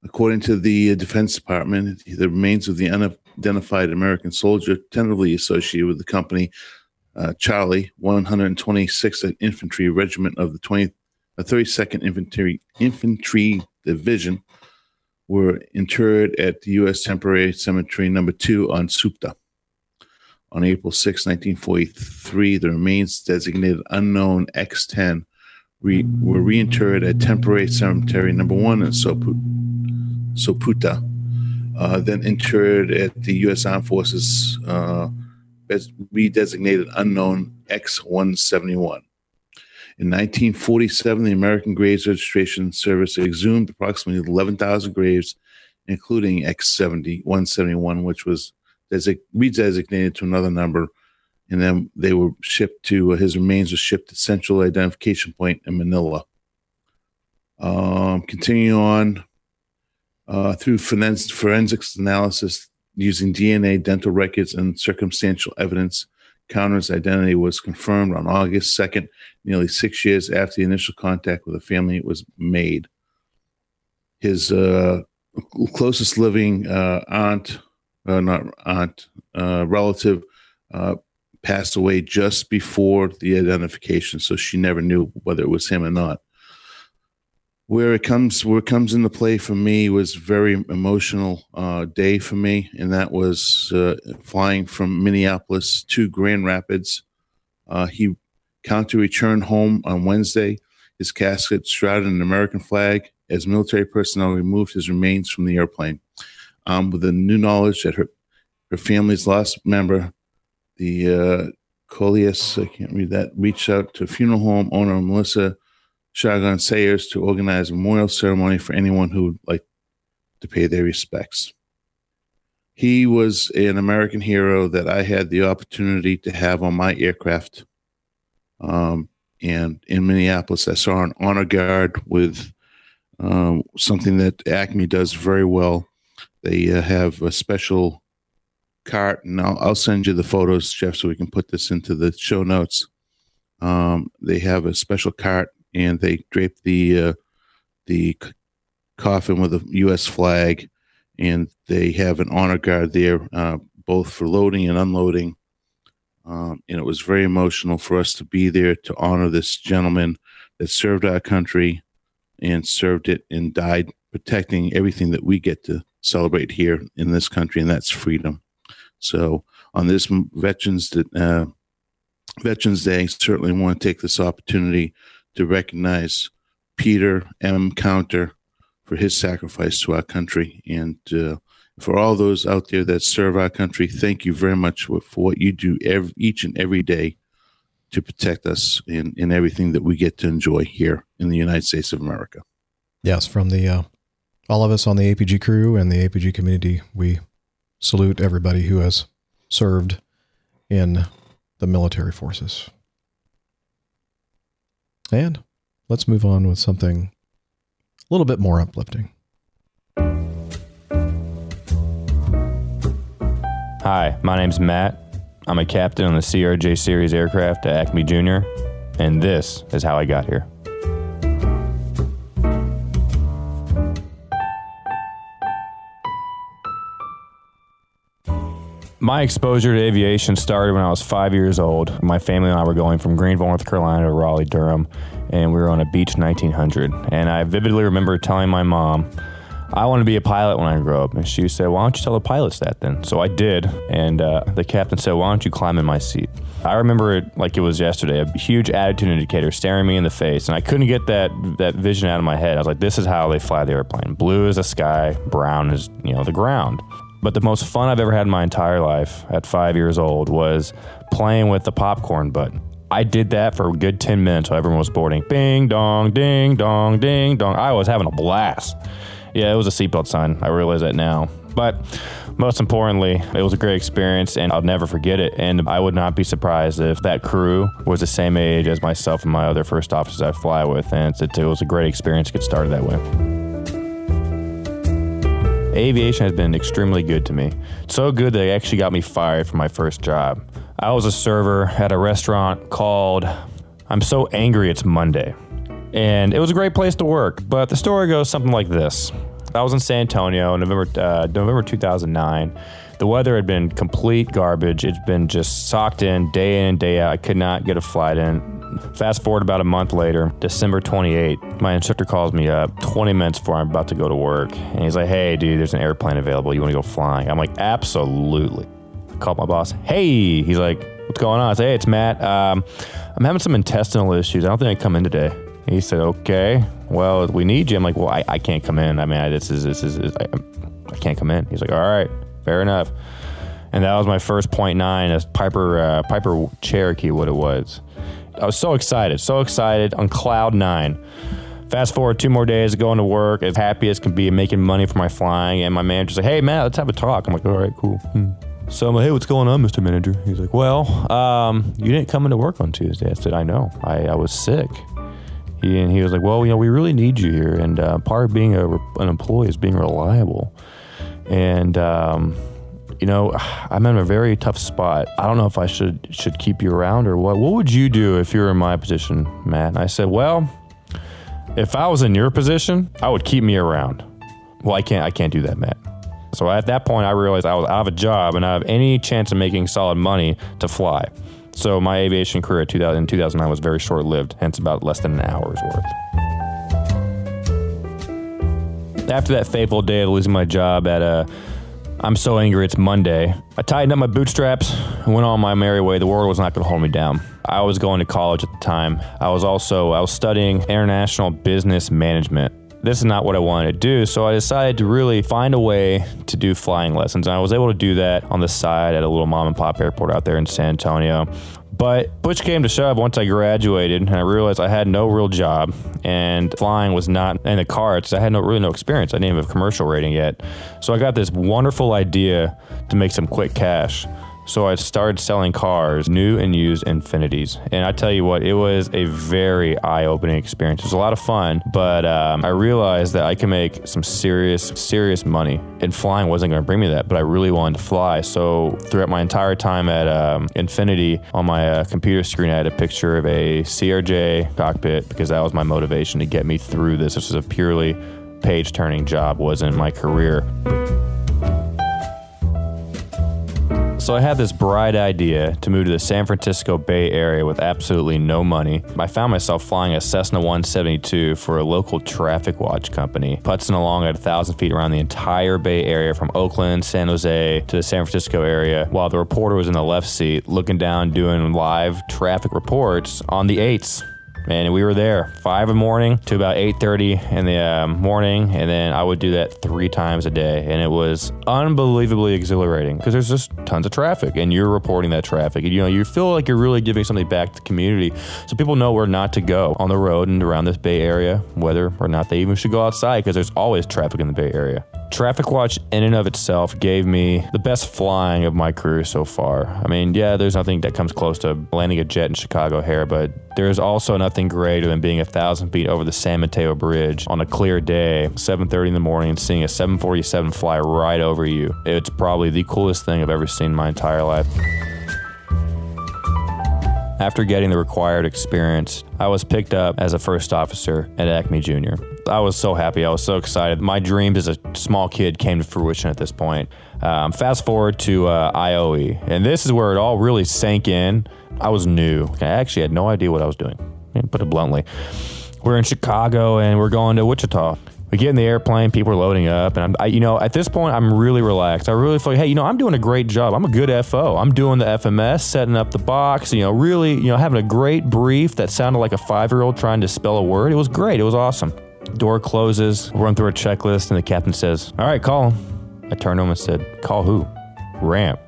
according to the Defense Department, the remains of the unidentified American soldier tentatively associated with the company uh, Charlie, 126th Infantry Regiment of the 20, uh, 32nd Infantry Infantry Division, were interred at the U.S. Temporary Cemetery Number Two on Soputa. On April 6, 1943, the remains designated unknown X-10 re- were reinterred at Temporary Cemetery Number One in Sopu- Soputa, uh, then interred at the U.S. Armed Forces uh, redesignated unknown X-171. In 1947, the American Graves Registration Service exhumed approximately 11,000 graves, including X-70 171, which was desi- redesignated to another number, and then they were shipped to his remains were shipped to Central Identification Point in Manila. Um, continuing on uh, through forens- forensics analysis using DNA, dental records, and circumstantial evidence, Counter's identity was confirmed on August 2nd, nearly six years after the initial contact with the family was made. His uh, closest living uh, aunt, uh, not aunt, uh, relative, uh, passed away just before the identification, so she never knew whether it was him or not. Where it comes, where it comes into play for me was very emotional uh, day for me, and that was uh, flying from Minneapolis to Grand Rapids. Uh, he counter returned home on Wednesday. His casket shrouded in an American flag as military personnel removed his remains from the airplane. Um, with the new knowledge that her her family's last member, the uh, Coleus, I can't read that, reached out to funeral home owner Melissa Shagan Sayers to organize a memorial ceremony for anyone who would like to pay their respects. He was an American hero that I had the opportunity to have on my aircraft. Um, and in Minneapolis, I saw an honor guard with um, something that Acme does very well. They uh, have a special cart, and I'll, I'll send you the photos, Jeff, so we can put this into the show notes. Um, they have a special cart, and they drape the uh, the coffin with a U.S. flag, and they have an honor guard there, uh, both for loading and unloading. Um, and it was very emotional for us to be there to honor this gentleman that served our country and served it and died protecting everything that we get to celebrate here in this country, and that's freedom. So, on this Veterans uh, Veterans Day, certainly want to take this opportunity to recognize Peter M. Counter for his sacrifice to our country, and uh, for all those out there that serve our country. Thank you very much for, what you do every, each and every day to protect us in, in everything that we get to enjoy here in the United States of America. Yes, from the uh, all of us on the APG crew and the APG community, we salute everybody who has served in the military forces. And let's move on with something a little bit more uplifting. Hi, my name's Matt. I'm a captain on the CRJ series aircraft at Acme Junior, and this is how I got here. My exposure to aviation started when I was five years old. My family and I were going from Greenville, North Carolina to Raleigh, Durham, and we were on a Beech 1900. And I vividly remember telling my mom, I want to be a pilot when I grow up. And she said, Why don't you tell the pilots that then? So I did. And uh, the captain said, Why don't you climb in my seat? I remember it like it was yesterday, a huge attitude indicator staring me in the face. And I couldn't get that, that vision out of my head. I was like, This is how they fly the airplane blue is the sky, brown is, you know, the ground. But the most fun I've ever had in my entire life at five years old was playing with the popcorn button. I did that for a good 10 minutes while everyone was boarding. Bing, dong, ding, dong, ding, dong. I was having a blast. Yeah, it was a seatbelt sign. I realize that now. But most importantly, it was a great experience and I'll never forget it. And I would not be surprised if that crew was the same age as myself and my other first officers I fly with. And it was a great experience to get started that way aviation has been extremely good to me. So good that it actually got me fired from my first job. I was a server at a restaurant called I'm So Angry It's Monday. And it was a great place to work, but the story goes something like this. I was in San Antonio in November, uh, November 2009. The weather had been complete garbage. It's been just socked in day in and day out. I could not get a flight in. Fast forward about a month later, December 28th, my instructor calls me up 20 minutes before I'm about to go to work. And he's like, hey, dude, there's an airplane available. You want to go flying? I'm like, absolutely. I called my boss. Hey, he's like, what's going on? I say, hey, it's Matt. Um, I'm having some intestinal issues. I don't think I can come in today. He said, okay, well, we need you. I'm like, well, I, I can't come in. I mean, I, this is, this is, I, I can't come in. He's like, all right, fair enough. And that was my first point nine, a Piper, uh, Piper Cherokee, what it was. I was so excited, so excited on cloud nine. Fast forward two more days, going to work, as happy as can be, making money for my flying. And my manager's like, hey, Matt, let's have a talk. I'm like, all right, cool. Hmm. So I'm like, hey, what's going on, Mr. Manager? He's like, well, um, you didn't come into work on Tuesday. I said, I know. I, I was sick. He, and he was like, well, you know, we really need you here. And uh, part of being a, an employee is being reliable. And, um, you know, I'm in a very tough spot. I don't know if I should should keep you around or what. What would you do if you were in my position, Matt? And I said, well, if I was in your position, I would keep me around. Well, I can't. I can't do that, Matt. So at that point, I realized I was out of a job and I have any chance of making solid money to fly. So my aviation career 2000, in 2009 was very short lived, hence about less than an hour's worth. After that fateful day of losing my job at a I'm so angry it's Monday. I tightened up my bootstraps and went on my merry way. The world was not going to hold me down. I was going to college at the time. I was also I was studying international business management. This is not what I wanted to do, so I decided to really find a way to do flying lessons. And I was able to do that on the side at a little mom and pop airport out there in San Antonio. But push came to shove once I graduated, and I realized I had no real job, and flying was not in the cards. I had no really no experience. I didn't have a commercial rating yet, so I got this wonderful idea to make some quick cash. So I started selling cars, new and used Infinitis. And I tell you what, it was a very eye opening experience. It was a lot of fun, but um, I realized that I could make some serious, serious money. And flying wasn't going to bring me that, but I really wanted to fly. So throughout my entire time at um, Infiniti, on my uh, computer screen, I had a picture of a CRJ cockpit because that was my motivation to get me through this. This was a purely page turning job, wasn't my career. So I had this bright idea to move to the San Francisco Bay Area with absolutely no money. I found myself flying a Cessna 172 for a local traffic watch company, putzing along at a thousand feet around the entire Bay Area from Oakland, San Jose to the San Francisco area, while the reporter was in the left seat looking down doing live traffic reports on the eights and we were there five in the morning to about 8.30 in the uh, morning and then i would do that three times a day and it was unbelievably exhilarating because there's just tons of traffic and you're reporting that traffic and you know you feel like you're really giving something back to the community so people know where not to go on the road and around this bay area whether or not they even should go outside because there's always traffic in the bay area Traffic Watch, in and of itself, gave me the best flying of my career so far. I mean, yeah, there's nothing that comes close to landing a jet in Chicago here, but there's also nothing greater than being a thousand feet over the San Mateo Bridge on a clear day, 7:30 in the morning, and seeing a 747 fly right over you. It's probably the coolest thing I've ever seen in my entire life. After getting the required experience, I was picked up as a first officer at Acme Junior. I was so happy. I was so excited. My dreams as a small kid came to fruition at this point. Um, fast forward to uh, IOE, and this is where it all really sank in. I was new. I actually had no idea what I was doing, put it bluntly. We're in Chicago and we're going to Wichita we get in the airplane, people are loading up, and I'm, I, you know, at this point, I'm really relaxed. I really feel like, hey, you know, I'm doing a great job. I'm a good FO. I'm doing the FMS, setting up the box, you know, really, you know, having a great brief that sounded like a five year old trying to spell a word. It was great. It was awesome. Door closes, run through a checklist, and the captain says, All right, call him. I turned to him and said, Call who? Ramp.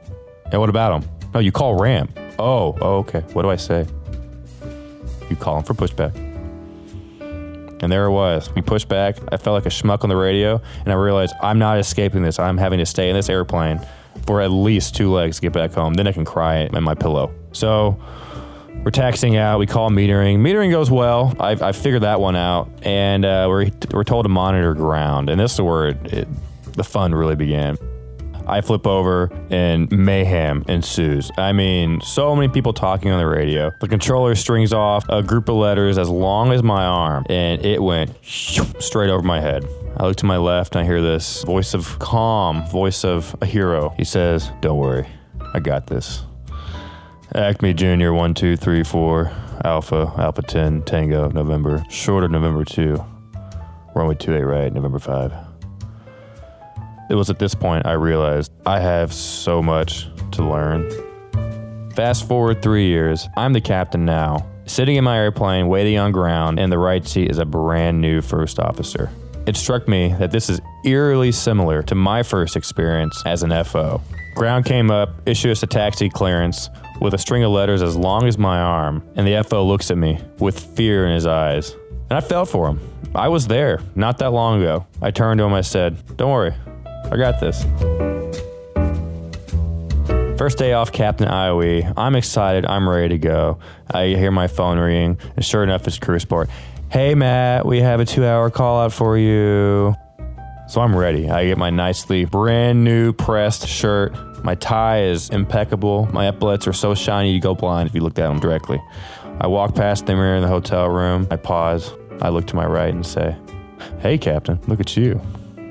And what about him? No, you call Ramp. Oh, oh, okay. What do I say? You call him for pushback. And there it was. We pushed back. I felt like a schmuck on the radio, and I realized I'm not escaping this. I'm having to stay in this airplane for at least two legs to get back home. Then I can cry in my pillow. So we're taxiing out. We call metering. Metering goes well. I've, I figured that one out, and uh, we're, we're told to monitor ground. And this is where it, it, the fun really began. I flip over and mayhem ensues. I mean, so many people talking on the radio. The controller strings off a group of letters as long as my arm, and it went straight over my head. I look to my left and I hear this voice of calm, voice of a hero. He says, Don't worry, I got this. Acme Junior, 1, 2, 3, 4, Alpha, Alpha 10, Tango, November, short of November 2, runway 28 right, November 5. It was at this point I realized I have so much to learn. Fast forward three years, I'm the captain now, sitting in my airplane, waiting on ground, and the right seat is a brand new first officer. It struck me that this is eerily similar to my first experience as an FO. Ground came up, issued us a taxi clearance with a string of letters as long as my arm, and the FO looks at me with fear in his eyes. And I felt for him. I was there not that long ago. I turned to him, I said, Don't worry, I got this. First day off Captain IOE. I'm excited. I'm ready to go. I hear my phone ring, and sure enough, it's Crew Sport. Hey, Matt, we have a two hour call out for you. So I'm ready. I get my nicely brand new pressed shirt. My tie is impeccable. My epaulets are so shiny you go blind if you looked at them directly. I walk past the mirror in the hotel room. I pause. I look to my right and say, Hey, Captain, look at you.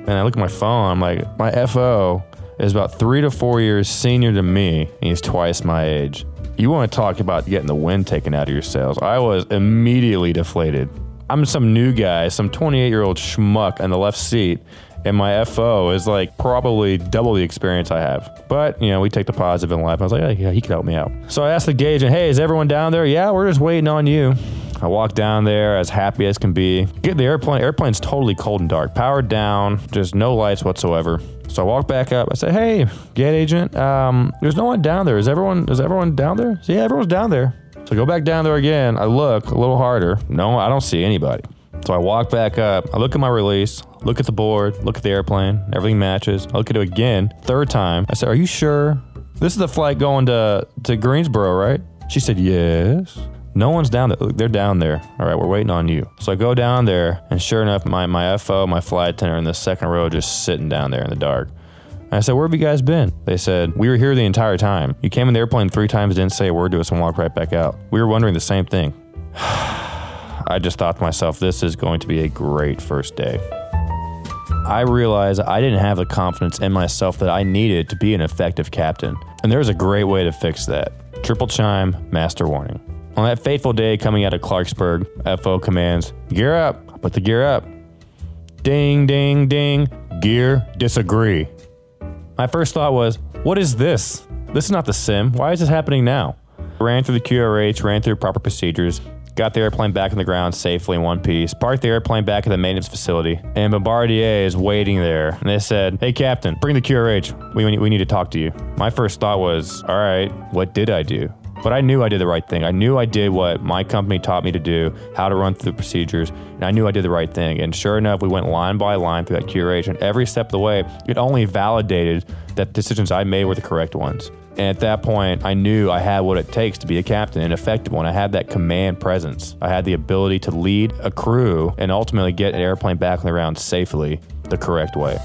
And I look at my phone. I'm like, My FO is about three to four years senior to me, and he's twice my age. You want to talk about getting the wind taken out of your sails? I was immediately deflated. I'm some new guy, some 28 year old schmuck in the left seat, and my FO is like probably double the experience I have. But, you know, we take the positive in life. I was like, yeah, he could help me out. So I asked the gauge, and hey, is everyone down there? Yeah, we're just waiting on you. I walk down there as happy as can be. Get the airplane. Airplane's totally cold and dark, powered down, just no lights whatsoever. So I walk back up. I say, "Hey, gate agent, um, there's no one down there. Is everyone? Is everyone down there? So, yeah, everyone's down there." So I go back down there again. I look a little harder. No, I don't see anybody. So I walk back up. I look at my release. Look at the board. Look at the airplane. Everything matches. I look at it again. Third time. I said, "Are you sure? This is the flight going to to Greensboro, right?" She said, "Yes." No one's down there. Look, They're down there. All right, we're waiting on you. So I go down there, and sure enough, my, my FO, my flight attendant, in the second row, just sitting down there in the dark. And I said, Where have you guys been? They said, We were here the entire time. You came in the airplane three times, didn't say a word to us, and walked right back out. We were wondering the same thing. I just thought to myself, This is going to be a great first day. I realized I didn't have the confidence in myself that I needed to be an effective captain. And there's a great way to fix that. Triple chime, master warning. On that fateful day coming out of Clarksburg, FO commands, Gear up. I put the gear up. Ding, ding, ding. Gear, disagree. My first thought was, what is this? This is not the sim. Why is this happening now? Ran through the QRH, ran through proper procedures, got the airplane back on the ground safely in one piece, parked the airplane back at the maintenance facility, and Bombardier is waiting there. And they said, Hey, Captain, bring the QRH. We, we need to talk to you. My first thought was, All right, what did I do? But I knew I did the right thing. I knew I did what my company taught me to do, how to run through the procedures, and I knew I did the right thing. And sure enough, we went line by line through that curation. every step of the way, it only validated that decisions I made were the correct ones. And at that point, I knew I had what it takes to be a captain, an effective one. I had that command presence. I had the ability to lead a crew and ultimately get an airplane back on the ground safely the correct way.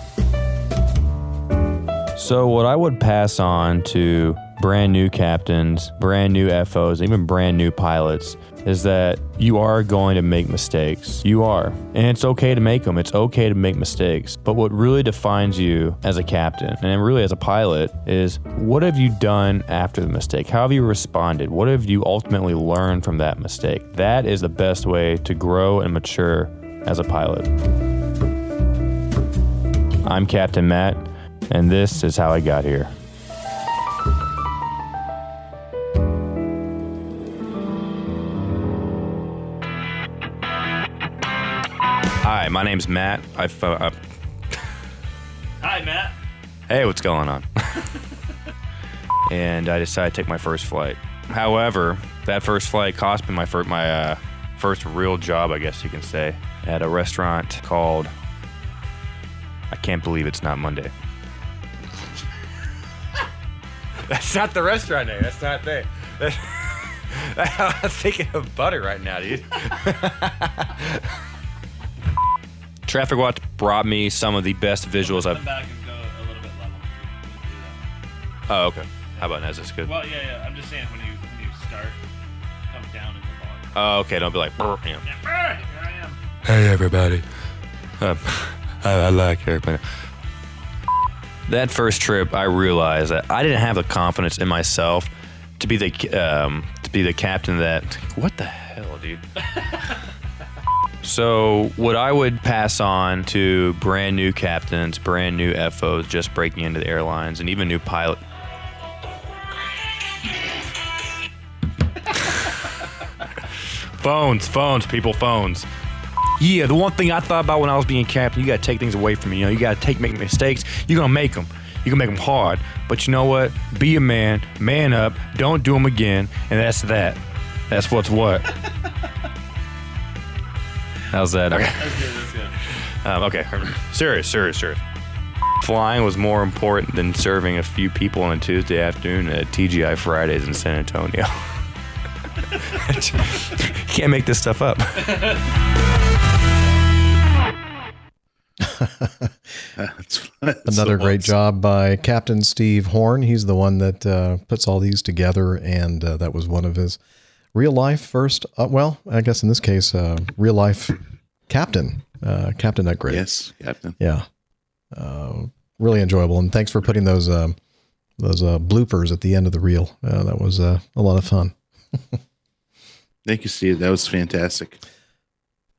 So, what I would pass on to brand new captains, brand new FOs, even brand new pilots is that you are going to make mistakes. You are. And it's okay to make them. It's okay to make mistakes. But what really defines you as a captain and really as a pilot is what have you done after the mistake? How have you responded? What have you ultimately learned from that mistake? That is the best way to grow and mature as a pilot. I'm Captain Matt, and this is how I got here. Hi, my name's Matt. I uh, Hi, Matt. hey, what's going on? and I decided to take my first flight. However, that first flight cost me my first my uh, first real job, I guess you can say, at a restaurant called. I can't believe it's not Monday. That's not the restaurant name. That's not there. I'm thinking of butter right now, dude. Traffic Watch brought me some of the best visuals I've. Oh, okay. How about Nez? That's good. Well, yeah, yeah. I'm just saying when you when you start, come down in the volume. Oh, okay. Don't be like, "Brr," you know. Here I am. Hey everybody. Um, I, I like everybody. That first trip, I realized that I didn't have the confidence in myself to be the um, to be the captain. That what the hell, dude. so, what I would pass on to brand new captains, brand new FOs, just breaking into the airlines, and even new pilot. phones, phones, people, phones. Yeah, the one thing I thought about when I was being captain, you got to take things away from me. You know, you got to take make mistakes. You're gonna make them. You're gonna make them hard. But you know what? Be a man. Man up. Don't do them again. And that's that. That's what's what. How's that? Okay. That's good. That's good. Um, okay. serious, serious, serious. Flying was more important than serving a few people on a Tuesday afternoon at TGI Fridays in San Antonio. Can't make this stuff up. That's, that's Another great job by Captain Steve Horn. He's the one that uh, puts all these together, and uh, that was one of his real life first. Uh, well, I guess in this case, uh, real life captain, uh, Captain Upgrade. Yes, Captain. Yeah, uh, really enjoyable, and thanks for putting those um, those uh, bloopers at the end of the reel. Uh, that was uh, a lot of fun. Thank you, Steve. That was fantastic.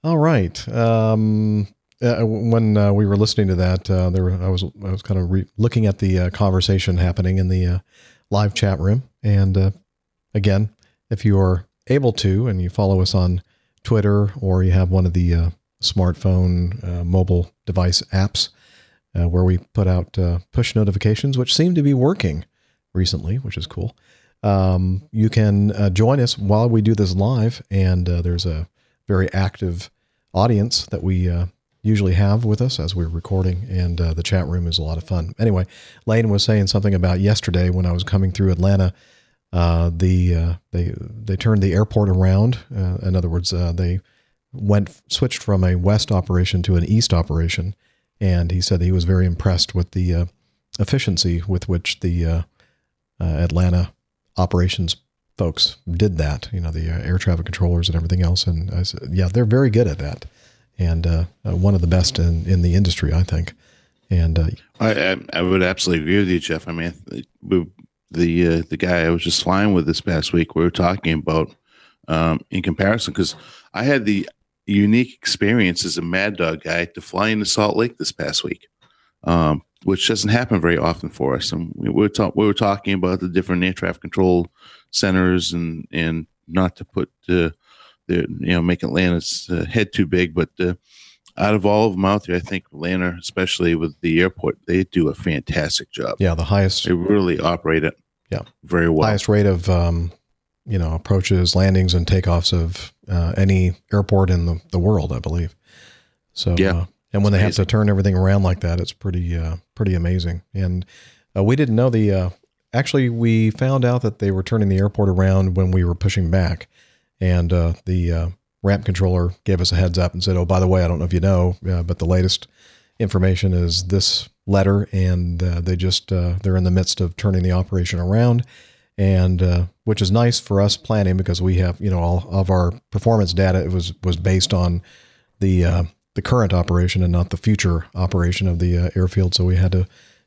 All right. Um, uh, when uh, we were listening to that, uh, there were, I was I was kind of re- looking at the uh, conversation happening in the uh, live chat room, and uh, again, if you are able to, and you follow us on Twitter or you have one of the uh, smartphone uh, mobile device apps uh, where we put out uh, push notifications, which seem to be working recently, which is cool. Um, you can uh, join us while we do this live, and uh, there's a very active audience that we usually have with us as we're recording, and the chat room is a lot of fun. Anyway, Lane was saying something about yesterday when I was coming through Atlanta. Uh, the uh, they they turned the airport around. Uh, in other words, uh, they went switched from a west operation to an east operation, and he said he was very impressed with the uh, efficiency with which the uh, Atlanta operations folks did that. You know, the air traffic controllers and everything else. And I said, yeah, they're very good at that, and one of the best in in the industry, I think. And I, I I would absolutely agree with you, Jeff. I mean, we, the uh, the guy I was just flying with this past week, we were talking about um, in comparison because I had the unique experience as a Mad Dog guy to fly into Salt Lake this past week, um, which doesn't happen very often for us. And we were talk, we were talking about the different air traffic control centers and and not to put uh, the you know make Atlanta's uh, head too big, but uh, out of all of them out there, I think Atlanta, especially with the airport, they do a fantastic job. yeah, the highest They really operate it Yeah. very well. highest rate of um, you know approaches, landings, and takeoffs of uh, any airport in the, the world, I believe. So Yeah, uh, and when they it's have to turn everything around like that, it's pretty uh, pretty amazing. And uh, we didn't know the. Uh, actually, we found out that they were turning the airport around when we were pushing back, and uh, the uh, ramp controller gave us a heads up and said, "Oh, by the way, I don't know if you know, uh, but the latest information is this letter, and uh, they just uh, they're in the midst of turning the operation around." and uh, which is nice for us planning because we have you know all of our performance data it was was based on the uh, the current operation and not the future operation of the uh, airfield. So we had to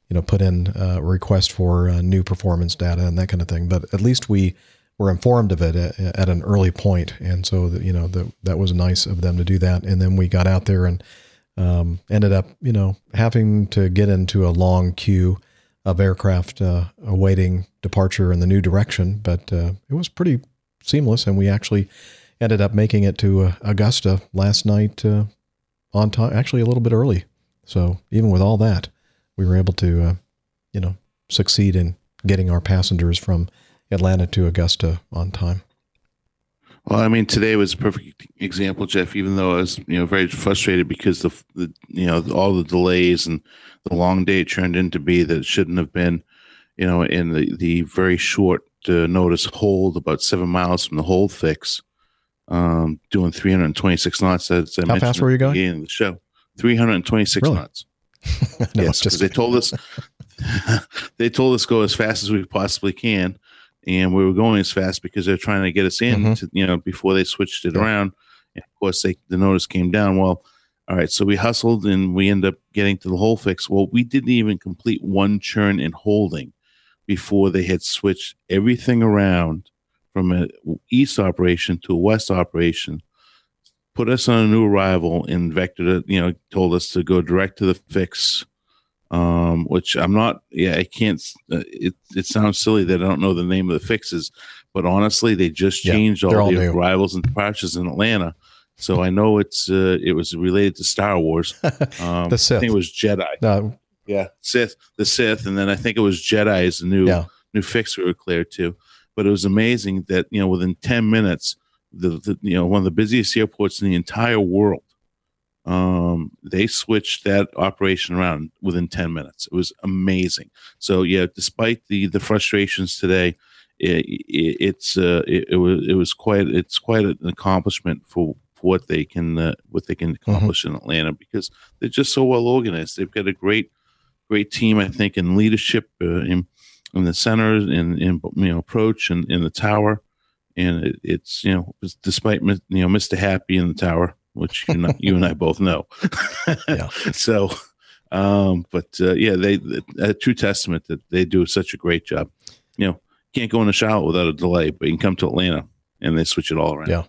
you know put in uh, a request for uh, new performance data and that kind of thing. But at least we were informed of it at, at an early point, and so that you know the, that was nice of them to do that. And then we got out there and um, ended up you know having to get into a long queue of aircraft uh, awaiting departure in the new direction, but uh, it was pretty seamless, and we actually ended up making it to uh, Augusta last night uh, on time, actually a little bit early. So even with all that, we were able to, uh, you know, succeed in getting our passengers from Atlanta to Augusta on time. Well, I mean, today was a perfect example, Jeff. Even though I was, you know, very frustrated because the, the you know, all the delays and the long day it turned into be that it shouldn't have been, you know, in the the very short uh, notice hold about seven miles from the hold fix, um, doing 326 knots. As I How mentioned fast were you going? of the show, 326 Really? knots. no, yes, because just they told us they told us go as fast as we possibly can, and we were going as fast because they're trying to get us in, Mhm. to, you know, before they switched it around. And of course, they, the notice came down. Well, all right, so we hustled and we ended up getting to the whole fix. Well, we didn't even complete one churn and holding before they had switched everything around from a east operation to a west operation put us on a new arrival and vectored it, you know, told us to go direct to the fix. Um, which I'm not, yeah, I can't, uh, it, it sounds silly that I don't know the name of the fixes, but honestly, they just changed they're all all the new. arrivals and departures in Atlanta. So I know it's, uh, it was related to Star Wars. Um, The Sith. I think it was Jedi. Uh, Yeah, Sith, the Sith, and then I think it was Jedi is the new Yeah. new fix we were cleared to. But it was amazing that you know within ten minutes, the, the you know one of the busiest airports in the entire world, um, they switched that operation around within ten minutes. It was amazing. So yeah, despite the the frustrations today, it, it, it's uh, it, it was it was quite it's quite an accomplishment for. For what they can, uh, what they can accomplish in Atlanta, because they're just so well organized. They've got a great great team, I think, in leadership uh, in in the center, in in you know approach and in the tower, and it, it's you know despite you know Mister Happy in the tower, which you know you and I both know. Yeah. so, um, but uh, yeah, they a true testament that they do such a great job. You know, can't go in the shower without a delay, but you can come to Atlanta and they switch it all around. Yeah.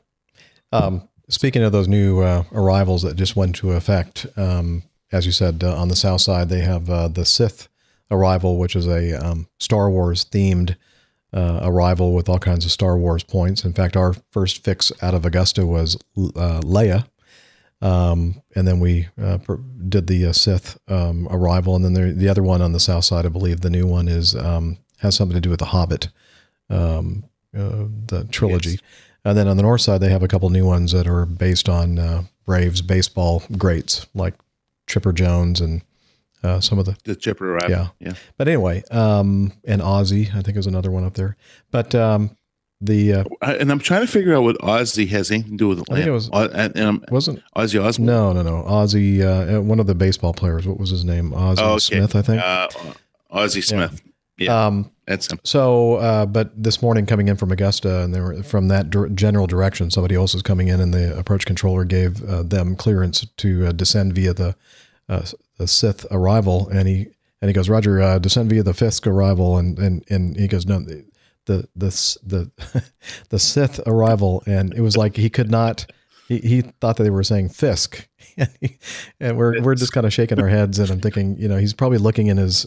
Um, speaking of those new uh, arrivals that just went to effect, um, as you said, uh, on the south side, they have uh, the Sith arrival, which is a um, Star Wars themed uh, arrival with all kinds of Star Wars points. In fact, our first fix out of Augusta was uh, Leia. Um, and then we uh, did the uh, Sith um, arrival, and then there, the other one on the south side, I believe, the new one is um, has something to do with the Hobbit, um, uh, the trilogy. And then on the north side, they have a couple new ones that are based on uh, Braves baseball greats like Chipper Jones and uh, some of the The chipper yeah. yeah. But anyway, um, and Ozzy, I think is another one up there. But um, the uh, and I'm trying to figure out what Ozzy has anything to do with I Atlanta. it was- O- and, and I'm- wasn't Ozzy Osbourne. no, no, no, Ozzy, uh, one of the baseball players. What was his name? Ozzy Oh, okay. Smith, I think. Uh, Ozzie Smith. Yeah, Um, that's him. So, uh, but this morning coming in from Augusta, and they were from that dir- general direction. Somebody else was coming in, and the approach controller gave uh, them clearance to uh, descend via the uh, the Sith arrival, and he and he goes, Roger, uh, descend via the Fisk arrival, and and and he goes, no, the the the the, the Sith arrival, and it was like he could not. He, he thought that they were saying Fisk, and, he, and we're we're just kind of shaking our heads, and I'm thinking, you know, he's probably looking in his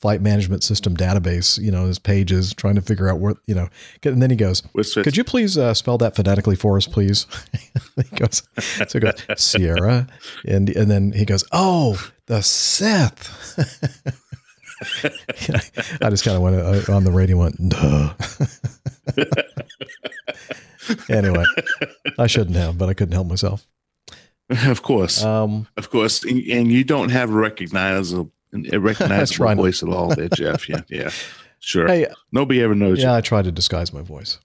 flight management system database, you know, his pages, trying to figure out what, you know, and then he goes, could you please uh, spell that phonetically for us, please? he goes, so he goes, Sierra. And, and then he goes, oh, the Sith. I just kind of went uh, on the radio and went, duh. anyway, I shouldn't have, but I couldn't help myself. Of course, Um, of course, and, and you don't have a recognizable, a recognizable voice at all, there, Jeff. Yeah, yeah, sure. Hey, Nobody ever knows yeah, you. I tried to disguise my voice.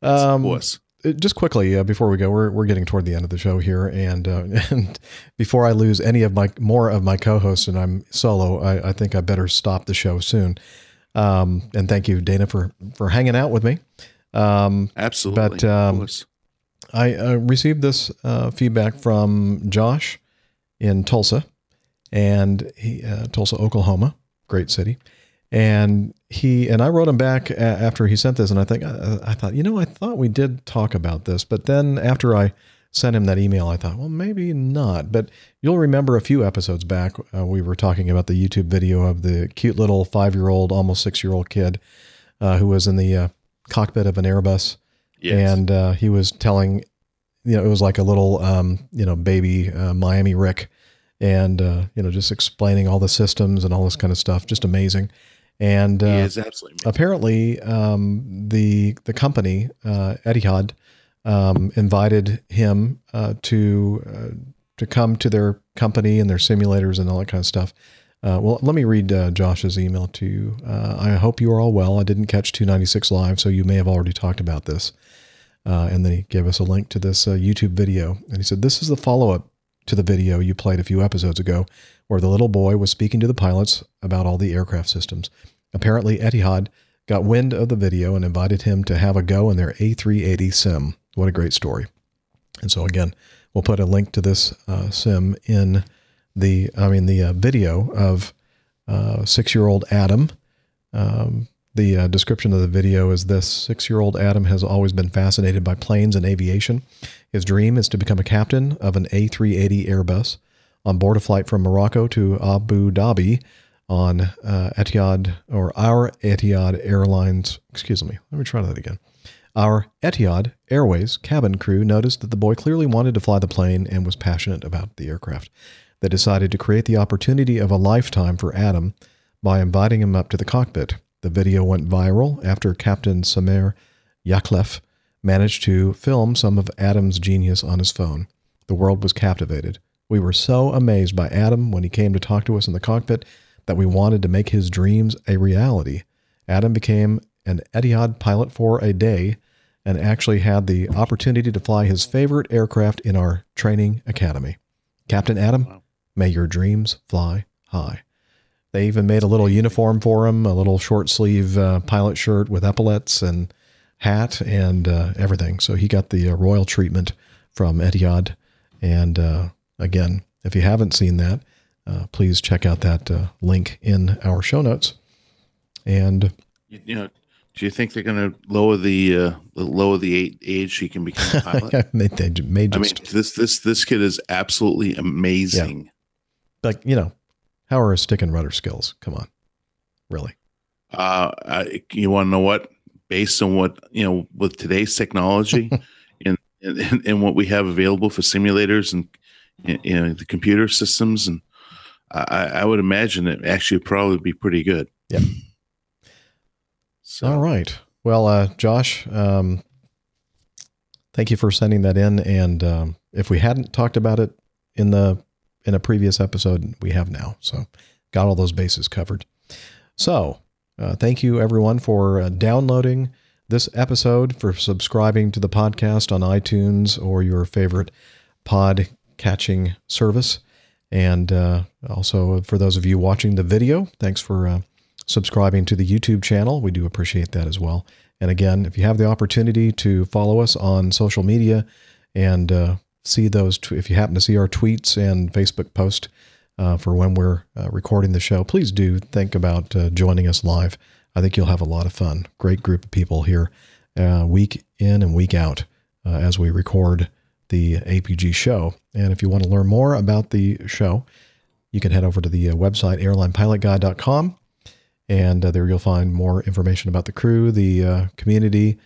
of Um, course. Uh, just quickly uh, before we go, we're we're getting toward the end of the show here, and uh, and before I lose any of my more of my co-hosts and I'm solo, I, I think I better stop the show soon. Um, and thank you, Dana, for for hanging out with me. Um, Absolutely. but, um. I uh, received this uh, feedback from Josh in Tulsa, and he uh, Tulsa, Oklahoma, great city, and he and I wrote him back a- after he sent this, and I think uh, I thought, you know, I thought we did talk about this, but then after I sent him that email, I thought, well, maybe not. But you'll remember a few episodes back, uh, we were talking about the YouTube video of the cute little five-year-old, almost six-year-old kid uh, who was in the uh, cockpit of an Airbus Yes. and uh, he was telling, you know, it was like a little, um, you know, baby uh, Miami Rick, and uh, you know, just explaining all the systems and all this kind of stuff, just amazing. And uh, he is absolutely. amazing. apparently, um, the the company uh, Etihad um, invited him uh, to uh, to come to their company and their simulators and all that kind of stuff. Uh, well, let me read uh, Josh's email to you. Uh, I hope you are all well. I didn't catch 296 live, so you may have already talked about this. Uh, and then he gave us a link to this uh, YouTube video. And he said, This is the follow up to the video you played a few episodes ago, where the little boy was speaking to the pilots about all the aircraft systems. Apparently, Etihad got wind of the video and invited him to have a go in their A380 sim. What a great story. And so, again, we'll put a link to this uh, sim in the, I mean, the uh, video of uh, six year old Adam. Um, the uh, description of the video is this six year old Adam has always been fascinated by planes and aviation. His dream is to become a captain of an A380 Airbus on board a flight from Morocco to Abu Dhabi on uh, Etihad or our Etihad Airlines. Excuse me, let me try that again. Our Etihad Airways cabin crew noticed that the boy clearly wanted to fly the plane and was passionate about the aircraft. They decided to create the opportunity of a lifetime for Adam by inviting him up to the cockpit. The video went viral after Captain Samer Yaklef managed to film some of Adam's genius on his phone. The world was captivated. We were so amazed by Adam when he came to talk to us in the cockpit that we wanted to make his dreams a reality. Adam became an Etihad pilot for a day and actually had the opportunity to fly his favorite aircraft in our training academy. Captain Adam, may your dreams fly high. They even made a little uniform for him, a little short sleeve uh, pilot shirt with epaulets and hat and uh, everything. So he got the uh, royal treatment from Etihad. And uh, again, if you haven't seen that, uh, please check out that uh, link in our show notes. And you, you know, do you think they're going to lower the lower the age he can become a pilot? they, they may just, I mean, this this this kid is absolutely amazing. Yeah. Like you know, how are his stick and rudder skills? Come on, really? Uh, I, you want to know what? Based on what you know, with today's technology and, and and what we have available for simulators and you know the computer systems, and I, I would imagine it actually probably be pretty good. Yeah. So. All right. Well, uh, Josh, um, thank you for sending that in. And um, if we hadn't talked about it in the in a previous episode, we have now. So, got all those bases covered. So, uh, thank you everyone for uh, downloading this episode, for subscribing to the podcast on iTunes or your favorite pod catching service. And uh, also, for those of you watching the video, thanks for uh, subscribing to the YouTube channel. We do appreciate that as well. And again, if you have the opportunity to follow us on social media and uh, see those, if you happen to see our tweets and Facebook post uh, for when we're uh, recording the show, please do think about uh, joining us live. I think you'll have a lot of fun. Great group of people here, week in and week out, as we record the APG show. And if you want to learn more about the show, you can head over to the uh, website airlinepilotguy.com. And there you'll find more information about the crew, the community,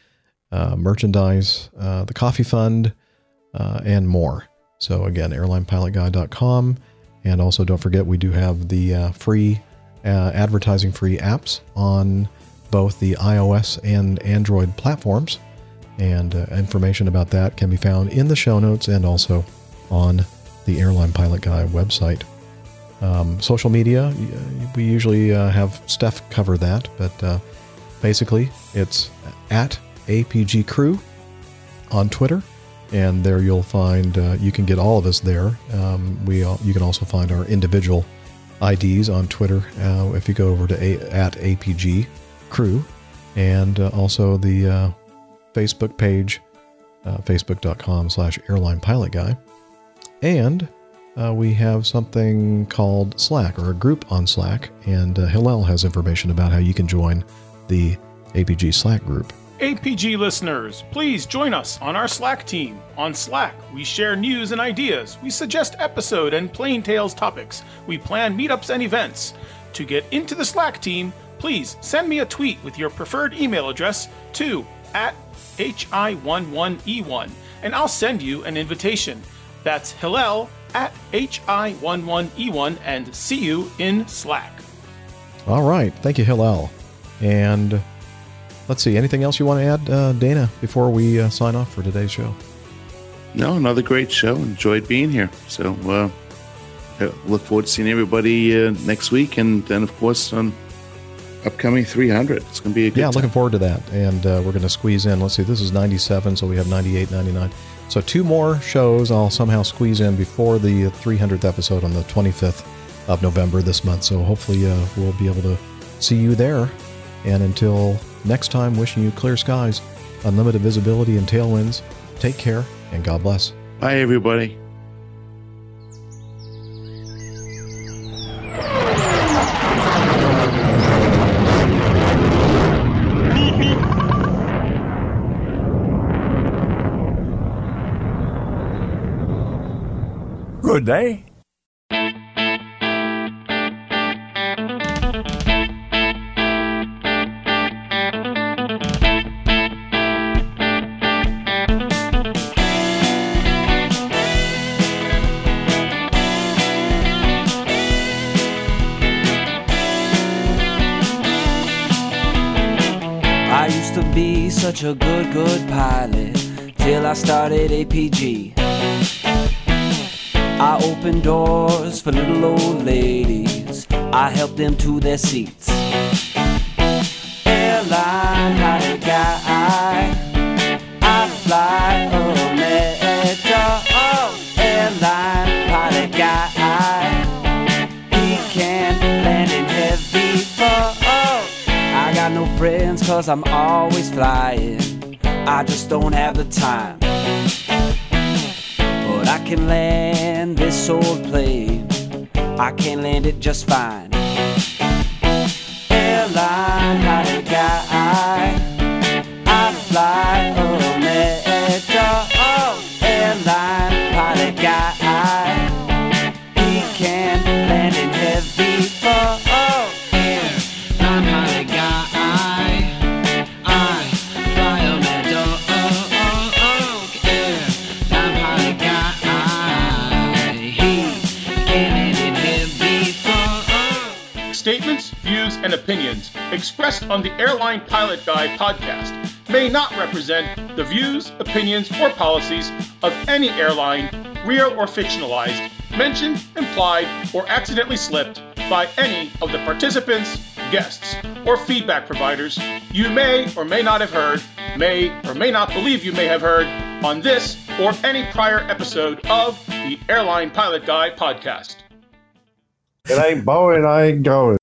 merchandise, the coffee fund, uh, and more. So again, airlinepilotguy.com. And also don't forget, we do have the uh, free uh, advertising free apps on both the iOS and Android platforms. And uh, information about that can be found in the show notes and also on the Airline Pilot Guy website. Um, social media, we usually uh, have Steph cover that, but uh, basically it's at APG Crew on Twitter and there you'll find uh, you can get all of us there. Um, we all, you can also find our individual IDs on Twitter uh, if you go over to a, at APG Crew, and uh, also the Facebook page, uh, facebook.com/slash Airline Pilot Guy, and uh, we have something called Slack or a group on Slack, and Hillel has information about how you can join the APG Slack group. APG listeners, please join us on our Slack team. On Slack, we share news and ideas, we suggest episode and Plane Tales topics, we plan meetups and events. To get into the Slack team, please send me a tweet with your preferred email address to at hi11e1 and I'll send you an invitation. That's Hillel at hi11e1 and see you in Slack. All right. Thank you, Hillel. And let's see. Anything else you want to add, uh, Dana, before we uh, sign off for today's show? No, another great show. Enjoyed being here. So, uh, look forward to seeing everybody uh, next week, and then, of course, on upcoming 300. It's going to be a good yeah. time. Looking forward to that, and uh, we're going to squeeze in. Let's see. This is 97, so we have 98, 99. So, two more shows I'll somehow squeeze in before the 300th episode on the 25th of November this month. So, hopefully, uh, we'll be able to see you there. And until next time, wishing you clear skies, unlimited visibility, and tailwinds. Take care, and God bless. Bye, everybody. To be such a good, good pilot till I started APG. I open doors for little old ladies, I help them to their seats. Airline pilot guy, I fly America. Oh, airline pilot guy, he can't land in heavy fog. Oh, I got no friends cause I'm always flying. I just don't have the time. Can land this old plane. I can land it just fine. Airline pilot guy. I fly America. Opinions expressed on the Airline Pilot Guy podcast may not represent the views, opinions, or policies of any airline, real or fictionalized, mentioned, implied, or accidentally slipped by any of the participants, guests, or feedback providers you may or may not have heard, may or may not believe you may have heard on this or any prior episode of the Airline Pilot Guy podcast. It ain't Boeing, I ain't going.